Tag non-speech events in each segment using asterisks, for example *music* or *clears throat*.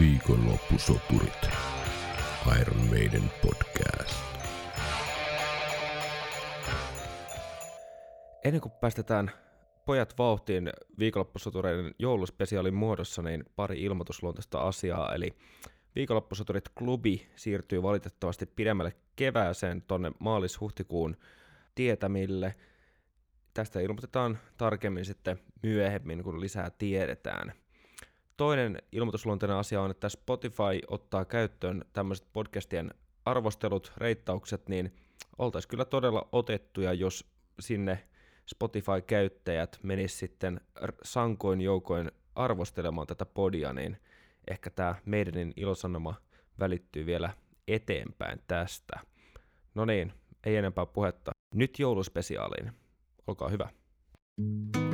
Viikonloppusoturit. Iron Maiden podcast. Ennen kuin päästetään pojat vauhtiin viikonloppusotureiden jouluspesiaalin muodossa, niin pari ilmoitusluontoista asiaa. Eli viikonloppusoturit klubi siirtyy valitettavasti pidemmälle kevääseen tonne maalis-huhtikuun tietämille. Tästä ilmoitetaan tarkemmin sitten myöhemmin, kun lisää tiedetään. Toinen ilmoitusluonteinen asia on, että Spotify ottaa käyttöön tämmöiset podcastien arvostelut, reittaukset, niin oltaisiin kyllä todella otettuja, jos sinne Spotify-käyttäjät menis sitten sankoin joukoin arvostelemaan tätä podia, niin ehkä tämä meidänin ilosanoma välittyy vielä eteenpäin tästä. No niin, ei enempää puhetta. Nyt jouluspesiaaliin. Olkaa hyvä. Kaksi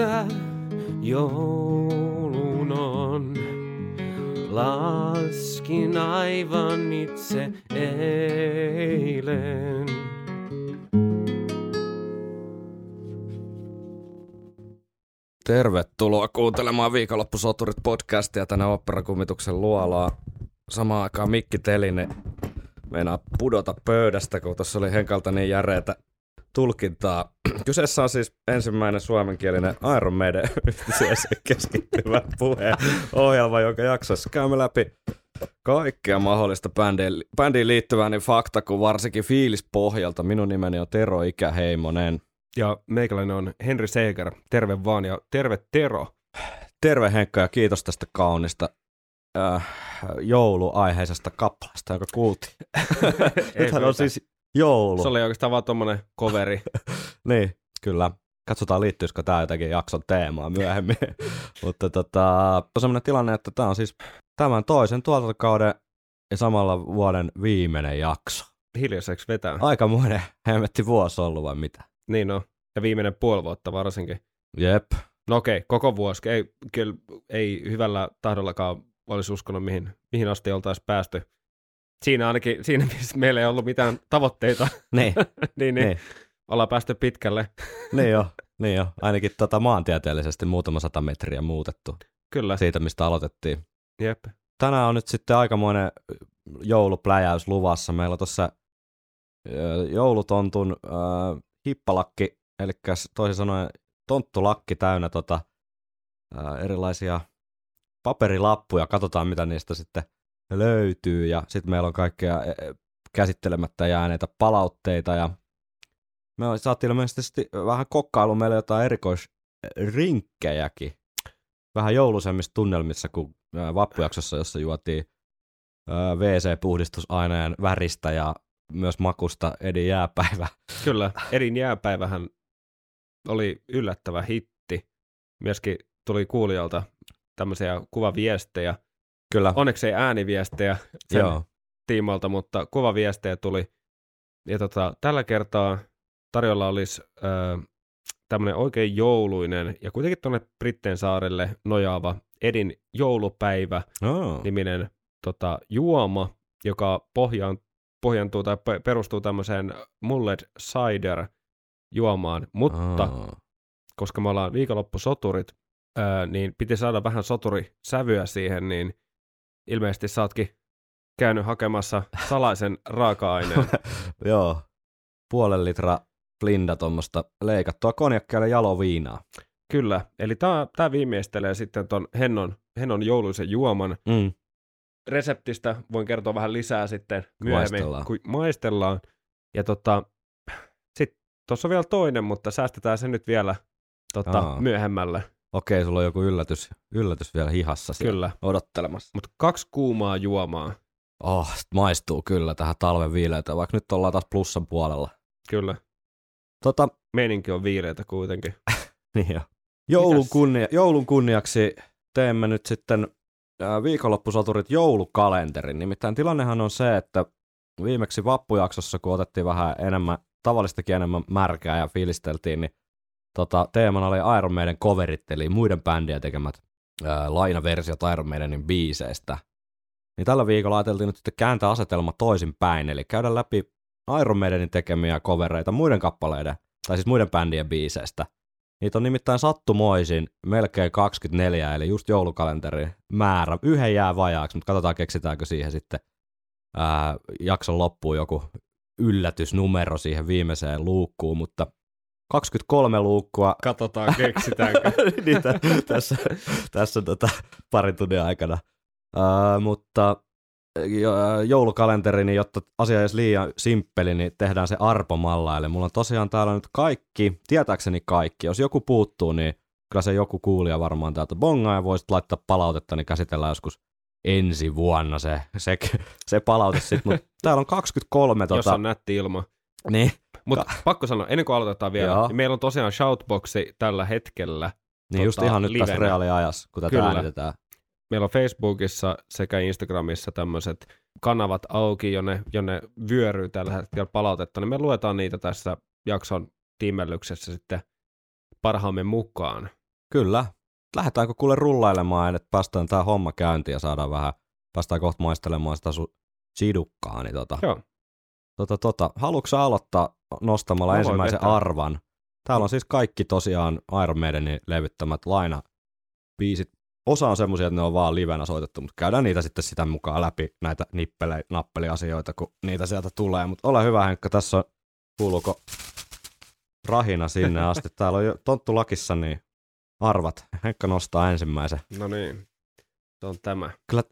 yötä joulun on. Laskin aivan itse eilen. Tervetuloa kuuntelemaan Viikonloppusoturit podcastia tänä operakummituksen luolaa. Samaan aikaan Mikki Telinen meinaa pudota pöydästä, kun tuossa oli Henkalta niin järeitä tulkintaa. *clears throat* Kyseessä on siis ensimmäinen suomenkielinen Iron Maiden *laughs* yhteisöön keskittyvä puheen ohjelma, jonka jaksossa käymme läpi kaikkea mahdollista bändiin, bändiin liittyvää niin fakta kuin varsinkin fiilispohjalta. Minun nimeni on Tero Ikäheimonen. Ja meikäläinen on Henri Seeger. Terve vaan ja terve Tero. Terve Henkka ja kiitos tästä kaunista äh, jouluaiheisesta kappaleesta, joka kuultiin. *laughs* Nythän on siis joulu. Se oli oikeastaan vaan tommonen coveri. *laughs* Niin, kyllä. Katsotaan liittyisikö tämä jotenkin jakson teemaa myöhemmin. *laughs* Mutta tota, on sellainen tilanne, että tämä on siis tämän toisen tuotantokauden ja samalla vuoden viimeinen jakso. Hiljaiseksi vetää. Aikamoinen *laughs* hemmetti vuosi ollut vai mitä? Niin on. Ja viimeinen puoli vuotta varsinkin. Jep. No okei, koko vuosi. Ei, kyllä ei hyvällä tahdollakaan olisi uskonut, mihin, mihin asti oltaisiin päästy. Siinä ainakin, siinä missä meillä ei ollut mitään tavoitteita, Niin, *laughs* niin, niin, niin. ollaan päästy pitkälle. niin jo. *laughs* Niin jo. Ainakin tota maantieteellisesti muutama sata metriä muutettu Kyllä, siitä, mistä aloitettiin. jep. tänään on nyt sitten aikamoinen joulupläjäys luvassa. Meillä on tuossa joulutontun ö, hippalakki, eli toisin sanoen tonttulakki täynnä tota, ö, erilaisia paperilappuja. Katsotaan, mitä niistä sitten löytyy. Ja sitten meillä on kaikkea e, e, käsittelemättä jääneitä palautteita. Ja me saatiin ilmeisesti vähän kokkailu meille jotain erikoisrinkkejäkin. Vähän joulusemmissa tunnelmissa kuin vappujaksossa, jossa juotiin WC-puhdistusaineen väristä ja myös makusta Edin jääpäivä. Kyllä, Erin jääpäivähän oli yllättävä hitti. Myöskin tuli kuulijalta tämmöisiä kuvaviestejä. Kyllä. Onneksi ei ääniviestejä sen Joo. tiimoilta, mutta kuvaviestejä tuli. Ja tota, tällä kertaa tarjolla olisi ö, tämmöinen oikein jouluinen ja kuitenkin tuonne Britteen saarelle nojaava Edin joulupäivä Oh. niminen tota, juoma, joka pohjaan, pohjantuu tai pe- perustuu tämmöiseen mullet cider juomaan, mutta Oh. koska me ollaan viikonloppusoturit, ää, niin piti saada vähän soturisävyä siihen, niin ilmeisesti sä ootkin käynyt hakemassa salaisen raaka-aineen. *laughs* Joo. Puolen litra blinda tuommoista leikattua konjakkia ja jaloviinaa. Kyllä, eli tämä tää viimeistelee sitten ton Hennon, Hennon jouluisen juoman. Mm. Reseptistä voin kertoa vähän lisää sitten myöhemmin, Maistellaan. kun maistellaan. Ja tota, sitten tuossa on vielä toinen, mutta säästetään se nyt vielä tota, Aa. myöhemmälle. Okei, sulla on joku yllätys, yllätys vielä hihassa siellä Kyllä. odottelemassa. Mutta kaksi kuumaa juomaa. Oh, maistuu kyllä tähän talven viileyteen, vaikka nyt ollaan taas plussan puolella. Kyllä. Tota, Meininki on viileitä kuitenkin. *laughs* Niin jo. Joulun, kunnia, joulun kunniaksi teemme nyt sitten ää, viikonloppusoturit joulukalenterin. Nimittäin tilannehan on se, että viimeksi vappujaksossa, kun otettiin vähän enemmän, tavallistakin enemmän märkää ja fiilisteltiin, niin tota, teemana oli Iron Maiden coverit, eli muiden bändien tekemät ää, lainaversiot Iron Maidenin biiseistä. niin tällä viikolla ajateltiin nyt sitten kääntää asetelma toisinpäin, eli käydä läpi Iron Maidenin tekemiä covereita muiden kappaleiden, tai siis muiden bändien biiseistä. Niitä on nimittäin sattumoisin melkein 24, eli just joulukalenterin määrä. Yhden jää vajaaksi, mutta katsotaan keksitäänkö siihen sitten ää, jakson loppuun joku yllätysnumero siihen viimeiseen luukkuun, mutta 23 luukkua. Katsotaan, keksitäänkö. *laughs* niin, t- tässä tässä tota, parin tunnin aikana. Uh, mutta joulukalenteri, niin jotta asia ei liian simppeli, niin tehdään se arpomalla. Eli mulla on tosiaan täällä nyt kaikki, tietääkseni kaikki. Jos joku puuttuu, niin kyllä se joku kuulija varmaan täältä bongaa ja voisit laittaa palautetta, niin käsitellään joskus ensi vuonna se, se, se palaute sitten. Mutta täällä on 23 tota... Jos on nätti ilma. Niin. Mutta pakko sanoa, ennen kuin aloitetaan vielä, niin meillä on tosiaan shoutboxi tällä hetkellä. Niin tota, just ihan nyt livenä. tässä reaaliajassa, kun tätä Kyllä. äänitetään. Meillä on Facebookissa sekä Instagramissa tämmöiset kanavat auki, jonne, jonne vyöryy tällä hetkellä palautetta, niin me luetaan niitä tässä jakson tiimellyksessä sitten parhaamme mukaan. Kyllä. Lähdetäänkö kuule rullailemaan, että päästään tämä homma käyntiin ja saadaan vähän, päästään kohta maistelemaan sitä sun sidukkaa, niin tota, Joo. Tota, tota, haluatko aloittaa nostamalla ensimmäisen vetää. arvan? Täällä on siis kaikki tosiaan Iron Maidenin levyttämät laina biisit. Osa on semmoisia, että ne on vaan livenä soitettu, mutta käydään niitä sitten sitä mukaan läpi, näitä nippele, nappeliasioita, kun niitä sieltä tulee. Mutta ole hyvä Henkka, tässä on, kuuluuko rahina sinne asti. *laughs* Täällä on jo tonttu lakissa, niin arvat. Henkka nostaa ensimmäisen. No niin, se on tämä. Kyllä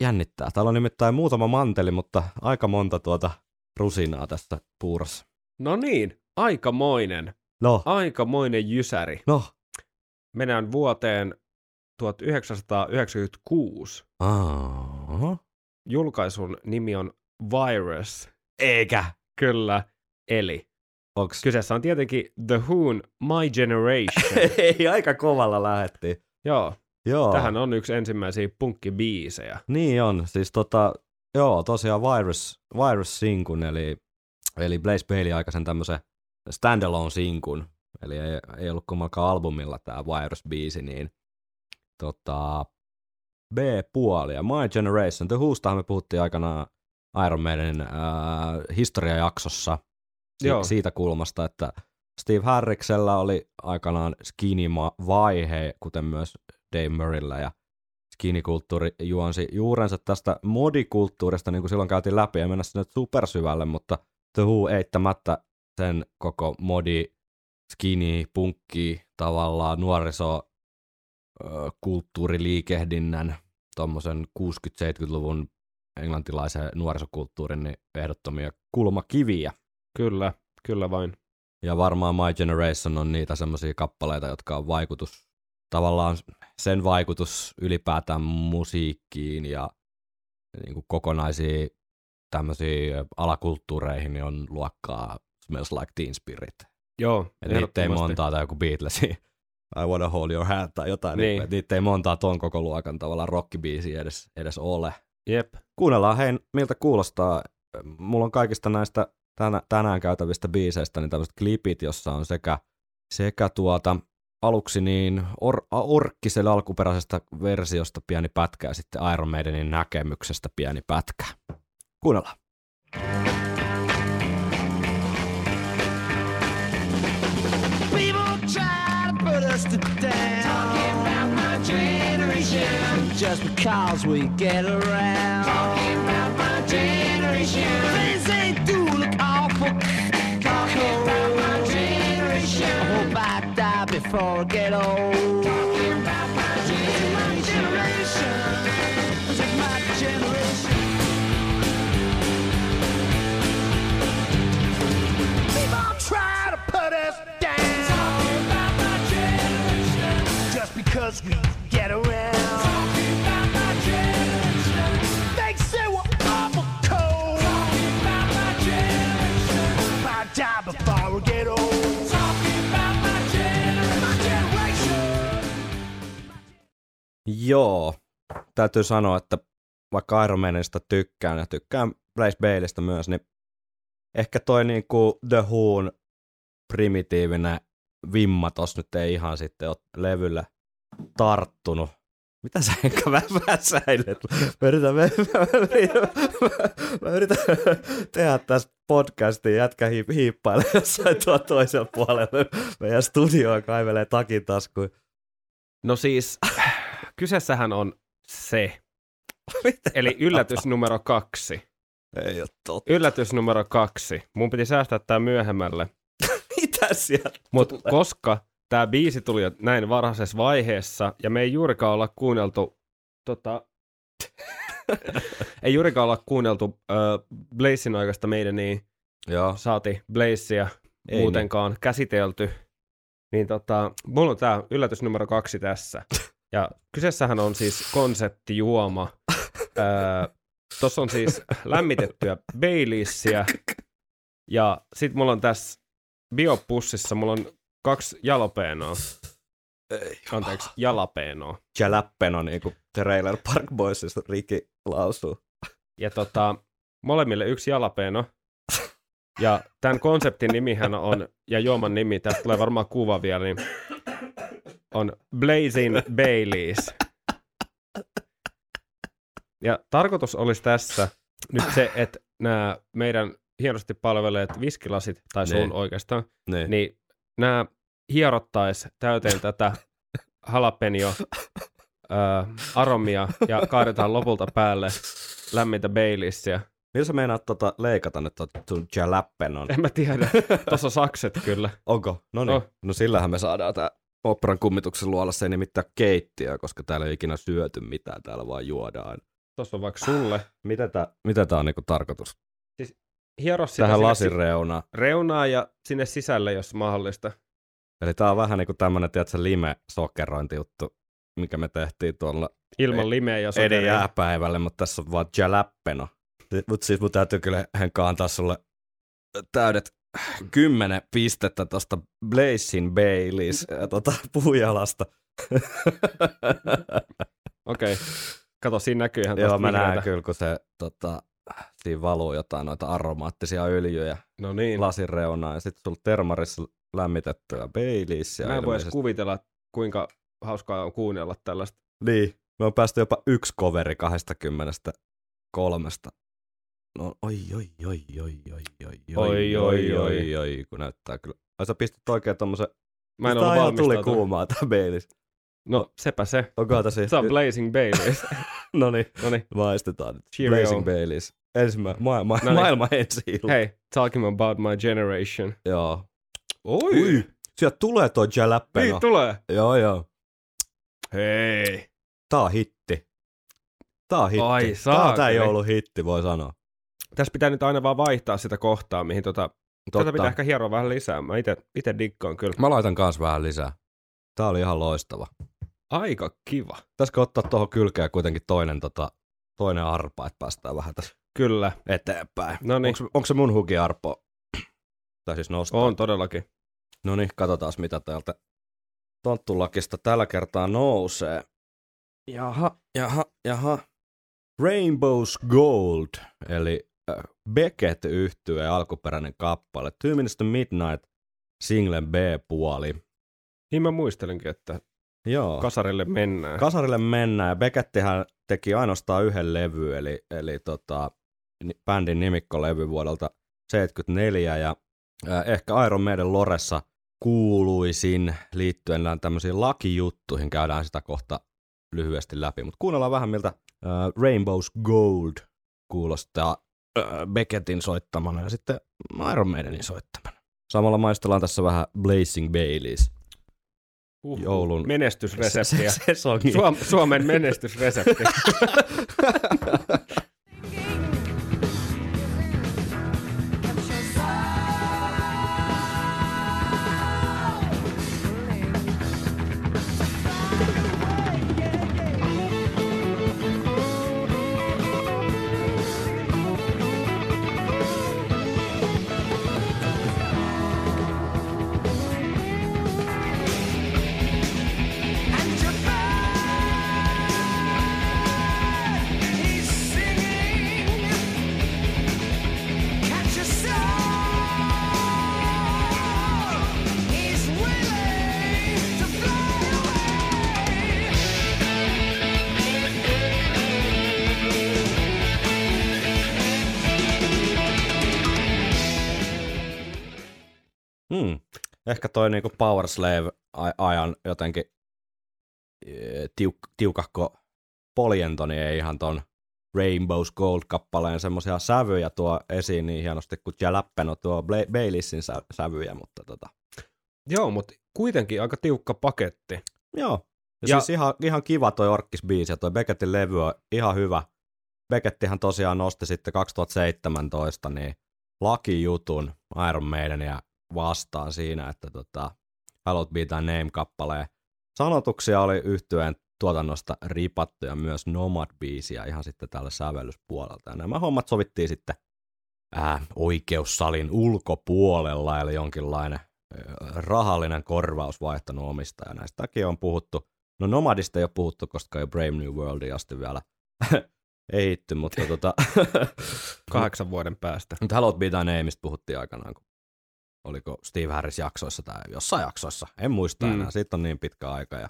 jännittää. Täällä on nimittäin muutama manteli, mutta aika monta tuota rusinaa tästä puurossa. No niin, aikamoinen. No. Aikamoinen jysäri. No. Mennään vuoteen 1996. Aha. Julkaisun nimi on Virus. Eikä. Kyllä, eli. Onks? Kyseessä on tietenkin The Who'n My Generation. *laughs* Ei, aika kovalla lähetti. Joo. Joo. Tähän on yksi ensimmäisiä punkkibiisejä. Niin on. Siis tota, Joo, tosiaan Virus, Virus Sinkun, eli, eli Blaze Bailey aikaisen tämmöisen standalone sinkun, eli ei, ei ollut kummallakaan albumilla tämä Virus-biisi, niin tota, B-puoli ja My Generation. The Whostahan me puhuttiin aikanaan Iron Maidenin äh, historiajaksossa si- Joo. siitä kulmasta, että Steve Harriksella oli aikanaan skinny-vaihe, kuten myös Dave Murrayllä, ja skinikulttuuri juonsi juurensa tästä modikulttuurista, niin kuin silloin käytiin läpi, ja mennä sinne supersyvälle, mutta The Who eittämättä sen koko modi, skini, punkki, tavallaan nuoriso, kulttuuriliikehdinnän, tuommoisen 60-70-luvun englantilaisen nuorisokulttuurin niin ehdottomia kulmakiviä. Kyllä, kyllä vain. Ja varmaan My Generation on niitä semmoisia kappaleita, jotka on vaikutus tavallaan sen vaikutus ylipäätään musiikkiin ja niin kuin kokonaisiin tämmöisiin alakulttuureihin niin on luokkaa Smells Like Teen Spirit. Joo, Et niitä ei montaa tai joku Beatlesi I Wanna Hold Your Hand tai jotain. Niin. Niin, niitä ei montaa ton koko luokan tavallaan rockibiisiä edes, edes ole. Jep. Kuunnellaan hei, miltä kuulostaa. Mulla on kaikista näistä tänä, tänään käytävistä biiseistä niin tämmöiset klipit, jossa on sekä, sekä tuota aluksi niin or, orkkiselle alkuperäisestä versiosta pieni pätkä ja sitten Iron Maidenin näkemyksestä pieni pätkä. Kuunnellaan. Just because we get around Talking about my generation Things ain't do look awful before I get old. Talking about my generation. My generation. People try to put us down. My generation. Just because we Joo, täytyy sanoa, että vaikka Iron Manista tykkään ja tykkään Blaze Baileystä myös, niin ehkä toi niinku The Who'n primitiivinen vimma tos nyt ei ihan sitten ole levylle tarttunut. Mitä sä enkä mä väsäilet? Mä yritän, mä, mä, mä, mä yritän tehdä tästä podcastia, jätkä hiip, jossain tuo toisella puolella. Meidän studioa kaivelee takin taskuun. No siis, kyseessähän on se. Eli yllätys numero kaksi. Ei ole totta. Yllätys numero kaksi. Mun piti säästää tää myöhemmälle. *laughs* Mitä sieltä Mutta koska tämä biisi tuli jo näin varhaisessa vaiheessa, ja me ei juurikaan olla kuunneltu, tota, *laughs* ei juurikaan olla kuunneltu äh, Blazin aikaista meidän, niin Joo. saati Blazea Ei muutenkaan käsitelty, niin tota, mulla on tämä yllätys numero kaksi tässä. *laughs* Ja kyseessähän on siis konseptijuoma. öö, Tuossa on siis lämmitettyä Baileysia. Ja sit mulla on tässä biopussissa, mulla on kaksi jalapenoa. Ei. Anteeksi, jalapenoa. Jalappeno, niin kuin Trailer Park Boysista Riki lausuu. Ja tota, molemmille yksi jalapeno. Ja tämän konseptin nimihän on, ja juoman nimi, tästä tulee varmaan kuva vielä, niin on Blazing Baileys. Ja tarkoitus olisi tässä nyt se, että nämä meidän hienosti palveleet viskilasit, tai sun Niin. oikeastaan, Niin. niin nämä hierottais täyteen tätä jalapeno ö, aromia ja kaadetaan lopulta päälle lämmintä Baileysia. Millä sä meinaat tota leikata nyt tuon sun jalappenon? En mä tiedä. Tuossa sakset kyllä. Onko? No niin. Oh. No sillähän me saadaan tää operan kummituksen luolassa ei nimittäin keittiö, koska täällä ei ikinä syöty mitään, täällä vaan juodaan. Tuossa on vaikka sulle. Mitä tää, mitä tää on niinku tarkoitus? Hiero sitä Tähän lasin si- reunaan. reunaa ja sinne sisälle, jos mahdollista. Eli tää on vähän niinku tämmönen, tiedätkö, lime-sokerointijuttu, mikä me tehtiin tuolla Ilman limeä ja sokeria. jääpäivälle, mutta tässä on vaan jalappeno. Mutta siis mun täytyy kyllä Henka antaa sulle täydet kymmenen pistettä tosta Blazing Baileys ja tota puujalasta. Okei. Okay. Kato, siinä näkyy ihan Joo, mä näen kyllä, kun se tota, siinä valuu jotain noita aromaattisia öljyjä No niin. lasin reunaan ja sitten sulla termarissa lämmitettyä Baileys. Mä en voi edes kuvitella, kuinka hauskaa on kuunnella tällaista. Niin, me on päästy jopa yksi coveri 23. No, oi, oi, oi, oi, oi, oi, Oi, oi, oi, oi, kun näyttää kyllä. Ai sä pistit oikein tommosen, Mä en tää ole ihan tuli valmistautunut. kuumaa tää Baileys. No, sepä se. Onkohan tässä? Se on Blazing Baileys. *laughs* No niin, no niin. maistetaan nyt. Cheerio. Blazing Baileys. Ensimmä, ma- ma- No niin. maailman ensi ilta. Hey, talking about my generation. Joo. Oi! Ui, sieltä tulee toi jalappeno. Niin tulee. Joo, joo. Hei. Tää on hitti. Tää on hitti. Ai, tää on tää saakeli. jouluhitti, voi sanoa. Tässä pitää nyt aina vaan vaihtaa sitä kohtaa, mihin tota... Tätä pitää ehkä hieroa vähän lisää. Mä ite diggaan kyllä. Mä laitan kans vähän lisää. Tää oli ihan loistava. Aika kiva. Pitäisikö ottaa tuohon kylkeen kuitenkin toinen, tota, toinen arpa, että päästään vähän tässä Kyllä. eteenpäin. No niin, Onko, se mun hukiarpo? *clears throat* Tai siis nostaa? on todellakin. No niin, katsotaan mitä täältä tonttulakista tällä kertaa nousee. Jaha, jaha, jaha. Rainbow's Gold, eli Beckett yhtye alkuperäinen kappale. Two Minutes to Midnight, singlen B-puoli. Niin mä muistelinkin, että Joo. kasarille mennään. Kasarille mennään ja Beckettihän teki ainoastaan yhden levy, eli, eli tota, bändin nimikkolevy vuodelta 74 ja äh, ehkä Iron Maiden Loressa kuuluisin liittyen näin tämmöisiin lakijuttuihin, käydään sitä kohta lyhyesti läpi, mutta kuunnellaan vähän miltä äh, Rainbow's Gold kuulostaa Beckettin soittamana ja sitten Iron Maidenin soittamana. Samalla maistellaan tässä vähän Blazing Baileys Uhuh. joulun Menestysreseptiä. *laughs* se, sesongi. Suom- Suomen menestysresepti. *laughs* Ehkä toi niinku Power Slave-ajan jotenkin eh, tiuk- tiukakko poljentoni ei ihan ton Rainbows Gold-kappaleen semmoisia sävyjä tuo esiin niin hienosti kuin Jalappeno tuo Baylissin sä- sävyjä, mutta tota, Joo, mutta kuitenkin aika tiukka paketti. joo. Ja, Ja- ja siis ihan, ihan kiva toi Orkkis-biisi ja toi Beckettin levy on ihan hyvä. Beckettihan tosiaan nosti sitten 2017 niin lakijutun Iron Maidenia vastaan siinä, että tota, Hallowed Be Thy Name-kappaleen sanotuksia oli yhtyeen tuotannosta ripattu ja myös Nomad-biisiä ihan sitten tällä sävellyspuolelta. Ja nämä hommat sovittiin sitten ää, oikeussalin ulkopuolella, eli jonkinlainen ää, rahallinen korvaus vaihtanut omistaja. Näistäkin on puhuttu. No Nomadista ei ole puhuttu, koska ei ole Brave New Worldiin asti vielä *laughs* ehitty, mutta tota, *laughs* Kahdeksan vuoden päästä. mutta Hallowed Be Thy Nameista puhuttiin aikanaan, kun oliko Steve Harris jaksoissa tai jossain jaksoissa, en muista Mm. enää, siitä on niin pitkä aika ja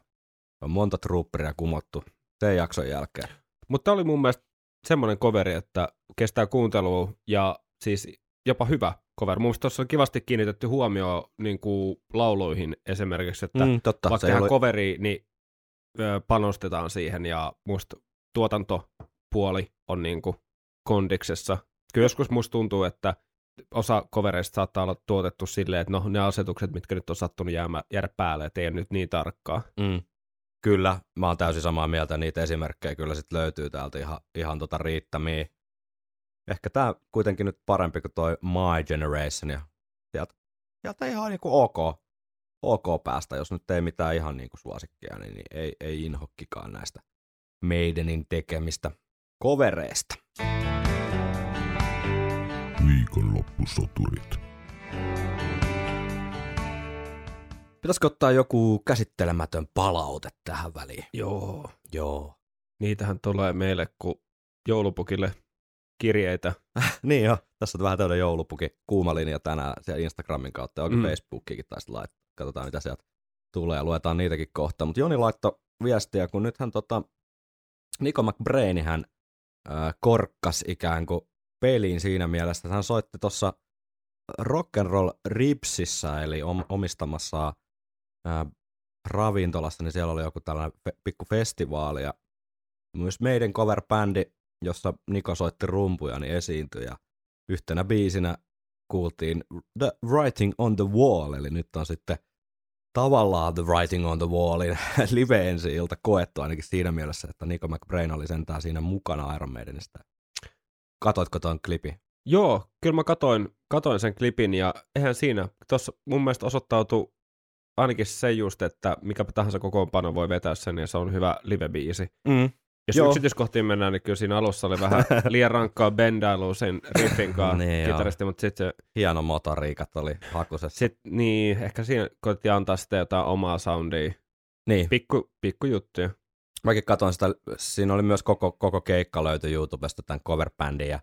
on monta trooperia kumottu sen jakson jälkeen. Mutta oli mun mielestä semmoinen coveri, että kestää kuuntelua ja siis jopa hyvä cover. Mun tuossa on kivasti kiinnitetty huomioon niin kuin lauluihin esimerkiksi, että mm, totta, vaikka tehdään ole, coveri, niin ö, panostetaan siihen ja musta tuotantopuoli on niin kuin kondiksessa. Kyllä joskus musta tuntuu, että osa covereista saattaa olla tuotettu silleen, että no ne asetukset, mitkä nyt on sattunut jäämä, jäädä päälle, että ei ole nyt niin tarkkaa. mm, kyllä, mä oon täysin samaa mieltä, niitä esimerkkejä kyllä sit löytyy täältä ihan, ihan tota riittämiä. Ehkä tää kuitenkin nyt parempi kuin toi My Generation ja sieltä, sieltä ihan niinku ok, ok päästä, jos nyt ei mitään ihan niinku suosikkia, niin, niin ei, ei inhokkikaan näistä Maidenin tekemistä kovereista. Viikonloppusoturit. Pitäisikö ottaa joku käsittelemätön palaute tähän väliin? Joo. Joo. Niitähän tulee meille kuin joulupukille kirjeitä. niin jo, tässä on vähän täyden joulupuki kuuma linja tänään siellä Instagramin kautta, onko Mm. mm. Facebookikin taisi laittaa. Katsotaan mitä sieltä tulee, luetaan niitäkin kohta. Mutta Joni laittoi viestiä, kun nythän tota, Nico McBrain hän äh, korkkas ikään kuin peliin siinä mielessä, hän soitti tuossa Rock'n'Roll Ripsissä, eli om, omistamassa äh, ravintolassa, niin siellä oli joku tällainen fe, pikku festivaali, ja myös meidän cover-bändi, jossa Niko soitti rumpuja, niin esiintyi, ja yhtenä biisinä kuultiin The Writing on the Wall, eli nyt on sitten tavallaan The Writing on the Wallin *laughs* live ensi ilta koettu ainakin siinä mielessä, että Nico McBrain oli sentään siinä mukana Iron Maidenistä. Katoitko tuon klipi? Joo, kyllä mä katoin, katoin sen klipin ja eihän siinä, tuossa mun mielestä osoittautui ainakin se just, että mikä tahansa kokoonpano voi vetää sen ja se on hyvä live-biisi. Mm. Jos Joo. yksityiskohtiin mennään, niin kyllä siinä alussa oli vähän *laughs* liian rankkaa bendailua sen riffin kanssa *laughs* Niin kitaristi, mutta sitten Hieno motoriikat oli hakusessa. sit, niin, ehkä siinä koitti antaa sitten jotain omaa soundia. Niin, Pikku, pikku juttuja. Mäkin katsoin sitä, siinä oli myös koko, koko keikka löytyi YouTubesta tämän coverbändin ja,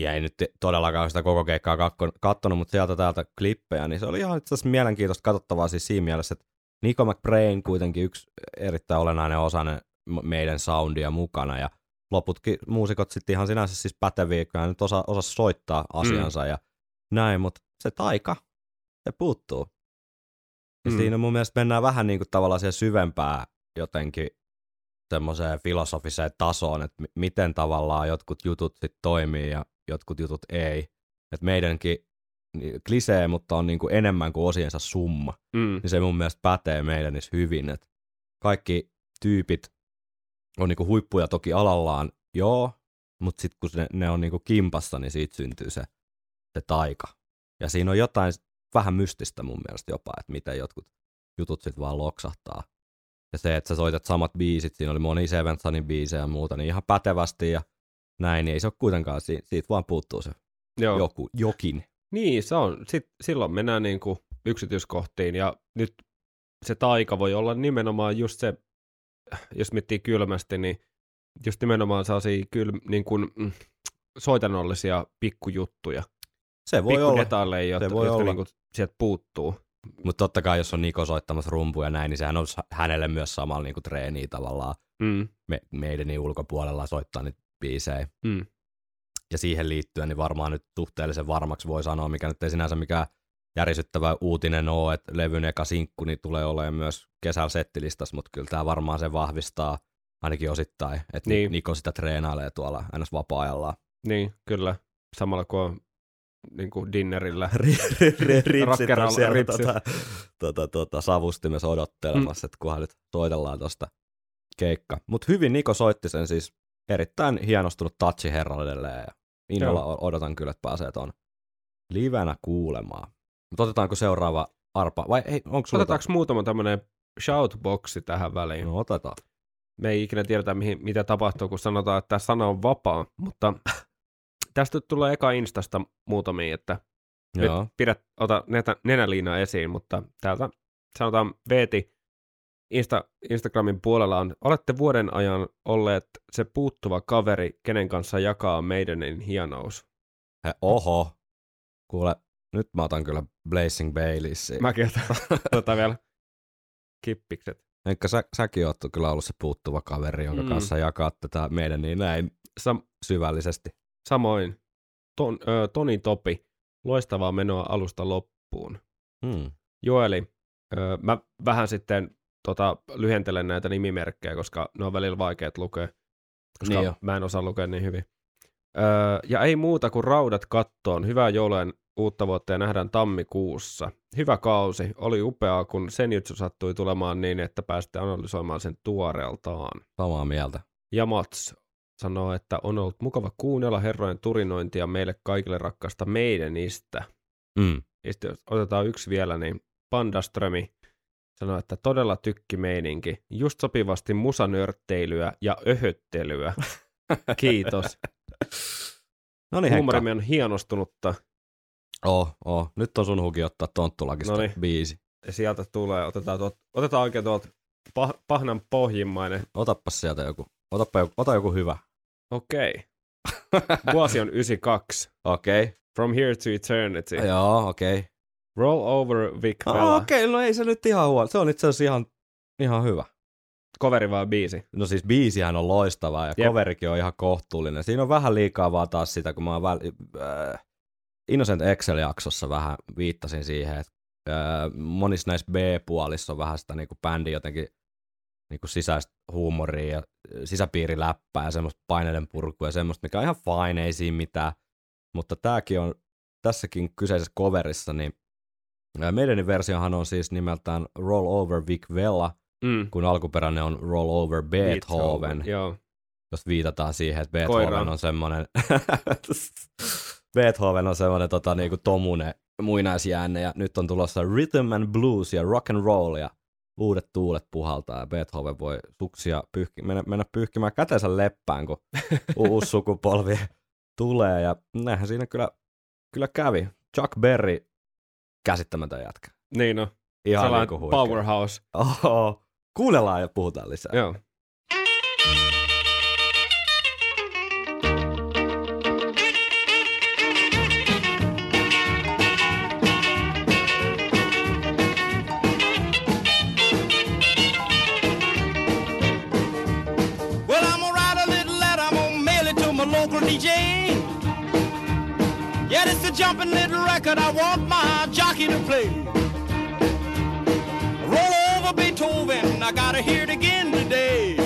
ja ei nyt todellakaan sitä koko keikkaa kattonut, mutta sieltä täältä klippejä, niin se oli ihan itse asiassa mielenkiintoista katsottavaa siis siinä mielessä, että Nico McBrain kuitenkin yksi erittäin olennainen m- meidän soundia mukana ja loputkin muusikot sitten ihan sinänsä siis päteviä, kyllä ne nyt osa, osa soittaa asiansa ja näin, mutta se taika, se puuttuu. Ja Mm. mm. siinä mun mielestä mennään vähän niin kuin tavallaan siihen syvempää jotenkin semmoiseen filosofiseen tasoon, että mi- miten tavallaan jotkut jutut sit toimii ja jotkut jutut ei. Että meidänkin niin, klisee, mutta on niin kuin enemmän kuin osiensa summa. Mm. Niin se mun mielestä pätee meidän niissä hyvin. Että kaikki tyypit on niin kuin huippuja toki alallaan, joo, mutta sitten kun ne, ne on niin kuin kimpassa, niin siitä syntyy se, se taika. Ja siinä on jotain vähän mystistä mun mielestä jopa, että miten jotkut jutut sitten vaan loksahtaa. Ja se, että sä soitat samat biisit, siinä oli moni Sevensonin biisejä ja muuta, niin ihan pätevästi ja näin, niin ei se ole kuitenkaan, si- siitä vaan puuttuu se Joo. joku, jokin. Niin, se on. Sitten, silloin mennään niin kuin yksityiskohtiin ja nyt se taika voi olla nimenomaan just se, jos miettii kylmästi, niin just nimenomaan sellaisia kyl, niin kuin, mm, soitannollisia pikkujuttuja, Se voi olla, pikkudetalleja, jotka, Se voi jotka olla. niin kuin sieltä puuttuu. Mutta totta kai jos on Niko soittamassa rumpuja ja näin, niin sehän on hänelle myös samalla niin kuin treeniä tavallaan Mm, me, meidän ulkopuolella soittaa niitä biisejä. mm, ja siihen liittyen niin varmaan nyt suhteellisen varmaksi voi sanoa, mikä nyt ei sinänsä mikään järisyttävä uutinen ole, että levyn eka sinkku niin tulee olemaan myös kesällä settilistassa, mutta kyllä tämä varmaan se vahvistaa ainakin osittain, että Niin. Niko sitä treenailee tuolla ns. vapaa-ajallaan. Niin, kyllä. Samalla kuin on niin kuin dinnerillä. *laughs* Ripsit on siellä tota, tota, tota, savustimessa odottelemassa, mm. että kunhan nyt soitellaan tuosta keikka. Mutta hyvin Niko soitti sen siis erittäin hienostunut touchi herralleen ja innolla o- odotan kyllä, että pääsee tuon livenä kuulemaan. Mutta otetaanko seuraava arpa, vai ei, onko sulla Otetaanko muutama tämmöinen shoutboxi tähän väliin? No otetaan. Me ei ikinä tiedetä, mihin, mitä tapahtuu, kun sanotaan, että tämä sana on vapaa, mutta tästä tulee eka Instasta muutamia, että nyt Joo. pidät, ota netä, nenäliinaa esiin, mutta täältä sanotaan Veeti Insta, Instagramin puolella on, olette vuoden ajan olleet se puuttuva kaveri, kenen kanssa jakaa meidänin hienous. He, oho. Kuule, nyt mä otan kyllä Blazing Baileysia. Mäkin otan, *laughs* otan vielä kippikset. Enkkä sä, säkin oot kyllä ollut se puuttuva kaveri, jonka mm. kanssa jakaa tätä meidän niin näin Sam, syvällisesti. Samoin ton, ö, Toni Topi, loistavaa menoa alusta loppuun. Hmm. Joeli, ö, mä vähän sitten tota, lyhentelen näitä nimimerkkejä, koska ne on välillä vaikeat lukea, koska Niin jo. mä en osaa lukea niin hyvin. Öö, ja ei muuta kuin raudat kattoon. Hyvää joulujen uutta vuotta ja nähdään tammikuussa. Hyvä kausi. Oli upeaa, kun Senjutsu sattui tulemaan niin, että pääsitte analysoimaan sen tuoreeltaan. Samaa mieltä. Ja Mats sanoo, että on ollut mukava kuunnella herrojen turinointia meille kaikille rakkaasta meidänistä. Mm. Ja sitten jos otetaan yksi vielä, niin Pandaströmi sanoi, että todella tykkimeininki. Just sopivasti musanörtteilyä ja öhöttelyä. *laughs* Kiitos. No niin. Huumorimme on hienostunutta. Oh, oh. Nyt on sun huki ottaa tonttulakista Noniin. biisi. Ja sieltä tulee, otetaan, tuot, otetaan oikein tuolta pah, pahnan pohjimmainen. Otappas sieltä joku. Otappa joku, ota joku hyvä. Okei. *laughs* Vuosi on 92. Okei. Okay. From here to eternity. Joo, okei. Okay. Roll over Vic Ah, Bella. Okei, okay, no ei se nyt ihan huono. Se on itse asiassa ihan, ihan hyvä. Coveri vai biisi? No siis biisihän on loistava ja Jep. coverikin on ihan kohtuullinen. Siinä on vähän liikaa vaan taas sitä, kun mä oon väl... äh, Innocent Excel-jaksossa vähän viittasin siihen, että äh, monissa näissä B-puolissa on vähän sitä niinku bändin jotenkin niinku sisäistä huumoria ja sisäpiiriläppää ja semmoista paineiden purkua ja semmoista, mikä on ihan fine, ei siinä mitään. Mutta tääkin on tässäkin kyseisessä coverissa, niin meidänin versiohan on siis nimeltään Roll Over Vic Vella, Mm. kun alkuperäinen on Roll Over Beethoven, Joo. jos viitataan siihen, että Beethoven Koiraan. on semmoinen, Beethoven on semmoinen *laughs* tota, niinku tomune muinaisjäänne, ja nyt on tulossa Rhythm and Blues ja Rock and Roll, ja uudet tuulet puhaltaa, ja Beethoven voi suksia pyyhki, mennä, mennä pyyhkimään kätensä leppään, kun *laughs* uusi sukupolvi tulee, ja näinhän siinä kyllä, kyllä kävi. Chuck Berry, käsittämätön jätkä. Niin no. Ihan Sellainen huikea. powerhouse. Oho. Kuunnellaan ja puhutaan lisää. Joo. A jumping little record I want my jockey to play. Roll over Beethoven, I gotta hear it again today.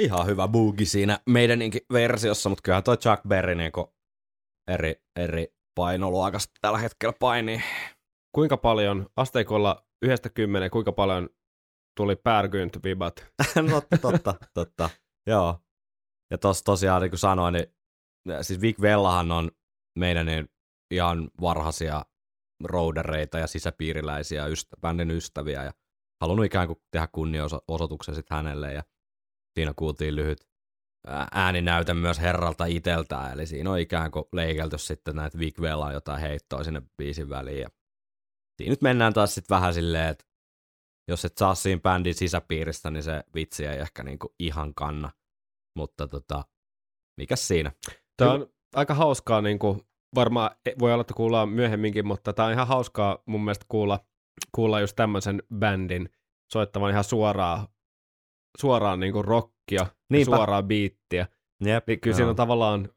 Ihan hyvä boogie siinä meidäninkin versiossa, mutta kyllähän toi Chuck Berry niinku eri, eri painoluokasta tällä hetkellä painii. Kuinka paljon asteikolla yhdestä kymmeneen, kuinka paljon tuli Pärgynt vibat? *laughs* no totta, totta. Joo. Ja tos tosiaan, niin kuin sanoin, niin siis Vic Vellahan on meidän niin ihan varhaisia roudereita ja sisäpiiriläisiä ystä, bändin ystäviä ja halunnut ikään kuin tehdä kunnianosoituksen sitten hänelle ja siinä kuultiin lyhyt ää, ääninäyte myös herralta iteltään, eli siinä on ikään kuin leikelty sitten näitä Vic Vela jotain heittoa sinne biisin väliin. Ja siinä nyt mennään taas sitten vähän silleen, että jos et saa siinä bändin sisäpiiristä, niin se vitsi ei ehkä niinku ihan kanna. Mutta tota, mikäs siinä? Tämä on aika hauskaa, niin kuin, varmaan e- voi olla, että kuullaan myöhemminkin, mutta tämä on ihan hauskaa mun mielestä kuulla, kuulla just tämmöisen bändin soittavan ihan suoraan, suoraan niin kuin rockia, Niinpä. suoraan biittiä. Jep, Niin kyllä siinä on tavallaan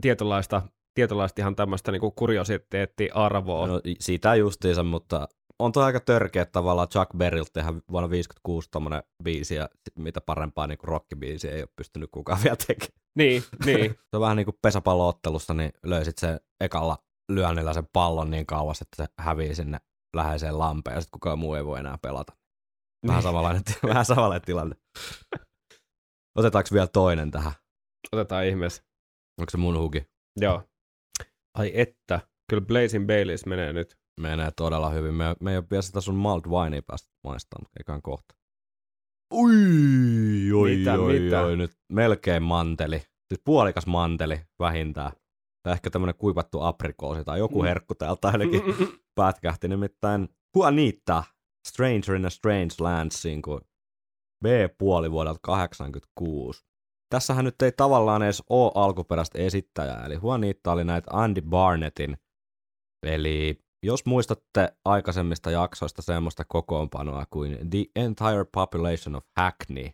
tietynlaista, tietynlaista ihan tämmöistä niin kuriositeetti-arvoa. No, sitä justiinsa, mutta on toi aika törkeä tavallaan Chuck Berryltä tehdä vuonna 56 tommonen biisi, ja mitä parempaa niin rockibiisiä ei ole pystynyt kukaan *laughs* vielä tekemään. Niin, niin. *laughs* Se on vähän niin kuin pesäpalloottelussa, niin löysit sen ekalla lyönnillä sen pallon niin kauas, että se hävii sinne läheiseen lampeen, ja sitten kukaan muu ei voi enää pelata. Vähän, Niin. samanlainen, *laughs* vähän samanlainen tilanne. Otetaanko vielä toinen tähän? Otetaan ihmeessä. Onko se mun huki? Joo. Ai että, kyllä Blazing Baileys menee nyt. Menee todella hyvin. Me, me ei ole vielä sitä sun malt winea päästä maistamaan, mutta eiköhän kohta. Ui, oi, Mitä, oi, mitä? oi, nyt melkein manteli. Siis puolikas manteli vähintään. Tai ehkä tämmönen kuivattu aprikoosi tai joku Mm. herkku täältä ainakin *laughs* pätkähti. Nimittäin Juanita, Stranger in a Strange Landsin, kuin B-puoli vuodelta 86. Tässähän nyt ei tavallaan edes ole alkuperäistä esittäjää, eli Juanita oli näitä Andy Barnettin, eli jos muistatte aikaisemmista jaksoista semmoista kokoonpanoa kuin The Entire Population of Hackney,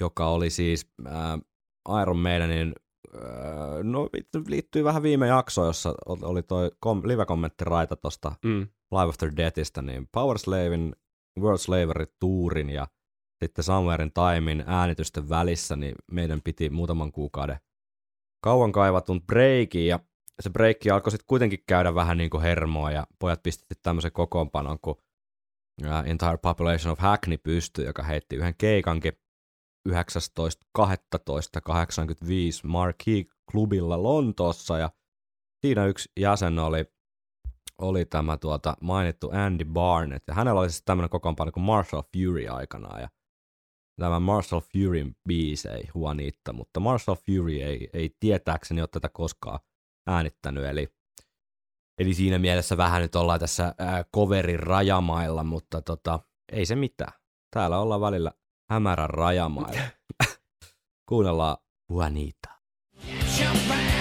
joka oli siis äh, Iron Maidenin, no liittyy vähän viime jaksoon, jossa oli toi kom- live-kommenttiraita tosta Mm. Live After Deathistä, niin Power Slavein, World Slavery Tourin ja sitten Somewhere in Timein äänitysten välissä, niin meidän piti muutaman kuukauden kauan kaivatun breikin, ja se breikki alkoi sitten kuitenkin käydä vähän niin kuin hermoa, ja pojat pisti sitten tämmöisen kokoonpanon, kun Entire Population of Hackney pystyi, joka heitti yhden keikankin 19.12.85 Marquee-klubilla Lontoossa, ja siinä yksi jäsen oli oli tämä tuota, mainittu Andy Barnett, ja hänellä oli siis tämmöinen kokoonpano kuin Marshall Fury aikanaan, ja tämä Marshall Furyn biisi ei Juanita, mutta Marshall Fury ei, ei tietääkseni ole tätä koskaan äänittänyt, eli, eli siinä mielessä vähän nyt ollaan tässä coverin rajamailla, mutta tota, ei se mitään. Täällä ollaan välillä hämärän rajamailla. Kuunnellaan Juanita. Jump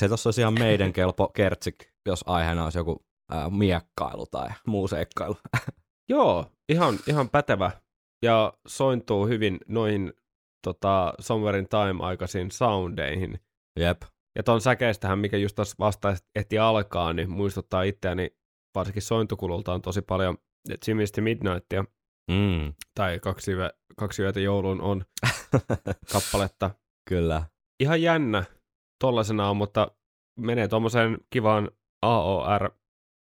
Se tuossa olisi ihan meidän kelpo kertsik, jos aiheena olisi joku ää, miekkailu tai muu seikkailu. *laughs* Joo, ihan, ihan pätevä. Ja sointuu hyvin noihin tota, Somewhere in Time-aikaisiin soundeihin. Jep. Ja ton säkeistähän, mikä just tuossa vasta ehti alkaa, niin muistuttaa itseäni varsinkin sointukulultaan tosi paljon Jimmy's to Midnightia Mm. tai kaksi, yö, kaksi yötä jouluun on *laughs* kappaletta. Kyllä. Ihan jännä tollasenaan, mutta menee tuommoiseen kivaan AOR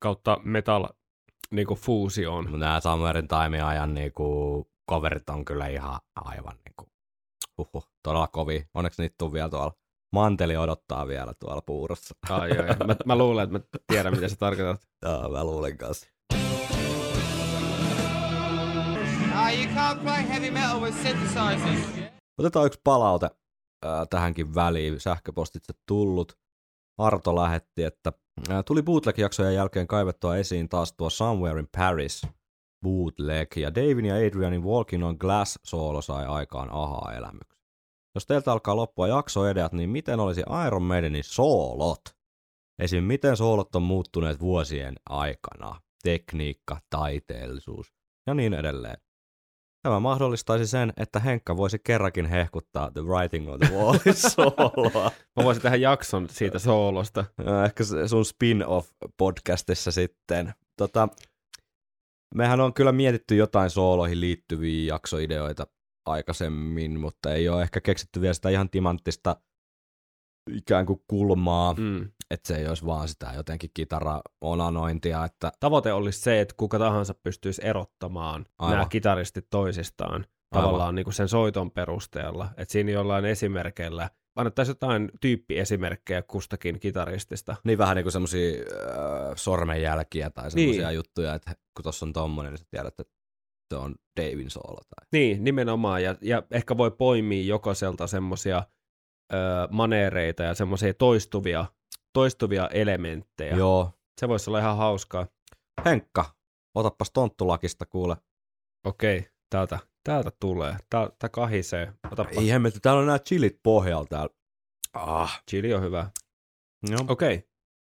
kautta metal niin kuin fuusioon. Mutta nämä Summerin Time ajan niinku coverit on kyllä ihan aivan niinku, huhhuh, todella kovia. Onneksi niitä on vielä tuolla. Manteli odottaa vielä tuolla puurossa. Ai, ai. Mä, mä luulen, että mä tiedän, mitä sä tarkoitat. *laughs* Joo, mä luulen kanssa. Ah, you can't play heavy metal with synthesizers. Otetaan yksi palaute ää, tähänkin väliin. Sähköpostitse tullut. Arto lähetti, että ää, tuli bootleg-jaksojen jälkeen kaivettua esiin taas tuo Somewhere in Paris bootleg, ja Davin ja Adrianin Walking on Glass soolo sai aikaan aha-elämyksen. Jos teiltä alkaa loppua jaksoedeat, niin miten olisi Iron Maidenin soolot? Esim. miten soolot on muuttuneet vuosien aikana? Tekniikka, taiteellisuus ja niin edelleen. Tämä mahdollistaisi sen, että Henkka voisi kerrankin hehkuttaa The Writing on the Wall *laughs* sooloa. Mä voisin tehdä jakson siitä soolosta. Ehkä sun spin-off-podcastissa sitten. Tota, mehän on kyllä mietitty jotain sooloihin liittyviä jaksoideoita aikaisemmin, mutta ei ole ehkä keksitty vielä sitä ihan timanttista ikään kuin kulmaa. Mm. Että se ei olisi vaan sitä jotenkin kitara-onanointia, että Tavoite olisi se, että kuka tahansa pystyisi erottamaan Aivan. nämä kitaristit toisistaan tavallaan niin kuin sen soiton perusteella. Että siinä jollain esimerkkeillä, annettaisiin jotain tyyppiesimerkkejä kustakin kitaristista. niin vähän niin kuin semmoisia äh, sormenjälkiä tai semmoisia Niin. juttuja, että kun tuossa on tommonen, niin sä tiedät, että se on Davin soolo. Tai... Niin, nimenomaan. Ja, ja ehkä voi poimia jokaiselta semmoisia maneereita ja semmoisia toistuvia, toistuvia elementtejä. Joo. Se voisi olla ihan hauskaa. Henkka, otapas tonttulakista kuule. Okei, täältä, täältä tulee. Tää, tää kahisee. Otapa. Ei hemmetti, täällä on nämä chilit pohjalla täällä. Ah. Chili on hyvä. Joo. Okei.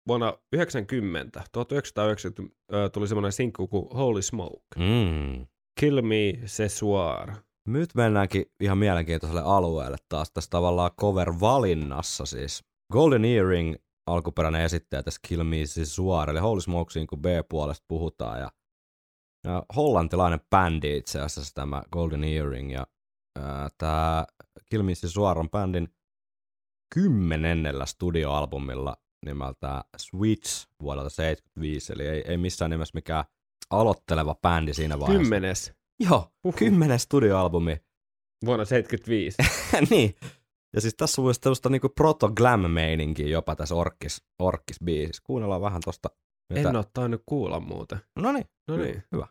Vuonna 90, 1990 ö, tuli semmoinen sinkku kuin Holy Smoke. Mm. Kill Me Ce Soir. Nyt mennäänkin ihan mielenkiintoiselle alueelle taas tässä tavallaan cover-valinnassa siis. Golden Earring alkuperäinen esittäjä tässä Kill Me Suar, eli Holy Smokesiin kun B-puolesta puhutaan. Ja, ja hollantilainen bändi itse asiassa tämä Golden Earring. Ja tämä Kill Me Suar on bändin kymmenennellä studioalbumilla nimeltä Switch vuodelta 75, eli ei, ei missään nimessä mikään aloitteleva bändi siinä vaiheessa. Kymmenes Joo, Uhu. kymmenen studioalbumi. vuonna 75. *laughs* niin. Ja siis tässä on myös tällaista niinku proto-glam-meininkiä jopa tässä orkkis, orkkis-biisissä. Kuunnellaan vähän tosta. en ole tainnut kuulla muuten. No niin, No niin. hyvä.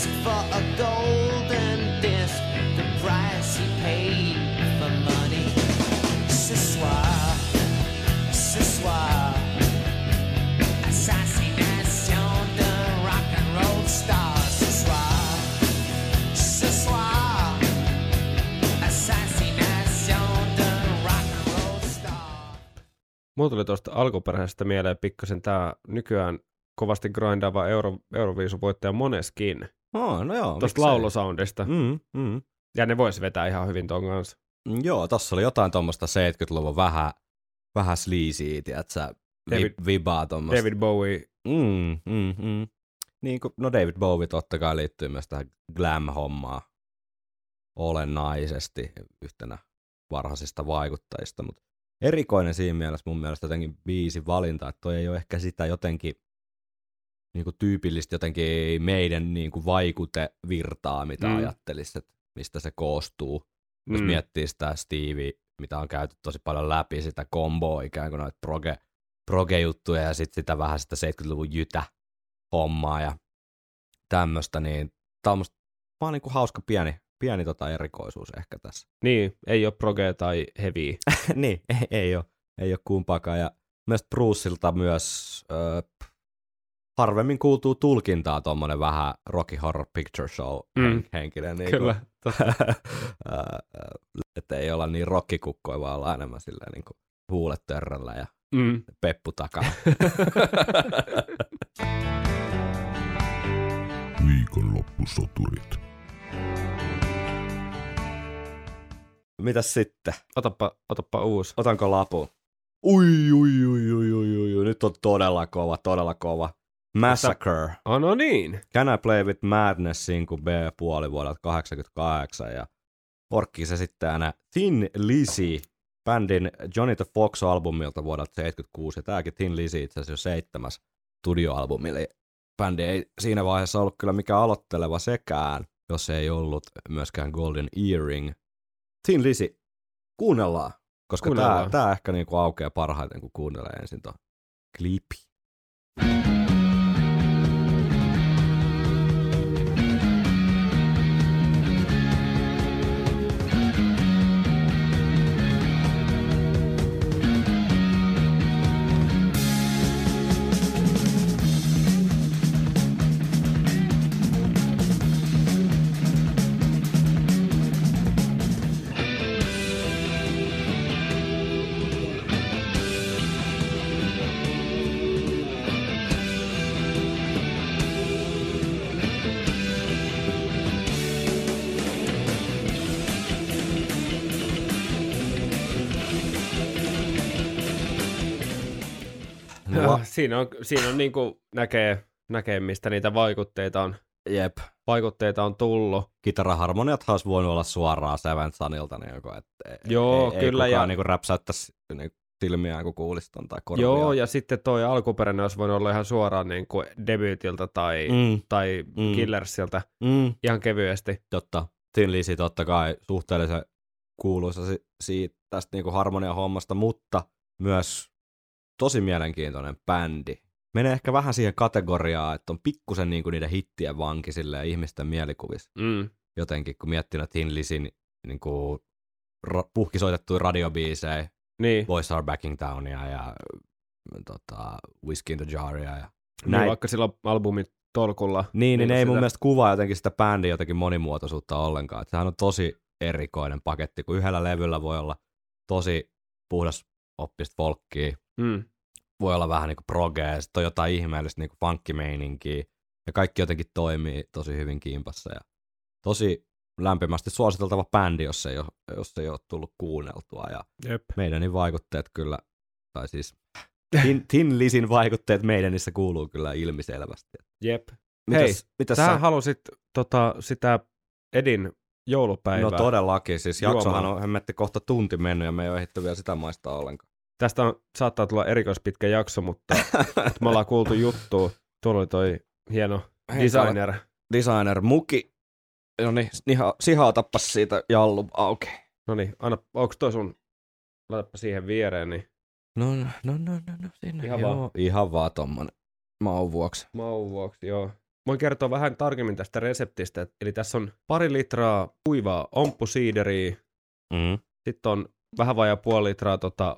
Risk for a golden disc. The price he paid for money. Ce soir, ce soir, assassination rock and roll star. Ce soir, ce soir. Assassination rock and roll star. Mulla tuli tuosta alkuperäisestä mieleen pikkasen tämä nykyään kovasti grindaava Euro, Euroviisuvoittaja Moneskin. Oh, no joo. Tuosta miksei. laulusoundista. Mm, mm. Ja ne vois vetää ihan hyvin ton kanssa. Joo, tossa oli jotain tuommoista 70-luvun vähän, vähän sleazyä, tiedätkö, David- vi- vibaa tuommoista. David Bowie. Mm, mm, mm. Niin kuin, no David Bowie totta kai liittyy myös tähän glam-hommaan olennaisesti yhtenä varhaisista vaikuttajista, mutta erikoinen siinä mielessä mun mielestä jotenkin biisi valinta, että toi ei ole ehkä sitä jotenkin niin kuin tyypillistä jotenkin meidän niin kuin vaikutevirtaa, mitä Mm. ajattelisi, että mistä se koostuu. Jos Mm. miettii sitä Stevie, mitä on käyty tosi paljon läpi, sitä komboa ikään kuin noita proge, proge-juttuja ja sitten sitä vähän sitä 70-luvun jytä hommaa ja tämmöistä, niin tämä on musta vaan niin kuin hauska pieni, pieni tota erikoisuus ehkä tässä. Niin, ei ole proge tai heavy. *laughs* niin, ei, ei ole, ei ole kumpaakaan. Ja myös Bruceilta myös ö, harvemmin kuultuu tulkintaa tuommoinen vähän Rocky Horror Picture Show Mm. henkinen. Niin Kyllä. *laughs* että ei olla niin rokkikukkoja, vaan olla enemmän silleen niin kuin huulet törröllä ja Mm. peppu takana. *laughs* Viikonloppusoturit. Mitäs sitten? Otappa, otappa uusi. Otanko lapun? Ui, ui, ui, ui, ui, ui, ui, nyt on todella kova, todella kova. Massacre. Oh, no niin. Can I Play With Madnessin kuin B-puoli vuodelta 88 ja Orkkis esittäjänä Thin Lizzy bändin Johnny the Fox-albumilta vuodelta 76 ja tämäkin Thin Lizzy itse asiassa jo seitsemäs studioalbumi, eli bändi ei siinä vaiheessa ollut kyllä mikään aloitteleva sekään, jos ei ollut myöskään Golden Earring. Thin Lizzy, kuunnellaan, koska tämä, Kuunnellaan. tämä ehkä niinku aukeaa parhaiten, kun kuuntelee ensin tuon klipi. No, siinä on, siinä on niin kuin näkee, näkee, mistä niitä vaikutteita on, Jep. vaikutteita on tullut. Kitaraharmoniathan olisi voinut olla suoraan Seventh Sunilta, niin joko, että ei, Joo, ei, kyllä, Ei ja- kukaan niinku räpsäyttäisi niinku silmiään, kun kuulisi ton tai korvia. Joo, ja sitten toi alkuperäinen olisi voinut olla ihan suoraan niin kuin debyytiltä tai, mm. tai Mm. Killersiltä mm, ihan kevyesti. totta. Tin Lizzy totta kai suhteellisen kuuluisa si- siitä tästä niinku harmonian hommasta, mutta myös tosi mielenkiintoinen bändi. Menee ehkä vähän siihen kategoriaan, että on pikkusen niinku niiden hittien vanki silleen ihmisten mielikuvissa. Mm. Jotenkin, kun miettii näitä Tin Lizzyn niinku ra- puhkisoitettuja radiobiisejä, Niin, Boys Are Backing Downia ja tota, Whiskey in the Jaria. Ja niin näin. vaikka silloin albumin tolkulla. Niin, niin kuin ei mun mielestä kuvaa jotenkin sitä bändin jotenkin monimuotoisuutta ollenkaan. Sehän on tosi erikoinen paketti, kun yhdellä levyllä voi olla tosi puhdas oppista folkkia, Mm. Voi olla vähän niinku progea, sitten on jotain ihmeellistä niinku funkkimeininkiä, ja kaikki jotenkin toimii tosi hyvin kimpassa. Ja tosi lämpimästi suositeltava bändi, jos ei ole, jos ei ole tullut kuunneltua. Ja Jep. meidänin vaikutteet kyllä, tai siis Tin, *laughs* Tin Lisin vaikutteet meidänissä kuuluu kyllä ilmiselvästi. Jep. Mitäs, Hei, mitäs Sä halusit tota, sitä Edin joulupäivää. No todellakin, siis jaksohan on hemmetti kohta tunti mennyt ja me ei ole ehditty vielä sitä maistaa ollenkaan. Tästä on, saattaa tulla erikoispitkä jakso, mutta me ollaan kuultu juttua. Tuolla oli toi hieno Hei, designer. Designer Muki, no niin, sihaa tappas siitä jallu auki. No niin, anna, onko toi sun, laitapa siihen viereen, niin No, no, no, no, no, no sinne. Ihan Joo, vaan. Ihan vaan tommonen maun vuoksi. maun vuoksi, joo. Voin kertoa vähän tarkemmin tästä reseptistä. Eli tässä on pari litraa kuivaa omppusiideriä, Mm. sitten on vähän vajaa puoli litraa tota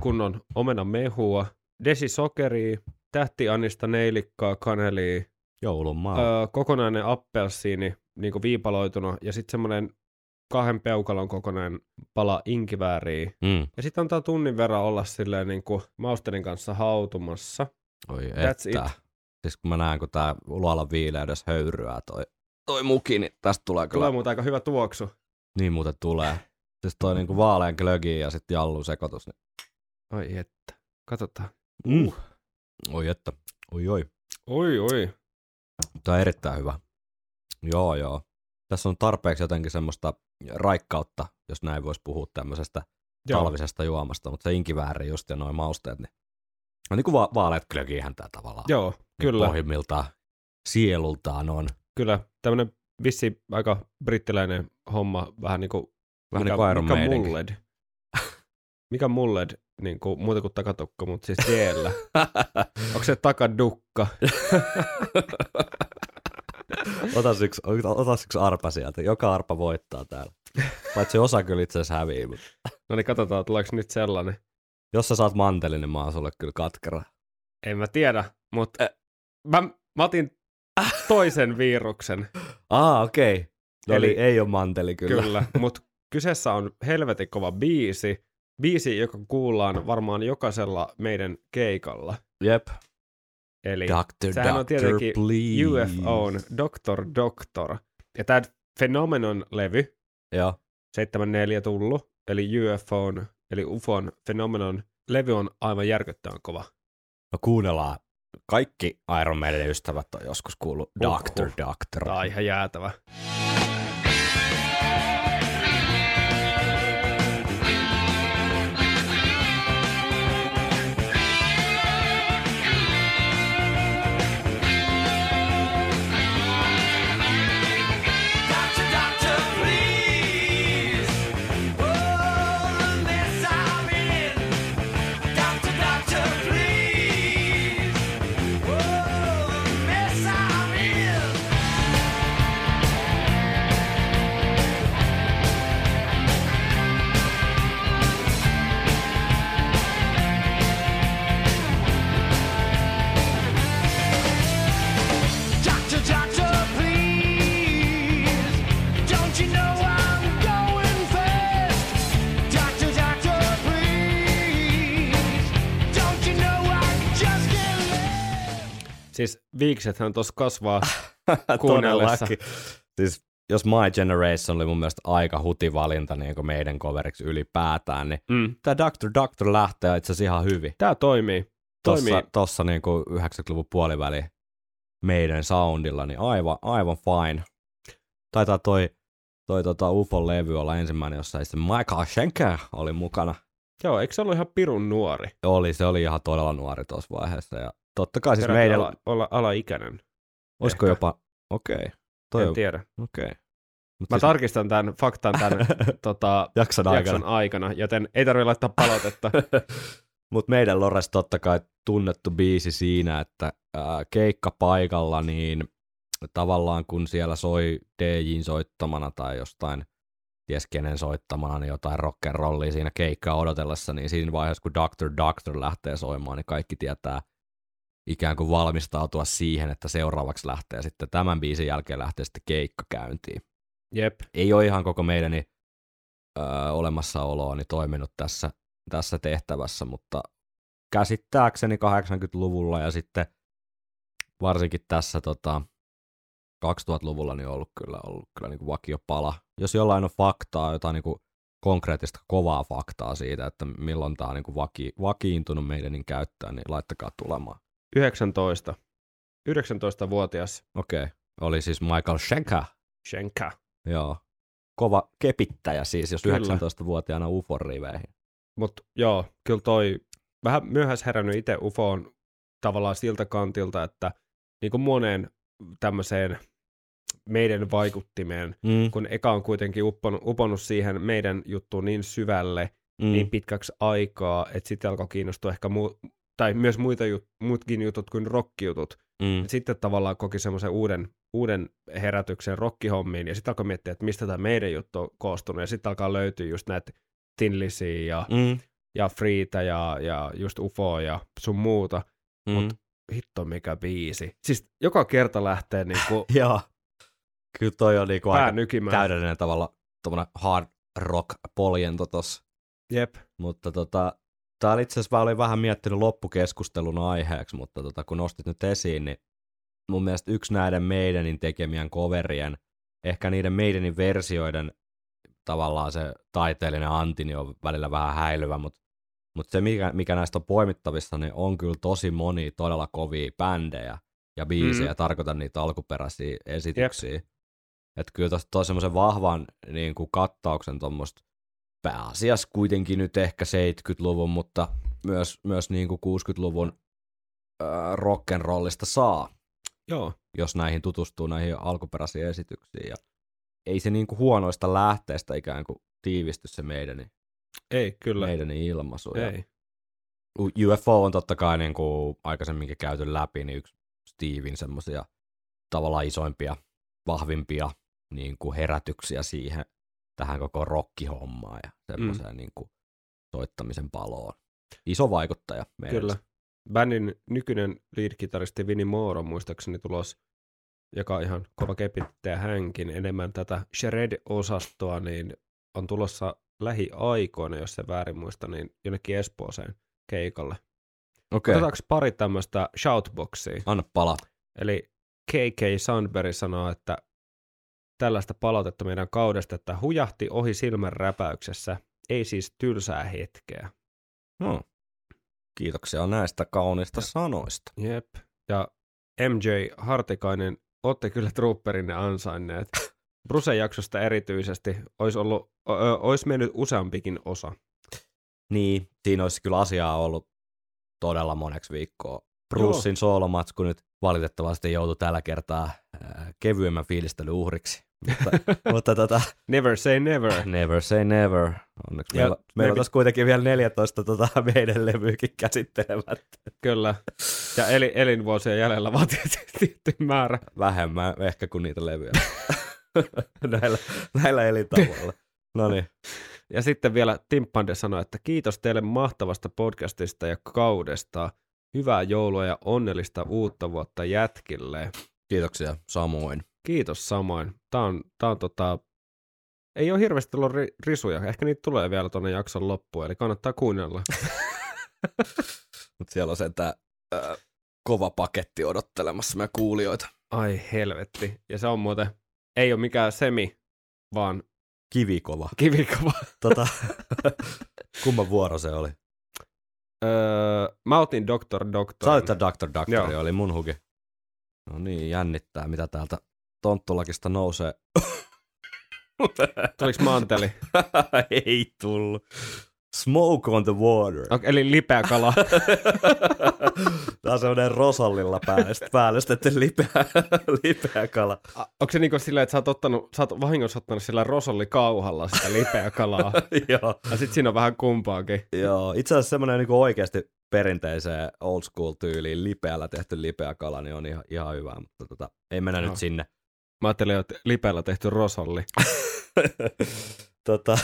kunnon omenan mehua, desi sokeria, tähtiannista, neilikkaa, kanelia, Joulun maa. öö, kokonainen appelsiini, niin kuin viipaloituna, ja sitten semmoinen kahden peukalon kokonainen pala inkivääriä. Mm. Ja sitten antaa tunnin verran olla silleen niin kuin mausterin kanssa hautumassa. Oi That's että. it. Siis kun mä näen, kun tää luolan viileydessä höyryää toi, toi muki, niin tästä tulee kyllä Tulee muuten aika hyvä tuoksu. niin muuten tulee. Siis toi niinku vaalean glögi ja sitten jallu sekoitus. Niin. Ai että. Katsotaan. Mm. Oi että. Oi oi. Oi, oi. Tämä on erittäin hyvä. Joo, joo. Tässä on tarpeeksi jotenkin semmoista raikkautta, jos näin voisi puhua tämmöisestä Joo. talvisesta juomasta, mutta se inkivääri just ja noin mausteet, niin on niin kuin va- vaaleat glögihän tämä tavallaan. Joo, Niin kyllä. Pohjimmiltaan, sielultaan on. Kyllä. Tämmönen vissi aika brittiläinen homma, vähän niin kuin... Vähän mikä, niin kuin Iron mikä mulled? mikä mulled, niin kuin, muuta kuin takatukka, mutta siis siellä. *laughs* Onko se takadukka? *laughs* otas, yksi, otas yksi arpa sieltä. Joka arpa voittaa täällä. Paitsi osa kyllä itse asiassa hävii, mutta No niin, katsotaan, tuleeko nyt sellainen. jos sä saat mantelin, niin mä oon sulle kyllä katkera. En mä tiedä, mutta mä, mä otin toisen viruksen. Ah, *laughs* okei. Okay. No Eli- Eli ei ole manteli kyllä. Kyllä, mutta kyseessä on helvetin kova biisi. Biisi, joka kuullaan varmaan jokaisella meidän keikalla. Jep. Eli Doctor, sehän on doctor, tietenkin please. UFOn Doctor Doctor. Ja tämä Phenomenon-levy, Joo. 74 tullut, eli UFOn, eli UFOn Phenomenon levy on aivan järkyttävän kova. No kuunnellaan. Kaikki Iron Maiden ystävät on joskus kuullut Uhuh. Doctor, Doctor. Tämä on ihan jäätävä. Siis viiksethän tuossa kasvaa *laughs* kuunnellessa. Siis jos My Generation oli mun mielestä aika hutivalinta niin kuin meidän coveriksi ylipäätään, niin Mm. tämä Doctor Doctor lähtee itse asiassa ihan hyvin. Tämä toimii. tossa, Toimii. tossa niinku 90-luvun puoliväli meidän soundilla, niin aivan, aivan fine. Taitaa toi, toi tota UFO-levy olla ensimmäinen, jossa sitten Michael Schenker oli mukana. Joo, eikö se ollut ihan pirun nuori? Oli, se oli ihan todella nuori tuossa vaiheessa. Ja totta kai siis Peräti meidän, Olla, olla alaikäinen. olisiko ehkä. jopa, okei, okay, toi en on, tiedä. okei. Mut Mä siis tarkistan tämän faktan tämän *laughs* tota, jakson jakson aikana. aikana, joten ei tarvitse laittaa palautetta. *laughs* Mutta meidän Lores totta kai tunnettu biisi siinä, että ää, keikkapaikalla niin tavallaan kun siellä soi DJin soittamana tai jostain ties kenen soittamana, niin jotain rock'n'rollia siinä keikkaa odotellessa, niin siinä vaiheessa kun Dr. Doctor lähtee soimaan, niin kaikki tietää ikään kuin valmistautua siihen, että seuraavaksi lähtee sitten tämän biisin jälkeen lähtee sitten keikka käyntiin Jep. ei ole ihan koko meidän öö, olemassaoloani toiminut tässä, tässä tehtävässä, mutta käsittääkseni 80-luvulla ja sitten varsinkin tässä tota, 2000-luvulla niin on ollut kyllä, ollut kyllä niin kuin vakiopala. Jos jollain on faktaa, jotain niin kuin konkreettista kovaa faktaa siitä, että milloin tämä on niin kuin vaki, vakiintunut meidän käyttöön, niin laittakaa tulemaan. 19. 19-vuotias Okei, oli siis Michael Schenker. Shenka. Joo. Kova kepittäjä siis, jos Kyllä. 19-vuotiaana UFOn riveihin. Mutta joo, kyllä toi vähän myöhäis herännyt itse UFOon tavallaan siltä kantilta, että niin kuin moneen tämmöiseen meidän vaikuttimeen, Mm, kun eka on kuitenkin upponut, uponnut siihen meidän juttuun niin syvälle, mm, niin pitkäksi aikaa, että sitten alkoi kiinnostua ehkä muu, tai myös muita jut, muutkin jutut kuin rockjutut. mm, sitten tavallaan koki semmoisen uuden, uuden herätyksen rockihommiin, ja sitten alkoi miettiä, että mistä tämä meidän juttu on koostunut, ja sitten alkaa löytyä just näitä Tin Lizzyä ja, mm, ja Freeta ja, ja just UFO ja sun muuta. mm. Mut hitto mikä biisi. Siis joka kerta lähtee niinku *laughs* Joo. Kyllä toi on niinku aika täydellinen tavalla tommonen hard rock poljento tossa. Jep. Mutta tota, tää oli itse asiassa mä olin vähän miettinyt loppukeskustelun aiheeksi, mutta tota, kun nostit nyt esiin, niin mun mielestä yksi näiden meidänin tekemien coverien, ehkä niiden meidänin versioiden tavallaan se taiteellinen anti niin on välillä vähän häilyvä, mutta, mutta se mikä, mikä näistä on poimittavissa, niin on kyllä tosi moni todella kovia bändejä ja biisejä, Mhm. tarkoitan niitä alkuperäisiä esityksiä. Että kyllä tuosta tuo semmoisen vahvan niin kuin kattauksen tuommoista pääasiassa kuitenkin nyt ehkä 70-luvun, mutta myös, myös niin kuin 60-luvun äh, rock'n'rollista saa, Joo. jos näihin tutustuu näihin alkuperäisiin esityksiin. Ja ei se niin kuin huonoista lähteistä ikään kuin tiivisty se meidän, Ei, kyllä. meidän ilmaisu. Ja Ei. U- UFO on totta kai niin kuin aikaisemminkin käyty läpi, niin yksi Steven semmoisia tavallaan isoimpia, vahvimpia niin kuin herätyksiä siihen tähän koko rockihommaan ja semmoiseen mm. niin kuin soittamisen paloon. Iso vaikuttaja meidän. Kyllä. Bändin nykyinen lead-kitaristi Vinnie Moore muistaakseni tulos, joka on ihan kova kepittäjä hänkin, enemmän tätä Shred-osastoa, niin on tulossa lähiaikoina, jos se väärin muista, niin jonnekin Espooseen keikalle. Okei, Otetaanko pari tämmöistä shoutboxia? anna pala. Eli KK Sandberg sanoo, että tällaista palautetta meidän kaudesta, että hujahti ohi silmän räpäyksessä, ei siis tylsää hetkeä. No. Kiitoksia näistä kauniista sanoista. Jep. Ja MJ Hartikainen, olette kyllä troopperinne ansainneet. *laughs* Brusen jaksosta erityisesti olisi, ollut, ö, ö, olisi mennyt useampikin osa. Niin, siinä olisi kyllä asiaa ollut todella moneksi viikkoa. Brucein soolomatsku nyt valitettavasti joutui tällä kertaa kevyemmän fiilistelyn uhriksi. Mutta, mutta tota, Never say never. never say never. Onneksi Ja meillä, meillä on me- tässä kuitenkin vielä 14 tota, meidän levyykin käsittelemättä. Kyllä. Ja eli, elinvuosia jäljellä vaan tietty määrä. Vähemmän ehkä kuin niitä levyjä. *laughs* näillä, näillä elintavoilla. No niin. Ja sitten vielä Timpande sanoi, että kiitos teille mahtavasta podcastista ja kaudesta. Hyvää joulua ja onnellista uutta vuotta jätkille. Kiitoksia samoin. Kiitos samoin. Tää on, tää on tota... Ei ole hirveästi ollut ri- risuja. Ehkä niitä tulee vielä tuonne jakson loppuun, eli kannattaa kuunnella. *laughs* Mutta siellä on se tää, äh, kova paketti odottelemassa meidän kuulijoita. Ai helvetti. Ja se on muuten, ei ole mikään semi, vaan Kivikova. kivikova. *laughs* Tota, *laughs* kumman vuoro se oli? Öö, mä otin Dr. Doctor. Sä olit. Doctor, Joo. oli mun huki. No niin, jännittää, mitä täältä tonttulakista nousee. Tuliko manteli? *laughs* Ei tullut. Smoke on the water. Okay, eli lipeä kala. *laughs* Tää on semmonen rosallilla päällest, päällestetty lipeä, lipeä kala. Onko se niinku silleen, että sä oot, ottanut, sä oot vahingossa ottanut sillä rosolli kauhalla sitä lipeä kalaa? *laughs* Joo. ja sit siinä on vähän kumpaakin. Joo, itse asiassa semmoinen niinku oikeasti perinteiseen old school tyyliin lipeällä tehty lipeä kala, niin on ihan, ihan hyvä, mutta tota, ei mennä Joo. nyt sinne. Mä ajattelin, että lipeällä tehty rosolli. *laughs* tota,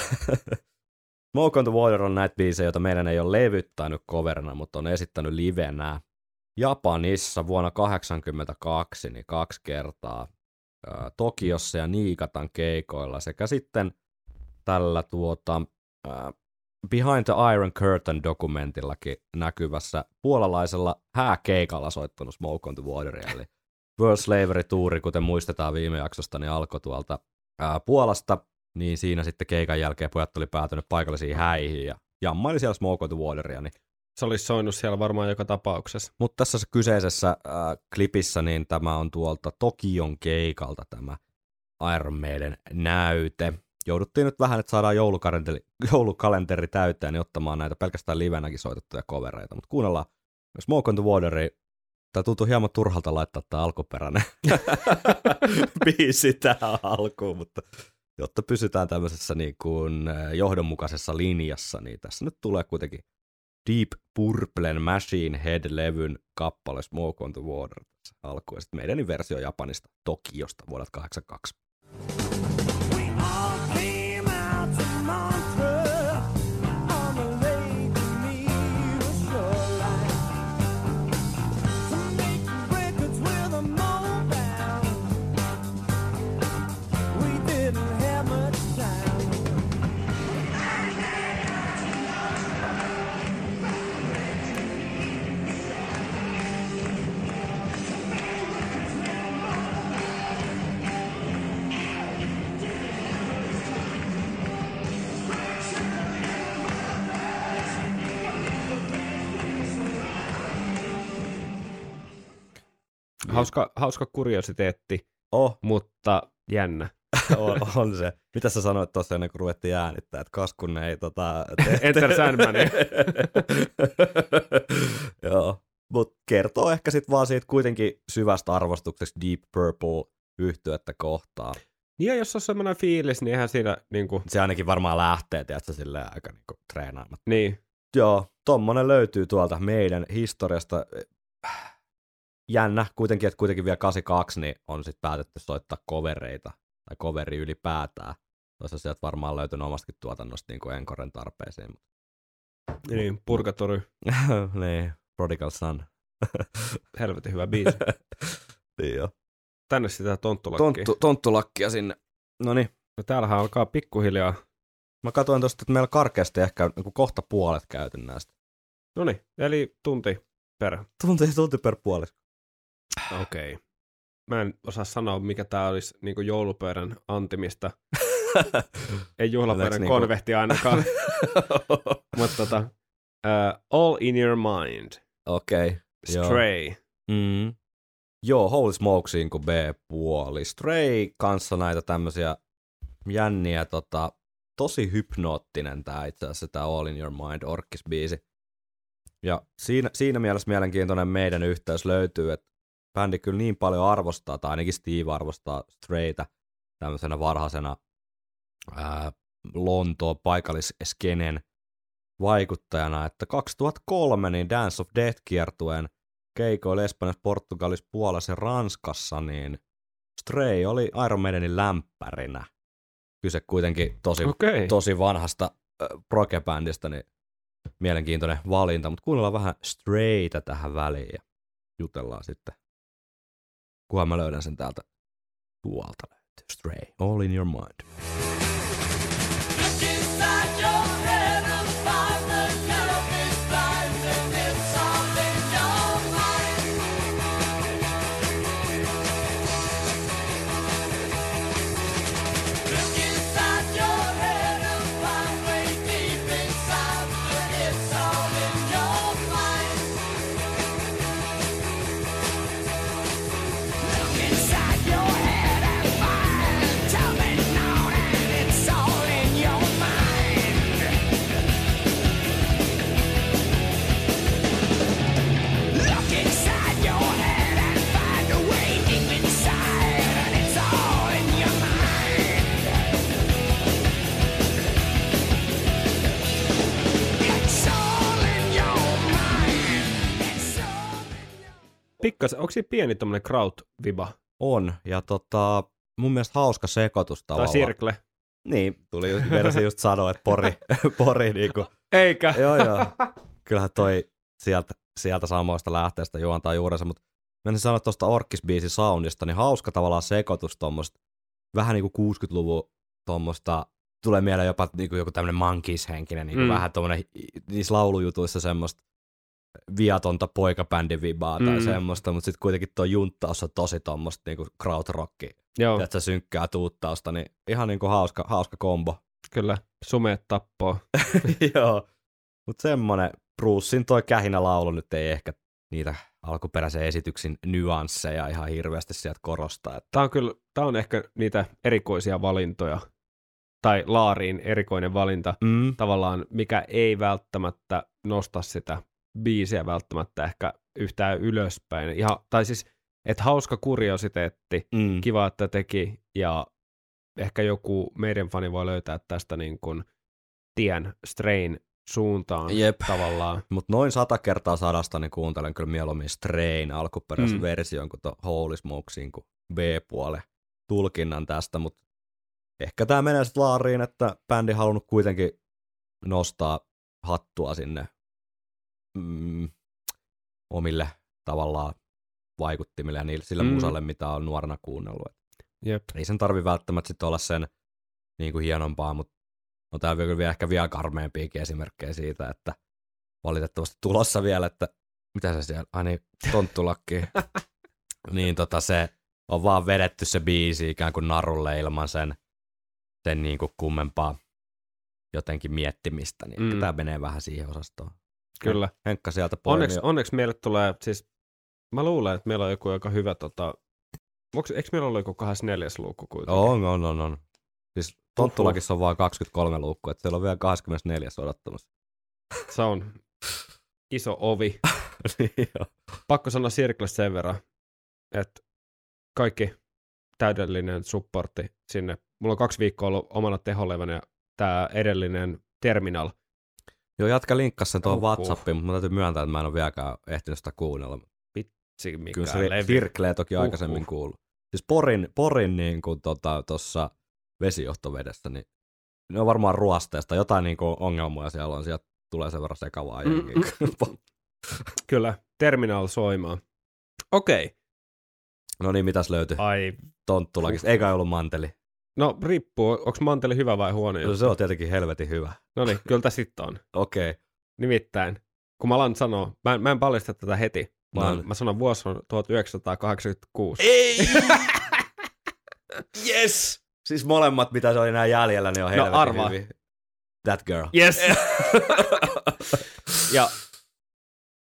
*laughs* Smoke on the Water on näitä biisejä, joita meidän ei ole levyttänyt coverina, mutta on esittänyt livenä Japanissa vuonna 1982, niin kaksi kertaa ää, Tokiossa ja Niikatan keikoilla sekä sitten tällä tuota, ää, Behind the Iron Curtain dokumentillakin näkyvässä puolalaisella hääkeikalla soittanut Smoke on the Water, eli World Slavery Touri, kuten muistetaan viime jaksosta, niin alkoi tuolta ää, Puolasta, niin siinä sitten keikan jälkeen pojat oli päätynyt paikallisiin häihin ja jammaili siellä Smoke on the Wateria, niin Se olisi soinut siellä varmaan joka tapauksessa. mutta tässä kyseisessä äh, klipissä niin tämä on tuolta Tokion keikalta tämä Iron Maiden näyte. Jouduttiin nyt vähän, että saadaan joulukalenteri, joulukalenteri täyteen, niin ottamaan näitä pelkästään livenäkin soitettuja kovereita. Mutta kuunnellaan Smoke on the Wateri. Tämä tuntuu hieman turhalta laittaa tämä alkuperäinen *laughs* biisi tähän alkuun, mutta jotta pysytään tämmöisessä niin kuin johdonmukaisessa linjassa, niin tässä nyt tulee kuitenkin Deep Purplen Machine Head-levyn kappale Smoke on the Water alkuun. Ja sitten meidän versio Japanista Tokiosta vuodelta 82. Hauska, hauska kuriositeetti, Oh, mutta jännä. *laughs* on, on se. Mitä sä sanoit tuossa ennen kuin ruvettiin äänittää, että kas kun ei tota... Te, *laughs* Enter Sandman. *laughs* Joo, mutta kertoo ehkä sitten vaan siitä kuitenkin syvästä arvostuksesta Deep Purple yhtyettä kohtaa. Niin ja jos on semmoinen fiilis, niin eihän siinä niinku, Se ainakin varmaan lähtee, tiedätkö, silleen aika niinku treenaamatta. niin. Joo, tommonen löytyy tuolta meidän historiasta. Jännä kuitenkin, että kuitenkin vielä 82 niin on sitten päätetty soittaa covereita tai coveri ylipäätään. Tuossa sieltä varmaan löytynyt omastakin tuotannosta niin kuin Enkoren tarpeisiin. Mutta... Niin, Purgatory. *laughs* niin, Prodigal Son. *laughs* Helvetin hyvä biisi. *laughs* niin jo. Tänne sitä tonttulakkia. Tonttu, tonttulakkia sinne. No niin, No täällähän alkaa pikkuhiljaa. mä katsoin tuosta, että meillä karkeasti ehkä niin kohta puolet käyty näistä. No niin, eli tunti per. Tunti, tunti per puolis. Okei. Okay. Mä en osaa sanoa, mikä tää olisi niinku joulupöydän antimista. *laughs* Ei juhlapöydän niinku- konvehti ainakaan. *laughs* Mutta tota, uh, All in your mind. Okei. Okay. Joo. Stray. Mm. Joo, Holy Smokesiin kuin B-puoli. Stray kanssa näitä tämmöisiä jänniä, tota, tosi hypnoottinen tää itse asiassa, tää All in Your Mind Orkis-biisi. Ja siinä, siinä mielessä mielenkiintoinen meidän yhteys löytyy, että bändi kyllä niin paljon arvostaa, tai ainakin Steve arvostaa Straytä tämmöisenä varhaisena ää, Lontoon paikallisskenen vaikuttajana, että 2003 niin Dance of Death kiertueen keikoilla Espanjassa, Portugalissa, Puolassa ja Ranskassa, niin Stray oli Iron Maidenin lämpärinä. Kyse kuitenkin tosi. Okay. tosi vanhasta äh, proge-bändistä, niin mielenkiintoinen valinta, mutta kuunnellaan vähän Straytä tähän väliin ja jutellaan sitten. Kunhan mä löydän sen täältä tuolta löytyy. Stray, all in your mind. Pikkasen, onko siinä pieni tommonen kraut-viba? On, ja tota, mun mielestä hauska sekoitus Tai tavallaan. sirkle? Niin, tuli just, just sanoa, että pori, *laughs* pori niinku. Eikä. Joo, joo. *laughs* Kyllähän toi sieltä, sieltä samoista lähteestä juontaa juurensa, mutta mä sanoa tuosta Orkkis-biisin soundista, niin hauska tavallaan sekoitus tuommoista, vähän niinku 60-luvun tuommoista, tulee mieleen jopa niinku joku tämmönen Monkeys-henkinen, niinku Mm. mm. vähän tuommoinen niissä laulujutuissa semmoista viatonta poikabändin vibaa tai Mm. semmoista, mutta sitten kuitenkin tuo junttaus on tosi tuommoista niinku krautrocki, Joo, että synkkää tuuttausta, niin ihan niinku hauska, hauska kombo. kyllä. Sumeet tappoo. *laughs* Joo, mutta semmonen Brucein toi kähinä laulu nyt ei ehkä niitä alkuperäisen esityksin nyansseja ihan hirveästi sieltä korostaa. Että Tää on kyllä, tää on ehkä niitä erikoisia valintoja. Tai Laariin erikoinen valinta. mm, Tavallaan, mikä ei välttämättä nosta sitä biisiä välttämättä ehkä yhtään ylöspäin. Ihan, tai siis, että hauska kuriositeetti, mm, kiva, että teki, ja ehkä joku meidän fani voi löytää tästä niin kuin tien strain suuntaan Jep. tavallaan. *laughs* Mutta noin sata kertaa sadasta niin kuuntelen kyllä mieluummin Strain alkuperäisen Mm. version kuin Holy Smokesin kuin B-puole tulkinnan tästä, mutta ehkä tämä menee sitten laariin, että bändi halunnut kuitenkin nostaa hattua sinne mm, omille tavallaan vaikuttimille ja niille, sille Mm. musalle, mitä on nuorena kuunnellut. Jep. ei sen tarvi välttämättä sit olla sen niin kuin hienompaa, mutta on täällä kyllä vielä ehkä vielä karmeampiakin esimerkkejä siitä, että valitettavasti tulossa vielä, että mitä se siellä, ai niin, tonttulakki, *laughs* niin tota se on vaan vedetty se biisi ikään kuin narulle ilman sen, sen niin kuin kummempaa jotenkin miettimistä, niin mm. tämä menee vähän siihen osastoon. Kyllä. Henkka sieltä poimii. Onneksi, onneksi meille tulee, siis mä luulen, että meillä on joku aika hyvä, tota, onks, eikö meillä ollut joku 24. luukku kuitenkin? On, on, on, on. Siis tonttulakissa on vaan 23 luukkua, että siellä on vielä 24 odottamassa. Se on iso ovi. *laughs* niin. Pakko sanoa Circle sen verran, että kaikki täydellinen supportti sinne. Mulla on kaksi viikkoa ollut omana teholevänä ja tämä edellinen Terminal. Joo, jatka tuohon Uhuh. WhatsAppiin, mutta mun täytyy myöntää, että mä en ole vieläkään ehtinyt sitä kuunnella. Vitsi, mikä Kyllä se levy. Virklee toki Uhuh. aikaisemmin kuullut. Siis Porin, Porin niin kuin tota, tuossa vesijohtovedessä, niin ne on varmaan ruosteesta. Jotain niin kuin ongelmia siellä on, sieltä tulee sen verran sekavaa Mm, jengiä. *laughs* Kyllä, Terminal soimaan. Okei, no niin, mitäs löytyi ai, tonttulakista? Eikä ollut manteli. No riippuu, onko manteli hyvä vai huono No, juttu? se on tietenkin helvetin hyvä. No niin, kyllä tää sitten on. *laughs* Okei. Okay. Nimittäin, kun mä alan sanoa, mä en, mä en paljasta tätä heti, vaan No. mä sanon vuosi on 1986. Ei! *laughs* yes! Siis molemmat, mitä se oli enää jäljellä, niin on helvetin No, arvaa. hyvin. That girl. Yes! *laughs* ja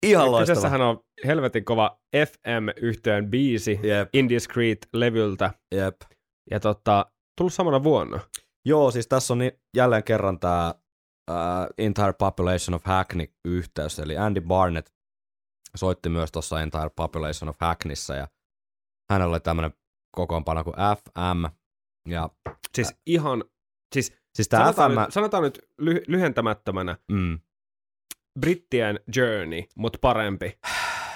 Ihan loistava. kyseessähän on helvetin kova FM-yhteen biisi Jep, Indiscreet-levyltä. jep. Ja tota, tullut samana vuonna. Joo, siis tässä on jälleen kerran tämä uh, Entire Population of Hackney-yhteys, eli Andy Barnett soitti myös tuossa Entire Population of Hackneyssä, ja hänellä oli tämmöinen kokoonpano kuin FM, ja Siis ihan, siis siis tämä sanotaan, FM, nyt, sanotaan nyt ly- lyhentämättömänä mm, brittien journey, mutta parempi.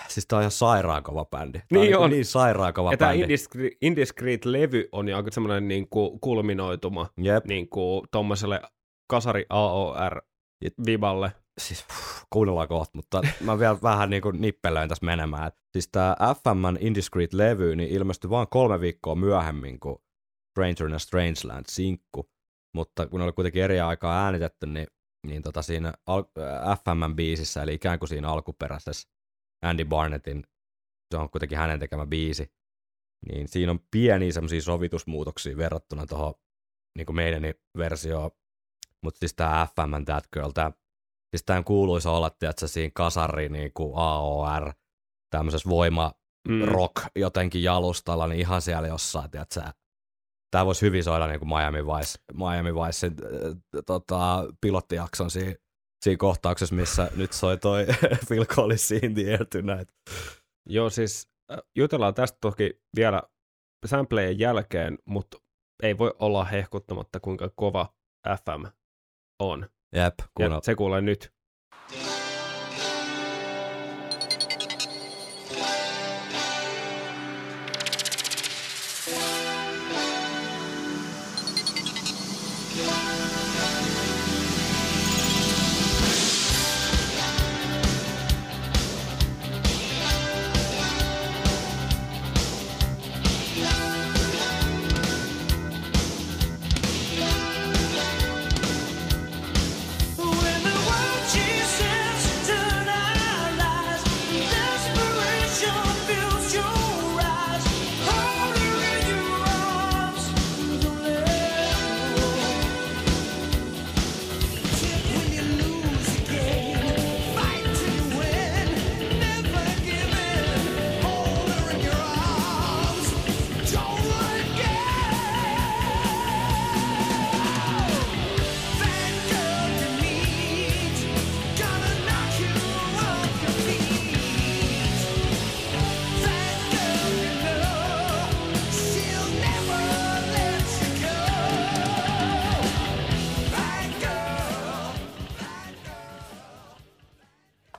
Siis tämä on ihan sairaan kova bändi. Tää Niin niinku on. Niin sairaan kova Ja tämä bändi. Indiscreet, Indiscreet-levy on jo aika semmoinen niin kuin kulminoituma Jep, niin kuin tommoselle kasari AOR-viballe. siis pff, kuunnellaan kohta, mutta mä vielä *laughs* vähän niin kuin nippelöin tässä menemään. Siis tämä FMn Indiscreet-levy niin ilmestyi vain kolme viikkoa myöhemmin kuin Stranger in a Strangeland-sinkku, mutta kun ne oli kuitenkin eri aikaa äänitetty, niin, niin tota siinä al- äh, FMn biisissä, eli ikään kuin siinä alkuperäisessä Andy Barnettin, se on kuitenkin hänen tekemä biisi, niin siinä on pieniä semmoisia sovitusmuutoksia verrattuna tuohon niin meidän versioon, mutta siis tämä FMn That Girl, tää, siis tämän kuuluisa olla, tiedätkö, siinä kasari niin kuin AOR, tämmöisessä voima Mm. rock jotenkin jalustalla, niin ihan siellä jossain, tiedätkö, tämä voisi hyvin soida niin kuin Miami Vice, Miami Vicein äh, tota, pilottijakson siinä, siinä kohtauksessa, missä nyt soi toi *laughs* Phil Collins in the air tonight. Joo, siis äh, jutellaan tästä toki vielä samplejen jälkeen, mutta ei voi olla hehkuttamatta, kuinka kova FM on. Jep, Ja kuunnella. se kuulee nyt.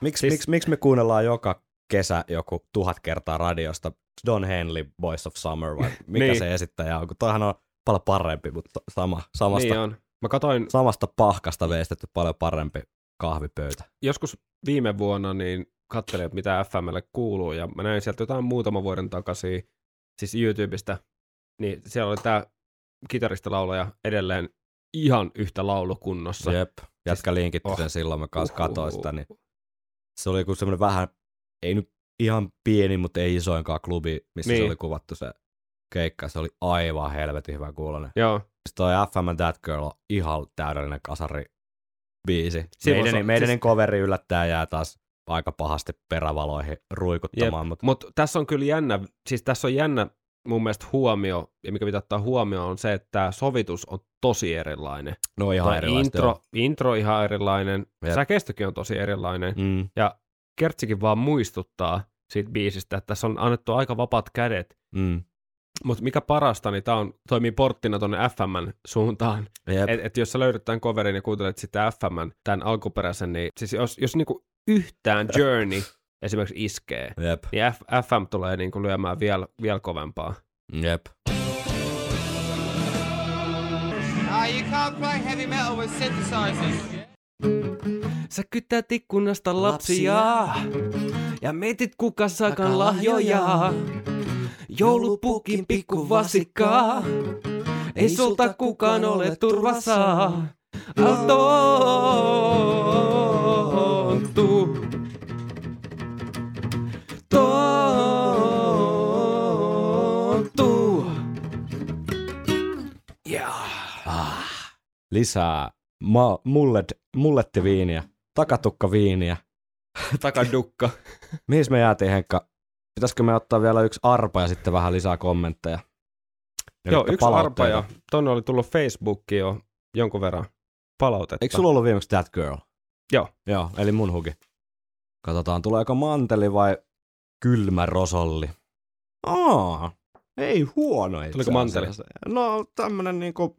Miksi, Siis- siis... miksi, miksi me kuunnellaan joka kesä joku tuhat kertaa radiosta Don Henley, Boys of Summer vai *laughs* mikä Niin. se esittäjä on, kun toihan on paljon parempi, mutta sama, samasta, Niin on. Mä katsoin samasta pahkasta veistetty paljon parempi kahvipöytä. joskus viime vuonna, niin katselin, että mitä FMlle kuuluu, ja mä näin sieltä jotain muutaman vuoden takaisin, siis YouTubesta, niin siellä oli tää kitaristilaulaja edelleen ihan yhtä laulukunnossa. Jep, jätkä linkitti oh. sen silloin, mä kanssa katsoin sitä, niin se oli joku semmoinen vähän, ei nyt ihan pieni, mutta ei isoinkaan klubi, missä Niin. se oli kuvattu se keikka. Se oli aivan helvetin hyvä kuulonen. Joo, Siis toi FM That Girl on ihan täydellinen kasari biisi. Siinä Meidänin, on- meidänin siis- coveri yllättää jää taas aika pahasti perävaloihin ruikuttamaan, mutta mutta tässä on kyllä jännä, siis tässä on jännä mun mielestä huomio, ja mikä pitää ottaa huomioon on se, että tämä sovitus on tosi erilainen. no ihan Toi erilaista. intro, intro ihan erilainen, Jep. säkeistökin on tosi erilainen. Mm, ja Kertsikin vaan muistuttaa siitä biisistä, että tässä on annettu aika vapaat kädet, mm. mutta mikä parasta, niin tämä on, toimii porttina tuonne FMn suuntaan. Jep. Et, et jos sä löydät tämän coverin ja kuuntelet sitä FMn, tämän alkuperäisen, niin siis jos, jos niinku yhtään Journey esimerkiksi iskee, Jep. niin F, FM tulee niinku lyömään vielä vielä kovempaa. Jep. You can't play heavy metal with synthesizers. Sä kytät ikkunasta lapsia ja mietit kuka saakaan lahjoja. Joulupukin pikku vasikkaa, ei sulta kukaan ole turvassa. Altoontu. Lisää ma- mullet, mullettiviiniä, takatukkaviiniä. *laughs* Takadukka. *laughs* Mihin me jäätiin, Henkka? Pitäisikö me ottaa vielä yksi arpa ja sitten vähän lisää kommentteja? Ja Joo, yksi arpa ja tonne oli tullut Facebookiin jo jonkun verran palautetta. Eikö sulla ollut viimeksi That Girl? Joo. Joo, eli mun huki. Katsotaan, tuleeko manteli vai kylmä rosolli. Aa, ei huono itse Tuliko manteli? No tämmönen niinku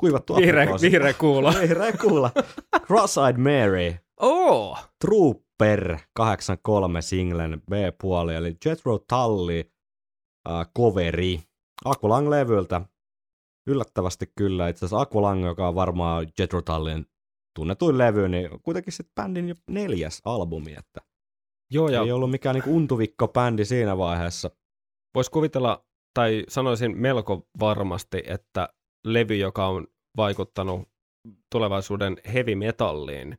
kuivattu Vihreä, aprikoosi. vihreä kuula. *laughs* Vihreä kuula. Cross-eyed Mary. Oo! Trooper 83 singlen B-puoli, eli Jethro Tully äh, coveri Aqualung-levyltä. Yllättävästi kyllä, itse asiassa Aqualung, joka on varmaan Jethro Tullin tunnetuin levy, niin kuitenkin sitten bändin jo neljäs albumi, että Joo, ja ei ollut mikään niinku untuvikko bändi siinä vaiheessa. voisi kuvitella, tai sanoisin melko varmasti, että levy, joka on vaikuttanut tulevaisuuden heavy metalliin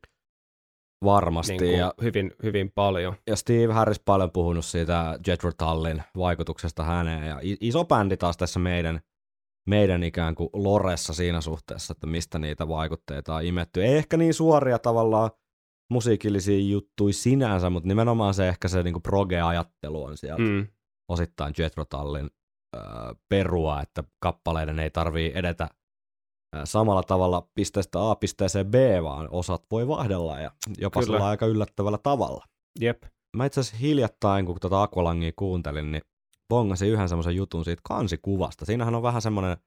Varmasti, niin kuin ja, hyvin, hyvin paljon. ja Steve Harris paljon puhunut siitä Jethro Tullin vaikutuksesta häneen, ja iso bändi taas tässä meidän, meidän ikään kuin loressa siinä suhteessa, että mistä niitä vaikutteita on imetty. Ei ehkä niin suoria tavallaan musiikillisia juttuja sinänsä, mutta nimenomaan se ehkä se niinku proge-ajattelu on sieltä. Mm. osittain Jethro Tullin äh, perua, että kappaleiden ei tarvii edetä äh, samalla tavalla pisteestä A pisteeseen B, vaan osat voi vaihdella ja jopa Kyllä. aika yllättävällä tavalla. Jep. Mä itse asiassa hiljattain, kun tätä Aqualangia kuuntelin, niin bongasin yhden semmoisen jutun siitä kansikuvasta. Siinähän on vähän semmoinen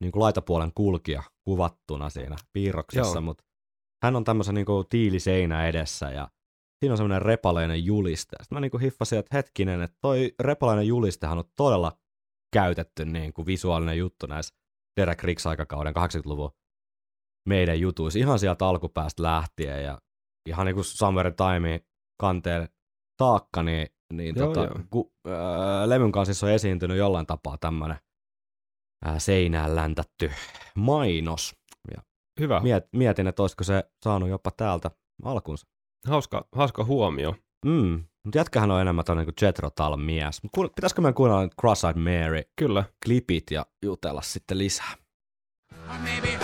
niin kuin laitapuolen kulkija kuvattuna siinä piirroksessa, mutta hän on tämmöisen niin kuin tiiliseinä edessä ja siinä on semmoinen repaleinen juliste. Sitten mä niin kuin hiffasin, että hetkinen, että toi repaleinen julistehan on todella käytetty niin kuin visuaalinen juttu näissä Derek Riggs-aikakauden 80-luvun meidän jutuissa ihan sieltä alkupäästä lähtien ja ihan niin kuin Summer Time kanteen taakka, niin, niin Joo, tota, joo. Ku, ää, levyn kanssa siis on esiintynyt jollain tapaa tämmöinen ää, seinään läntätty mainos. Hyvä. Miet, mietin, että olisiko se saanut jopa täältä alkunsa. Hauska, hauska huomio. Mm. Mutta jätkähän on enemmän tämmöinen kuin Jethro Tull mies. Kuul- Pitäisikö meidän kuunnella nyt Cross-Eyed Mary Kyllä. klipit ja jutella sitten lisää? Or maybe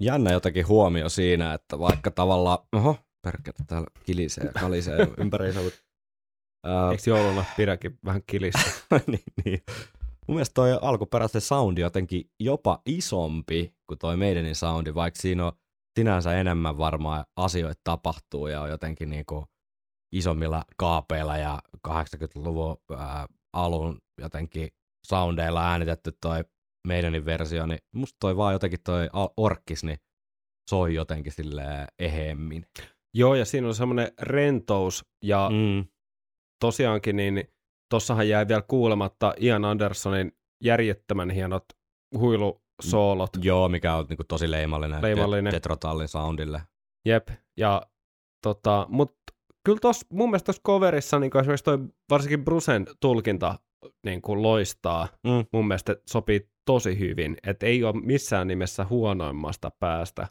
jännä jotenkin huomio siinä, että vaikka tavallaan, oho, perkele, täällä kilisee ja kalisee *laughs* ympäriinsä, mutta ää, Eikö jouluna pidäkin vähän kilissä? *laughs* niin, niin. Mun mielestä toi alkuperäisen soundi jotenkin jopa isompi kuin toi meidänin soundi, vaikka siinä on sinänsä enemmän varmaan asioita tapahtuu ja on jotenkin niinku isommilla kaapeilla ja 80-luvun ää, alun jotenkin soundeilla äänitetty toi meidänin versio, niin musta toi vaan jotenkin toi orkkis, niin soi jotenkin silleen eheemmin. Joo, ja siinä on semmoinen rentous, ja mm. Mm. tosiaankin niin tossahan jäi vielä kuulematta Ian Andersonin järjettömän hienot huilusoolot. Joo, mikä on niinku tosi leimallinen, Leimallinen. Detrotallin soundille. Jep, ja tota, mut kyllä tos, mun mielestä tuossa coverissa niin esimerkiksi toi varsinkin Brusen tulkinta niin kuin loistaa. Mm. Mun mielestä sopii tosi hyvin, että ei ole missään nimessä huonoimmasta päästä.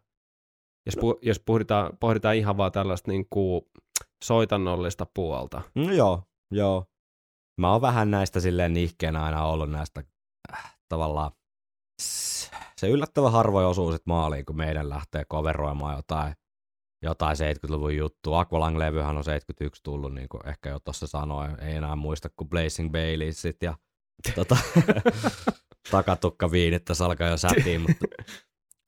Jos, pu, jos pohditaan, pohditaan ihan vaan tällaista niin kuin soitannollista puolta. No joo, joo. Mä oon vähän näistä silleen nihkeenä aina ollut näistä äh, tavallaan se yllättävän harvoin osuu sit maaliin, kun meidän lähtee coveroimaan jotain, jotain 70-luvun juttua. Aqualung-levyhän on 71 tullut, niin kuin ehkä jo tuossa sanoin. Ei enää muista kuin Blazing Baylessit ja tota, *laughs* *laughs* takatukka viinit tässä alkaa jo sätiin, *laughs* mutta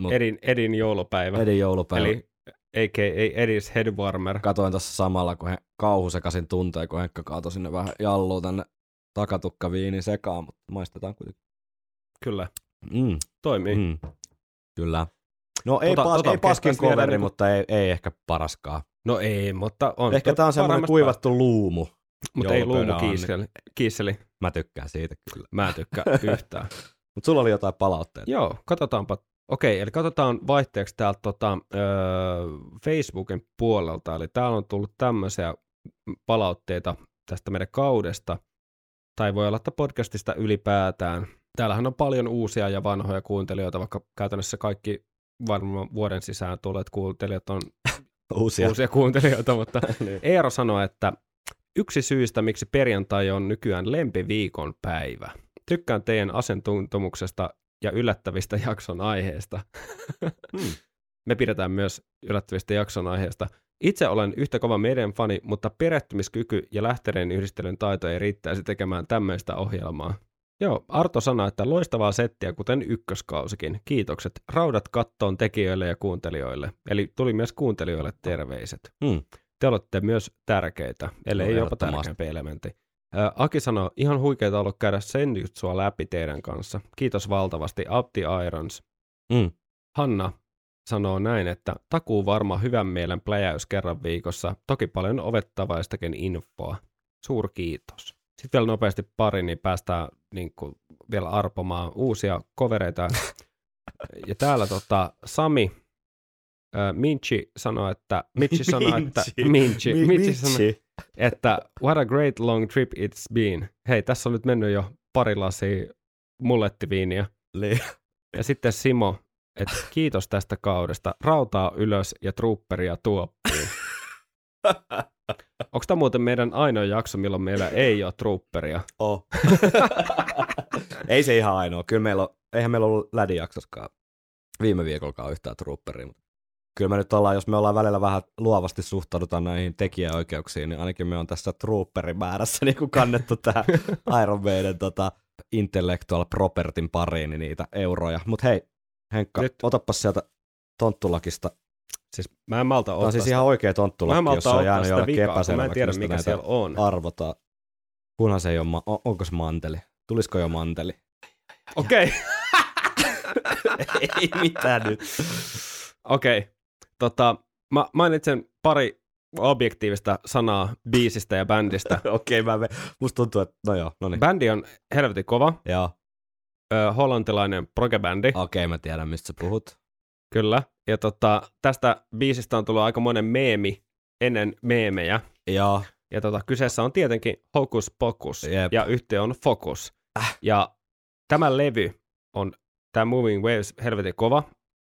Mut- Edin, Edin joulupäivä. Edin joulupäivä. Eli a.k.a. Edis Headwarmer. Katoin tuossa samalla, kun he kauhusekasin tuntee, kun Henkka kaatoi sinne vähän jallua tänne takatukkaviinin sekaan, mutta maistetaan kuitenkin. Kyllä, Mm, toimii. Mm. Kyllä. No ei, Tota- pas, tota ei paskin coveri, niinku- mutta ei, ei ehkä paraskaan. No ei, mutta on. Ehkä tää on semmoinen kuivattu luumu. Mutta ei joulupöydän luumu anni. kiisseli. kiisseli. Mä tykkään siitä kyllä. Mä en tykkää *laughs* yhtään. Mutta sulla oli jotain palautteita. Joo, katsotaanpa. Okei, eli katsotaan vaihteeksi täältä tota, öö, Facebookin puolelta. Eli täällä on tullut tämmöisiä palautteita tästä meidän kaudesta, tai voi olla, että podcastista ylipäätään. Täällähän on paljon uusia ja vanhoja kuuntelijoita, vaikka käytännössä kaikki varmaan vuoden sisään tulleet kuuntelijat on *laughs* Uusia. uusia kuuntelijoita, mutta *laughs* Niin. Eero sanoi, että yksi syystä, miksi perjantai on nykyään lempiviikon päivä. Tykkään teidän asentuntumuksesta ja yllättävistä *laughs* jakson aiheesta. Hmm. Me pidetään myös yllättävistä jakson aiheesta. Itse olen yhtä kova meidän fani, mutta perehtymiskyky ja lähteiden yhdistelyn taito ei riittäisi tekemään tämmöistä ohjelmaa. Joo, Arto sanoi, että loistavaa settiä, kuten ykköskausikin. Kiitokset. Raudat kattoon tekijöille ja kuuntelijoille. Eli tuli myös kuuntelijoille terveiset. Hmm. Te olette myös tärkeitä, ellei No, jopa tärkeämpi elementti. Aki sanoo, ihan huikeeta ollut käydä senjutsua läpi teidän kanssa. Kiitos valtavasti, Apti Irons. Mm. Hanna sanoo näin, että takuu varma hyvän mielen pläjäys kerran viikossa. Toki paljon ovettavaistakin infoa. Suurkiitos. Sitten vielä nopeasti pari, niin päästään niin kuin, vielä arpomaan uusia kovereita. *laughs* ja täällä tota, Sami Minchi sanoi, että Mitchi *laughs* sanoi, että Minchi, Mi- Mitchi sanoi, että what a great long trip it's been. Hei, tässä on nyt mennyt jo pari lasia mullettiviiniä. Niin. Ja sitten Simo, että kiitos tästä kaudesta. Rautaa ylös ja trupperia tuoppiin. *laughs* Onko tämä muuten meidän ainoa jakso, milloin meillä ei ole trupperia? Oh. ei se ihan ainoa. Kyllä meillä on, eihän meillä ollut lädijaksoskaan viime viikollakaan yhtään trooperia. Mutta kyllä me nyt ollaan, jos me ollaan välillä vähän luovasti suhtaudutaan näihin tekijäoikeuksiin, niin ainakin me on tässä trooperin määrässä *laughs* niin kuin kannettu tähän *laughs* Iron Maiden tota, intellectual propertyn pariin niin niitä euroja. Mutta hei, Henkka, Nyt. otapas sieltä tonttulakista. Siis mä en malta Tämä ottaa on siis sitä. ihan oikea mä en tonttulakki, jos se on jäänyt jollekin kun mä en epäselväksi. tiedä, mikä siellä on. Arvotaan. Kunhan se ei ole, ma- on- onko se manteli? Tulisiko jo manteli? Okei, *laughs* ei mitään nyt. okei. Tota, mä mainitsen pari objektiivista sanaa biisistä ja bändistä. *laughs* Okei, mä me... musta tuntuu, että no joo, no niin. Bändi on helvetin kova, Joo, ö, hollantilainen progebändi, okei, mä tiedän, mistä sä puhut. kyllä. Ja tota, tästä biisistä on tullut aika monen meemi ennen meemejä. Joo, Ja tota, kyseessä on tietenkin Hocus Pocus Jep. ja yhtiö on Focus. Äh. Ja tämä levy on, tämä Moving Waves, helvetin kova.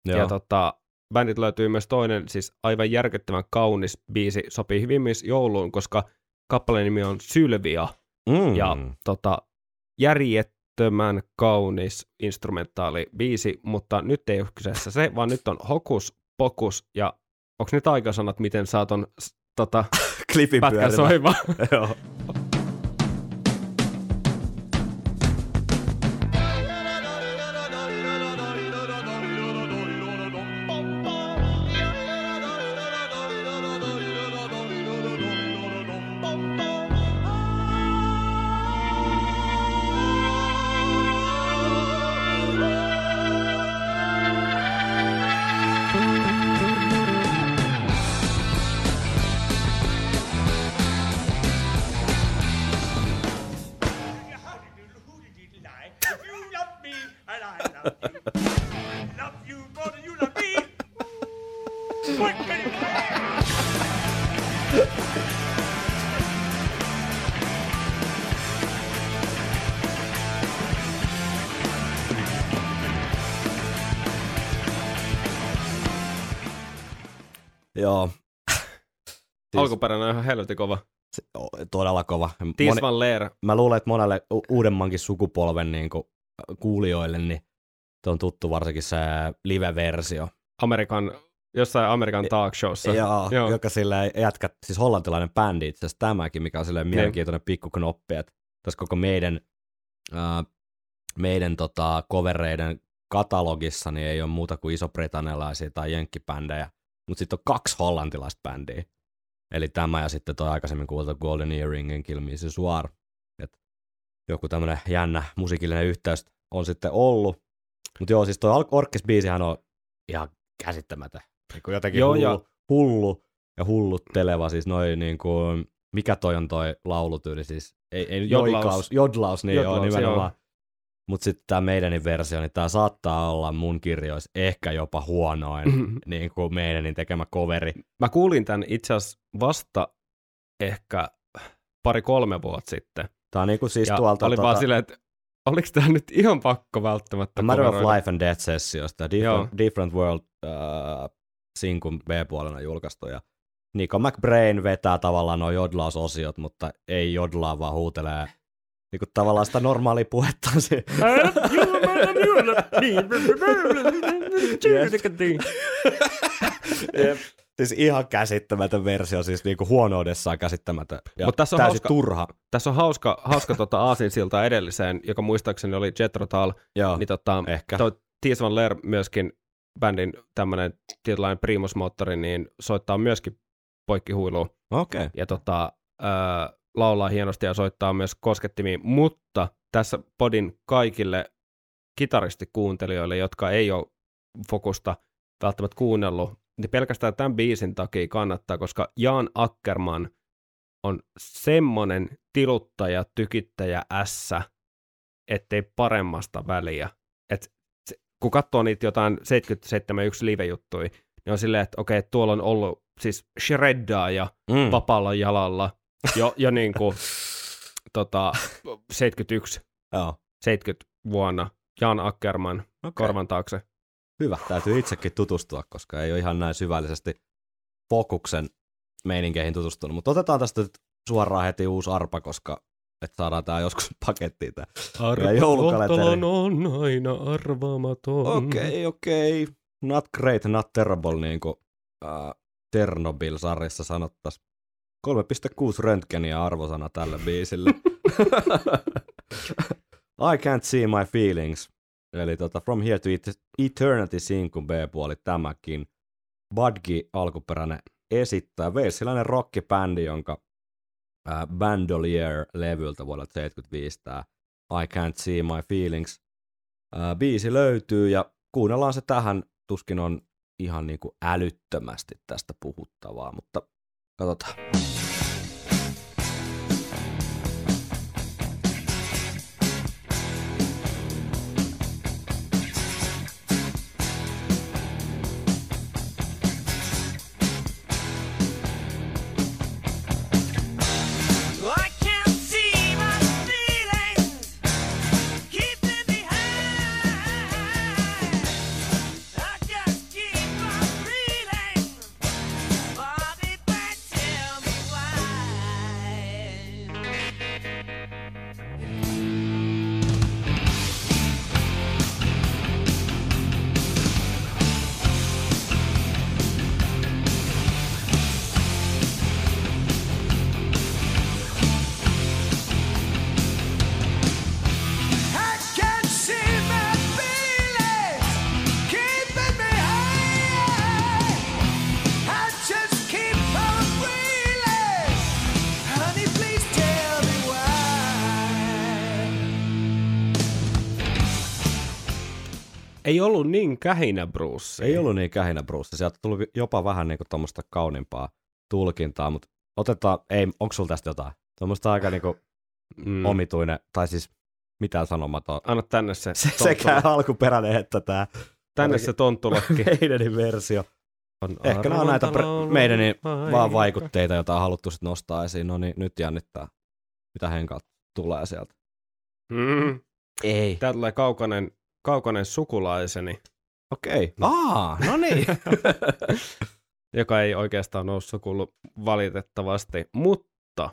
joo. Ja tota, bändit löytyy myös toinen, siis aivan järkyttävän kaunis biisi, sopii hyvin myös jouluun, koska kappaleen nimi on Sylvia. mm. Ja tota, järjet, äärettömän kaunis instrumentaali biisi, mutta nyt ei ole kyseessä se, vaan nyt on Hokus Pokus, ja onko nyt aikasanat, miten saat on tota, *laughs* Klipin pätkän soimaan? *laughs* Joo. Todella kova. Tis Moni, Van Leer, mä luulen, että monelle u- uudemmankin sukupolven niin kuin, kuulijoille, niin on tuttu varsinkin se live-versio. Amerikan, jossain Amerikan talk showssa. Joo, Joo. joka sillä jätkä, siis hollantilainen bändi itse asiassa tämäkin, mikä on silleen Niin. mielenkiintoinen pikkuknoppi, että tässä koko meidän, ää, meidän tota, covereiden katalogissa niin ei ole muuta kuin iso-britannialaisia tai jenkkibändejä, mutta sitten on kaksi hollantilaista bändiä. Eli tämä ja sitten toi aikaisemmin kuultu Golden Earringin Kill Me Soir. Et joku tämmönen jännä musiikillinen yhteys on sitten ollut. Mutta joo, siis toi Orkis-biisihän on ihan käsittämätön. Niin kuin jotenkin Joo, hullu, ja- hullu ja hullutteleva, siis noin niin kuin, mikä toi on toi laulutyyli, siis ei, ei Jodlaus. joikaus, jodlaus, niin Jodlaus, joo, nimenomaan. joo. Mutta sitten tämä meidänin versio, niin tämä saattaa olla mun kirjoissa ehkä jopa huonoin niin kuin meidänin tekemä coveri. Mä kuulin tämän itse asiassa vasta ehkä pari-kolme vuotta sitten. Tämä on niin kuin siis ja tuolta oli vaan silleen, että oliko tämä nyt ihan pakko välttämättä Matter of? Life and Death sessiosta, Different, Different World uh, sinkun B-puolena julkaistu. Ja Nico McBrain vetää tavallaan nuo jodlausosiot, mutta ei jodlaa, vaan huutelee niin kuin tavallaan sitä normaalia puhetta. Siis ihan käsittämätön versio, siis niinku huonoudessaan käsittämätön. Ja Mut tässä on hauska- turha. Tässä on hauska, hauska tota aasinsilta edelliseen, joka muistaakseni oli Jethro Tull, Joo, niin tota, ehkä. toi Ties Van Leer myöskin bändin tämmönen tietynlainen primusmoottori, niin soittaa myöskin poikkihuilua Okei. Okay. ja tota, ää, laulaa hienosti ja soittaa myös koskettimiin, mutta tässä podin kaikille kitaristikuuntelijoille, jotka ei ole Fokusta välttämättä kuunnellut, niin pelkästään tämän biisin takia kannattaa, koska Jan Ackerman on semmonen tiluttaja, tykittäjä ässä, ettei paremmasta väliä. Et se, kun katsoo niitä jotain 77 live-juttuja, niin on silleen, että okei, tuolla on ollut siis shreddaa ja Mm. vapaalla jalalla jo, jo niin kuin tota, 71, Joo. 70 vuonna Jan Ackerman Okay. korvan taakse. Hyvä, täytyy itsekin tutustua, koska ei ole ihan näin syvällisesti Fokuksen meininkeihin tutustunut. Mutta otetaan tästä nyt suoraan heti uusi arpa, koska että saadaan tämä joskus *laughs* pakettiin tää. Ja joulukalenteri. on aina arvaamaton. Okei, okei. Not great, not terrible, niin kuin uh, Ternobyl-sarjassa sanottaisiin. 3,6 röntgeniä arvosana tälle biisille. *laughs* I can't see my feelings. Eli tota, From Here to Et- Eternity sinkun B-puoli tämäkin. Budgie alkuperäinen esittää. Walesilainen rockibändi, jonka äh, Bandolier-levyltä vuodelta 75 tämä I Can't See My Feelings. Äh, biisi löytyy ja kuunnellaan se tähän. Tuskin on ihan niin kuin älyttömästi tästä puhuttavaa, mutta katsotaan. I ollut niin kähinä Bruce. Ei ollut niin kähinä Bruce. Sieltä tuli jopa vähän niinku tuommoista kauniimpaa tulkintaa, mutta otetaan, ei, onko sulla tästä jotain? Tuommoista aika niinku mm. omituinen, tai siis mitään sanomaton. Anna tänne se, Se, sekä alkuperäinen että tämä tänne se tonttulokki. meidänin versio. On Ehkä nämä on näitä pre- meidänin vaan vaikutteita, joita on haluttu sit nostaa esiin. No niin, nyt jännittää, mitä Henkalta tulee sieltä. Mm. Ei. Tää tulee kaukainen, kaukainen sukulaiseni, Okei. Aa, no niin. *laughs* joka ei oikeastaan ole sukullut valitettavasti, mutta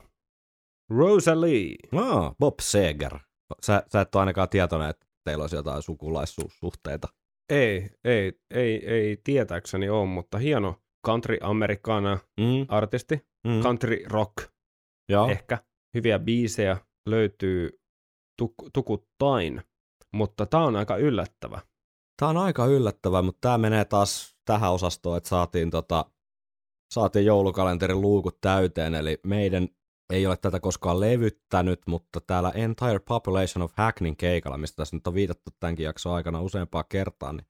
Rosalie. no, Bob Seger. Sä, sä et ole ainakaan tietoinen, että teillä olisi jotain sukulaissuhteita. Ei, ei, ei, ei tietääkseni ole, mutta hieno country americana Mm, artisti, mm. country rock Joo. ehkä. Hyviä biisejä löytyy tuk- tukuttain, mutta tämä on aika yllättävä. Tämä on aika yllättävää, mutta tämä menee taas tähän osastoon, että saatiin, tota, saatiin joulukalenterin luukut täyteen, eli meidän ei ole tätä koskaan levyttänyt, mutta täällä Entire Population of Hacknin keikalla, mistä tässä nyt on viitattu tämänkin jakson aikana useampaa kertaa, niin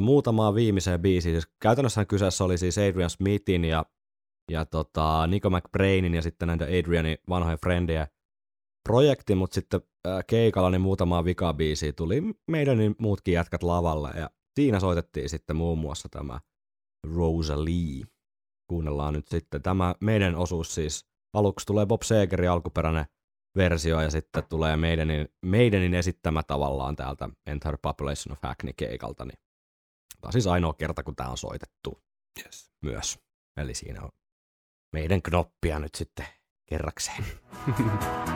muutamaa viimeiseen biisiin. Siis käytännössä kyseessä oli siis Adrian Smithin ja, ja tota, Nico McBrainin ja sitten näitä Adrianin vanhoja frendejä projekti, mutta sitten keikalla niin muutamaa vikabiisiä tuli meidän niin muutkin jätkät lavalle ja siinä soitettiin sitten muun muassa tämä Rosalie. Kuunnellaan nyt sitten tämä meidän osuus siis. Aluksi tulee Bob Segerin alkuperäinen versio ja sitten tulee meidänin, meidänin esittämä tavallaan täältä Entire Population of Hackney keikalta. Niin tämä on siis ainoa kerta, kun tämä on soitettu Yes. myös. Eli siinä on meidän knoppia nyt sitten kerrakseen. *laughs*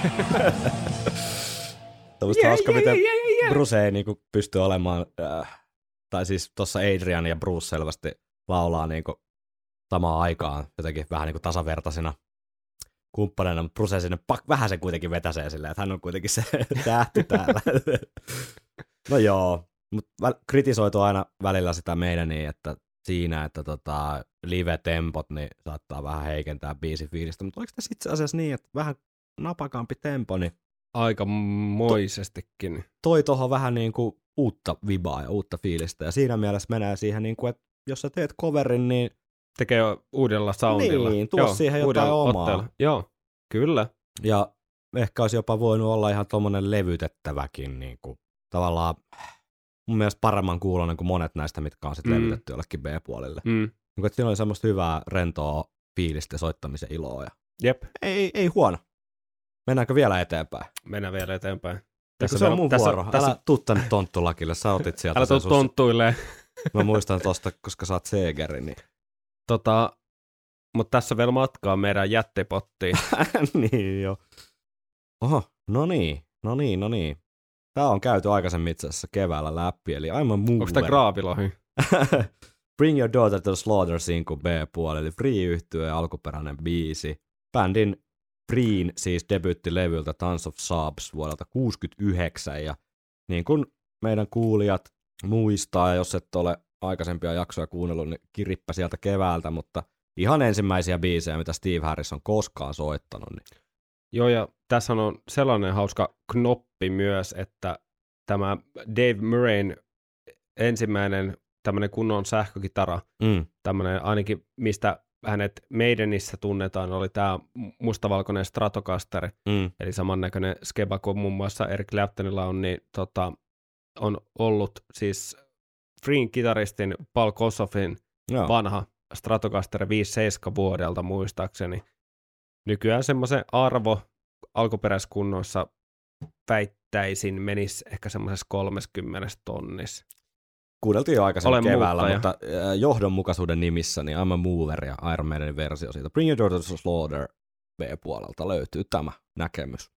*laughs* Tuommoista yeah, hauska, yeah, miten yeah, yeah, yeah. Bruce ei niinku pysty olemaan, äh, tai siis tuossa Adrian ja Bruce selvästi laulaa niinku samaan aikaan jotenkin vähän niinku tasavertaisina kumppaneina, mutta Bruce sinne pak, vähän se kuitenkin vetäsee silleen, että hän on kuitenkin se *laughs* tähti täällä. no joo, mutta kritisoitu aina välillä sitä meidän niin, että siinä, että tota, live-tempot niin saattaa vähän heikentää biisin fiilistä, mutta oliko tässä itse asiassa niin, että vähän napakampi tempo, niin Aika moisestikin. toi tuohon vähän niin kuin uutta vibaa ja uutta fiilistä. Ja siinä mielessä menee siihen, niin kuin, että jos sä teet coverin, niin Tekee jo uudella soundilla. Niin, tuo siihen jotain uudella omaa. Joo, kyllä. ja ehkä olisi jopa voinut olla ihan tuommoinen levytettäväkin niin kuin, tavallaan mun mielestä paremman kuulonen kuin monet näistä, mitkä on sitten Mm. levytetty jollekin B-puolelle. Mm. Niin kuin, että siinä oli semmoista hyvää, rentoa fiilistä, soittamisen iloa. Ja... Jep, Ei, ei huono. Mennäänkö vielä eteenpäin? mennään vielä eteenpäin. Tässä se on mun tässä, vuoro. Tässä, Älä tuu tänne tonttulakille, sä otit sieltä älä tuu tonttuilleen. Mä muistan tosta, koska sä oot Segeri, niin Tota, mutta tässä vielä matkaa meidän jättipottiin. *laughs* niin jo. Oho, no niin, no niin, no niin. Tää on käyty aikaisemmin itse asiassa keväällä läpi, eli I'm a mover. Onko tämä graavilohi? *laughs* Bring Your Daughter to the Slaughter Sinku B-puoli, eli Free yhtye ja alkuperäinen biisi. Bändin Freen siis debyyttilevyltä Tons of Sobs vuodelta 69, ja niin kuin meidän kuulijat muistaa, ja jos et ole aikaisempia jaksoja kuunnellut, niin kirippä sieltä keväältä, mutta ihan ensimmäisiä biisejä, mitä Steve Harris on koskaan soittanut, niin Joo, ja tässä on sellainen hauska knoppi myös, että tämä Dave Murrayn ensimmäinen tämmöinen kunnon sähkökitara, mm, tämmöinen ainakin mistä hänet Maidenissä tunnetaan, oli tämä mustavalkoinen Stratocaster, mm, eli samannäköinen skeba kuin muun muassa Eric Claptonilla on, niin tota, on ollut siis Freen kitaristin Paul Kossoffin joo. vanha Stratocaster 57 vuodelta muistaakseni. Nykyään semmoisen arvo alkuperäiskunnossa väittäisin menisi ehkä semmoisessa 30 tonnissa. Kuunneltiin jo aikaisemmin Olen keväällä, muuttaja. mutta johdonmukaisuuden nimissä niin I'm a Mover ja Iron Maidenin versio siitä Bring Your Daughter to Slaughter B-puolelta löytyy tämä näkemys.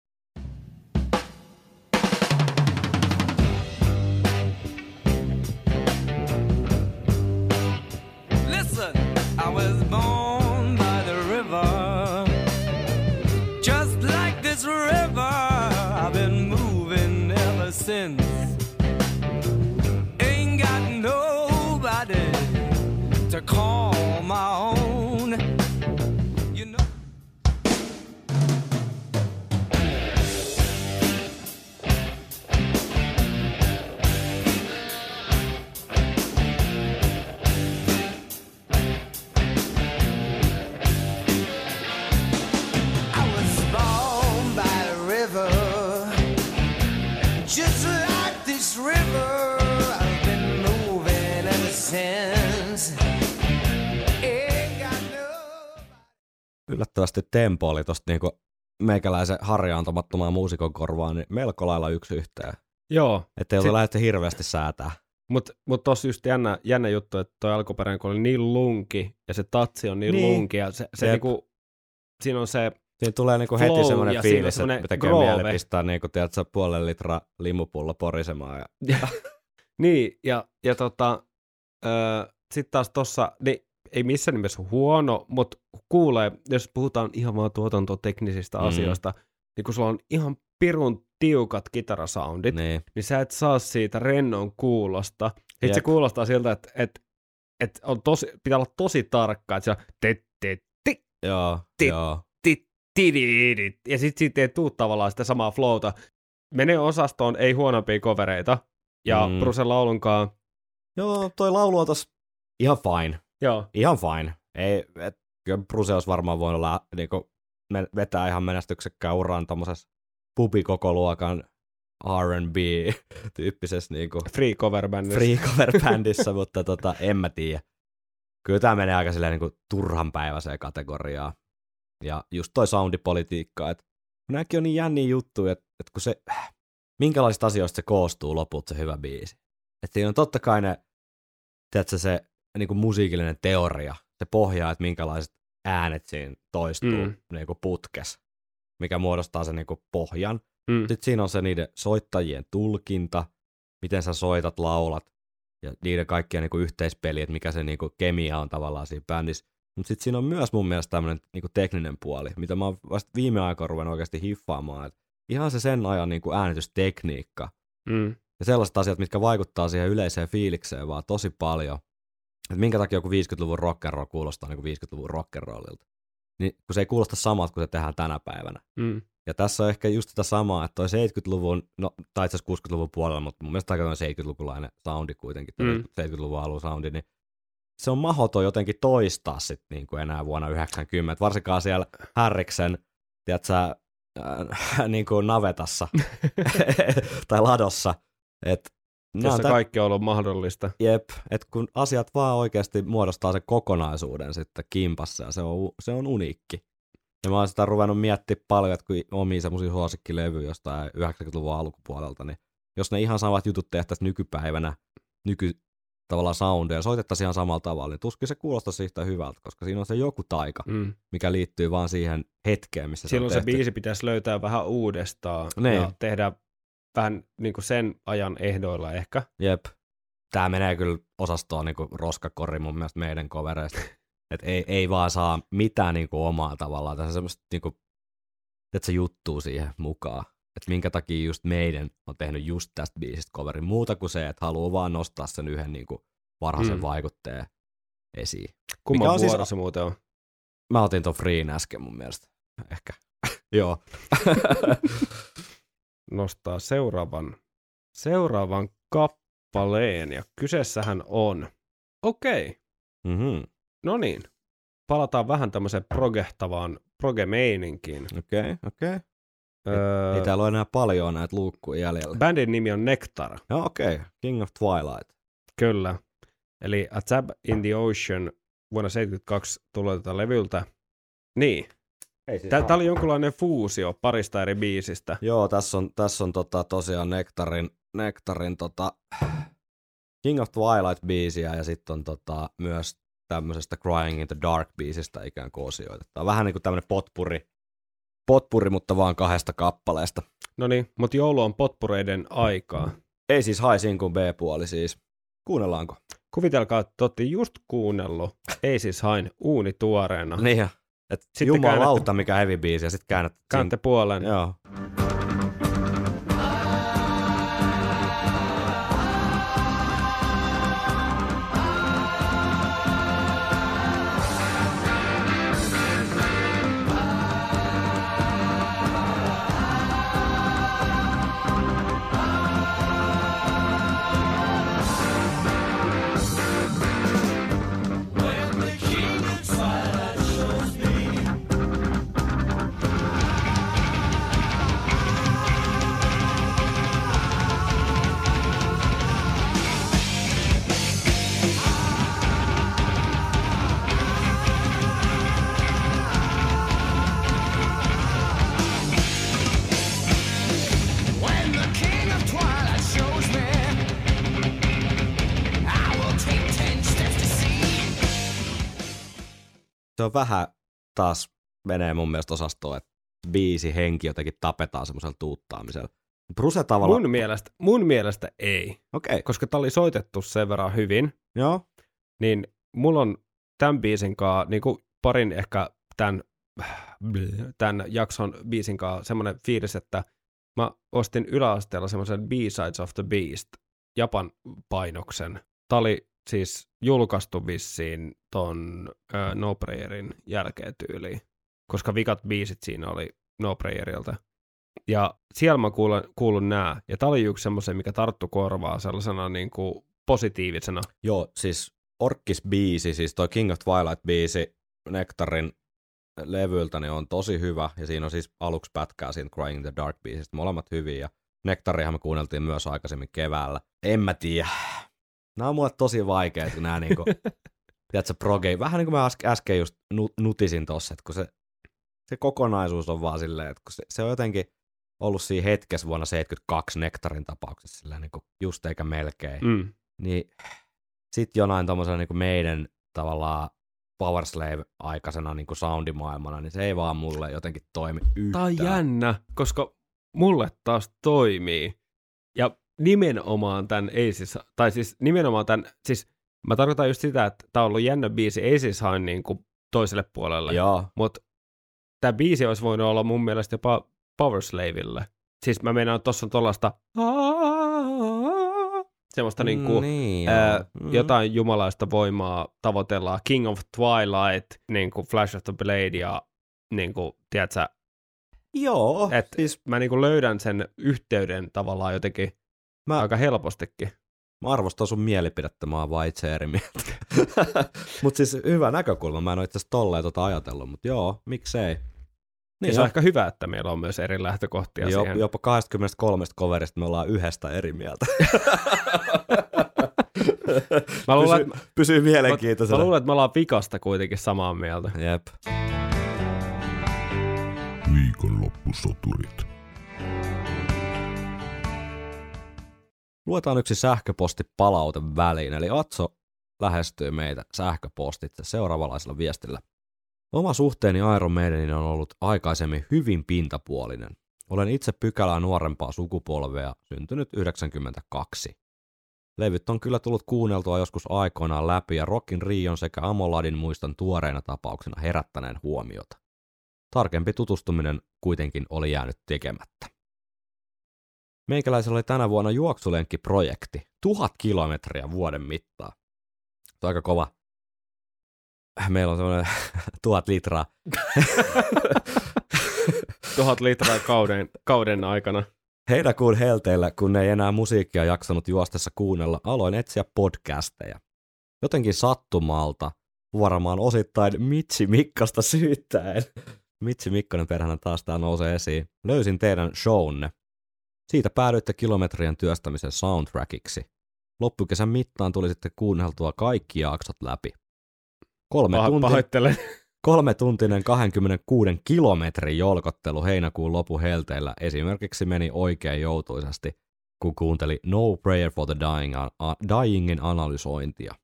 Yllättävästi tempo oli tosta niinku meikäläisen harjaantamattomaan muusikon korvaan niin melko lailla yksi yhteen. Joo, Että ei Sit- ole lähdetty hirveästi säätää. mutta mut tossa just jännä, jännä juttu, että toi alkuperäinen kun oli niin lunki ja se tatsi on niin, Niin. lunki ja se, se Jep. niinku, siinä on se, Siinä tulee niinku Flow heti semmoinen fiilis, että semmoinen tekee groove. mieli pistää niinku, tiedätkö, puolen litra limupullo porisemaan. Ja... *laughs* niin ja, ja tota, öö, sitten taas tossa, niin ei missään nimessä huono, mutta kuulee, jos puhutaan ihan vaan tuotantoteknisistä Mm. asioista, niin kun sulla on ihan pirun tiukat kitarasoundit, niin. Niin. sä et saa siitä rennon kuulosta. Sitten se Jep. kuulostaa siltä, että et, et on tosi, pitää olla tosi tarkka, että se on te, te, ti, Joo, Ti- joo. ti, ti, ja sitten siitä ei tuu tavallaan sitä samaa flowta. Menee osastoon, ei huonompia kovereita, ja mm. Brusen laulunkaan, Joo, toi laulu on tossa ihan fine. Joo, Ihan fine. Ei, et, kyllä Bruse olisi varmaan voinut lä, niinku, me, vetää ihan menestyksekkään uran tommosessa pubikokoluokan R&B-tyyppisessä *laughs* niinku free cover band. free cover *laughs* bändissä, mutta tota, en mä tiedä. Kyllä tämä menee aika silleen niinku turhanpäiväiseen kategoriaan. Ja just toi soundipolitiikka, että nämäkin on niin jänniä juttuja, että, että kun se, minkälaisista asioista se koostuu lopulta se hyvä biisi. Että on totta kai ne, tiedätkö, se niin kuin musiikillinen teoria, se pohjaa, että minkälaiset äänet siinä toistuu mm. Niin kuin putkes, mikä muodostaa sen niin kuin pohjan. Mm. Sitten siinä on se niiden soittajien tulkinta, miten sä soitat, laulat, ja niiden kaikkien niin kuin yhteispeli, että mikä se niin kuin kemia on tavallaan siinä bändissä. Mutta sitten siinä on myös mun mielestä tämmöinen niin tekninen puoli, mitä mä oon vasta viime aikoina ruvennut oikeasti hiffaamaan. Et ihan se sen ajan niin kuin äänitystekniikka Mm. ja sellaiset asiat, mitkä vaikuttaa siihen yleiseen fiilikseen vaan tosi paljon. Et minkä takia joku 50-luvun rock'n'roll kuulostaa niin kuin 50-luvun rock'n'rollilta. Niin kun se ei kuulosta samalta kuin se tehdään tänä päivänä. Mm. Ja tässä on ehkä just sitä samaa, että toi 70-luvun, no tai itse asiassa 60-luvun puolella, mutta mun mielestä aika noin 70-lukulainen soundi kuitenkin, Mm. mm. 70-luvun alun soundi, niin se on mahdoton jotenkin toistaa sit niin kuin enää vuonna 90, varsinkaan siellä Härriksen, tiedätkö, äh, *laughs* niin kuin navetassa *laughs* *laughs* tai ladossa. Et, on Jossa tä- kaikki on ollut mahdollista. Jep, että kun asiat vaan oikeasti muodostaa sen kokonaisuuden sitten kimpassa ja se on, se on uniikki. Ja mä oon sitä ruvennut miettimään paljon, että kun omii semmosia suosikkilevyjä jostain 90-luvun alkupuolelta, niin jos ne ihan samat jutut tehtäisiin nykypäivänä, nyky tavallaan soundia, ja soitettaisiin ihan samalla tavalla, niin tuskin se kuulostaisi yhtä hyvältä, koska siinä on se joku taika, Mm. mikä liittyy vaan siihen hetkeen, missä Silloin se se on tehty. biisi pitäisi löytää vähän uudestaan Niin. ja tehdä vähän niin kuin sen ajan ehdoilla ehkä. Jep. Tää menee kyllä osastoon niinku roskakori mun mielestä meidän kovereista. *laughs* Et ei, ei vaan saa mitään niinku omaa tavallaan. Tässä on semmoista niinku, että se juttuu siihen mukaan. Että minkä takia just meidän on tehnyt just tästä biisistä coverin. Muuta kuin se, että haluaa vaan nostaa sen yhden niinku varhaisen Mm. vaikutteen esiin. Kumman on siis- se muuten on? Mä otin ton Freen äsken mun mielestä. Ehkä. *laughs* Joo. *laughs* Nostaa seuraavan, seuraavan kappaleen ja kyseessähän on, okei, Mhm. no niin, palataan vähän tämmöiseen progehtavaan proge-meininkiin. Okei, okei. Öö, Ei täällä ole enää paljon näitä luukkuja jäljellä. bändin nimi on Nectar, Joo, okei. King of Twilight. kyllä. Eli A Tab in the Ocean vuonna 72 tulotetaan levyltä. Niin, Ei siis tää oli jonkunlainen fuusio parista eri biisistä. Joo, tässä on, tässä on tota, tosiaan Nektarin, Nektarin tota, King of Twilight-biisiä ja sitten on tota, myös tämmöisestä Crying in the Dark-biisistä ikään kuin osioita. Tämä on vähän niin kuin tämmöinen potpuri, potpuri, mutta vaan kahdesta kappaleesta. No niin, mutta joulu on potpureiden aikaa. Ei siis haisin kuin B-puoli siis. Kuunnellaanko? Kuvitelkaa, että te just kuunnellut Ei siis hain uuni tuoreena. Niin. Et jumalauta, mikä heavy biisi, ja sitten käännät. Käännätte puolen. Joo. Vähän taas menee mun mielestä osastoon, että biisi henki jotenkin tapetaan semmoisella tuuttaamisella. Bruse tavalla... Mun mielestä, mun mielestä ei, Okei, okay. koska tää oli soitettu sen verran hyvin, joo. niin mulla on tämän biisin kanssa, niin kuin parin ehkä tämän, tämän jakson biisin kanssa semmoinen fiilis, että mä ostin yläasteella semmoisen B-Sides of the Beast Japan painoksen. Tää oli siis julkaistu vissiin ton äh, No Prayerin jälkeen tyyliin, koska vikat biisit siinä oli No Prayerilta. Ja siellä mä kuulun, kuulun nää, ja tää oli yksi semmoisen, mikä tarttu korvaa sellaisena niin kuin positiivisena. Joo, siis Orkkis-biisi, siis toi King of Twilight-biisi Nektarin levyltä, niin on tosi hyvä, ja siinä on siis aluksi pätkää siinä Crying in the Dark-biisistä, molemmat hyviä, ja Nektarihan me kuunneltiin myös aikaisemmin keväällä. En mä tiedä. Nämä on mulle tosi vaikeita, kun nämä niinku, *laughs* tiedätkö, proge, vähän niin kuin mä äsken, just nu- nutisin tossa, että kun se, se kokonaisuus on vaan silleen, että kun se, se on jotenkin ollut siinä hetkessä vuonna 72 Nektarin tapauksessa, silleen niin kuin just eikä melkein Mm. niin sitten jonain tommosena niin meidän tavallaan Power Slave-aikaisena niin soundimaailmana, niin se ei vaan mulle jotenkin toimi yhtään. Tää on jännä, koska mulle taas toimii. Ja nimenomaan tämän siis, tai siis nimenomaan tämän, siis mä tarkoitan just sitä, että tää on ollut jännä biisi, ei siis hae niin kuin toiselle puolelle. Joo, Mutta tämä biisi olisi voinut olla mun mielestä jopa Power Slavelle. Siis mä meinaan, että tossa on tollasta semmoista niin kuin, niin, ää. Mm. jotain jumalaista voimaa tavoitellaan. King of Twilight, niin kuin Flash of the Blade ja niin kuin, tiedätkö, Joo, et siis mä niin kuin löydän sen yhteyden tavallaan jotenkin mä, aika helpostikin. mä arvostan sun mielipidettä, mä oon vaan itse eri mieltä. *laughs* mutta siis hyvä näkökulma, mä en ole itse asiassa tolleen tota ajatellut, mutta joo, miksei. Niin se on ehkä hyvä, että meillä on myös eri lähtökohtia jo, siihen. jopa 23 coverista me ollaan yhdestä eri mieltä. *laughs* Mä luulen, pysyy, että, pysyy mä, mielenkiintoisena. mä luulen, että me ollaan vikasta kuitenkin samaa mieltä. Jep. Viikonloppusoturit. Luetaan yksi sähköposti palaute väliin, eli Atso lähestyy meitä sähköpostitse seuraavanlaisella viestillä. Oma suhteeni Iron Maideniin on ollut aikaisemmin hyvin pintapuolinen. Olen itse pykälää nuorempaa sukupolvea, syntynyt 92. Levyt on kyllä tullut kuunneltua joskus aikoinaan läpi ja Rockin Rion sekä Amoladin muistan tuoreina tapauksena herättäneen huomiota. Tarkempi tutustuminen kuitenkin oli jäänyt tekemättä. Meikäläisellä oli tänä vuonna juoksulenkkiprojekti. Tuhat kilometriä vuoden mittaa. Se on aika kova. Meillä on semmoinen *laughs* tuhat litraa. *laughs* Tuhat litraa kauden, kauden aikana. Heinäkuun helteillä, kun ei enää musiikkia jaksanut juostessa kuunnella, aloin etsiä podcasteja. Jotenkin sattumalta, varmaan osittain Mitsi Mikkasta syyttäen. Mitsi Mikkonen perhana taas tää nousee esiin. Löysin teidän shownne. Siitä päädyitte kilometrien työstämisen soundtrackiksi. Loppukesän mittaan tuli sitten kuunneltua kaikki jaksot läpi. Kolme, Pah- tunti, pahoittelen. kolme tuntinen 26 kilometrin jolkottelu heinäkuun lopun helteillä esimerkiksi meni oikein joutuisasti, kun kuunteli No Prayer for the Dying, a, Dyingin analysointia.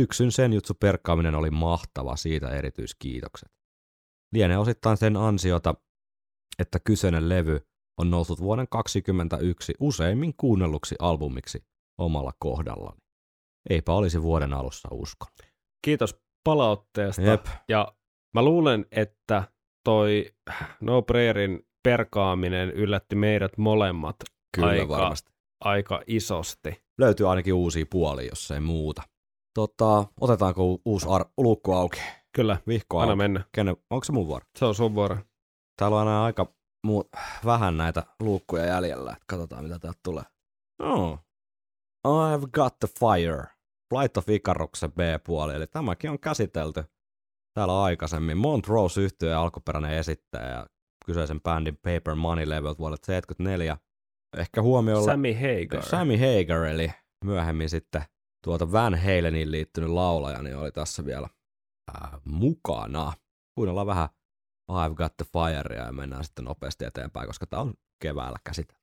Syksyn senjutsu perkkaaminen oli mahtava, siitä erityiskiitokset. Lienee osittain sen ansiota, että kyseinen levy on noussut vuoden 2021 useimmin kuunnelluksi albumiksi omalla kohdallani. Eipä olisi vuoden alussa uskonut. Kiitos palautteesta. Jep. Ja mä luulen, että toi No Prayerin perkaaminen yllätti meidät molemmat Kyllä aika, varmasti. aika isosti. Löytyy ainakin uusia puolia, jos ei muuta. Tota, otetaanko uusi ar- luukku auki? Kyllä, Vihko anna auki. mennä. Kenen, onko se mun vuoro? Se on sun vuoro. Täällä on aina aika muu, vähän näitä luukkuja jäljellä, että katsotaan mitä täältä tulee. Oh. I've got the fire. Flight of Icaruksen B-puoli, eli tämäkin on käsitelty täällä aikaisemmin. Montrose yhtyeen alkuperäinen esittäjä ja kyseisen bändin Paper Money Level vuodelta 74. Ehkä huomiolla Sammy Hagar. Sammy Hagar, eli myöhemmin sitten tuota Van Halenin liittynyt laulaja, niin oli tässä vielä ää, mukana. Kuunnellaan vähän I've Got the Firea ja mennään sitten nopeasti eteenpäin, koska tämä on keväällä käsitelty.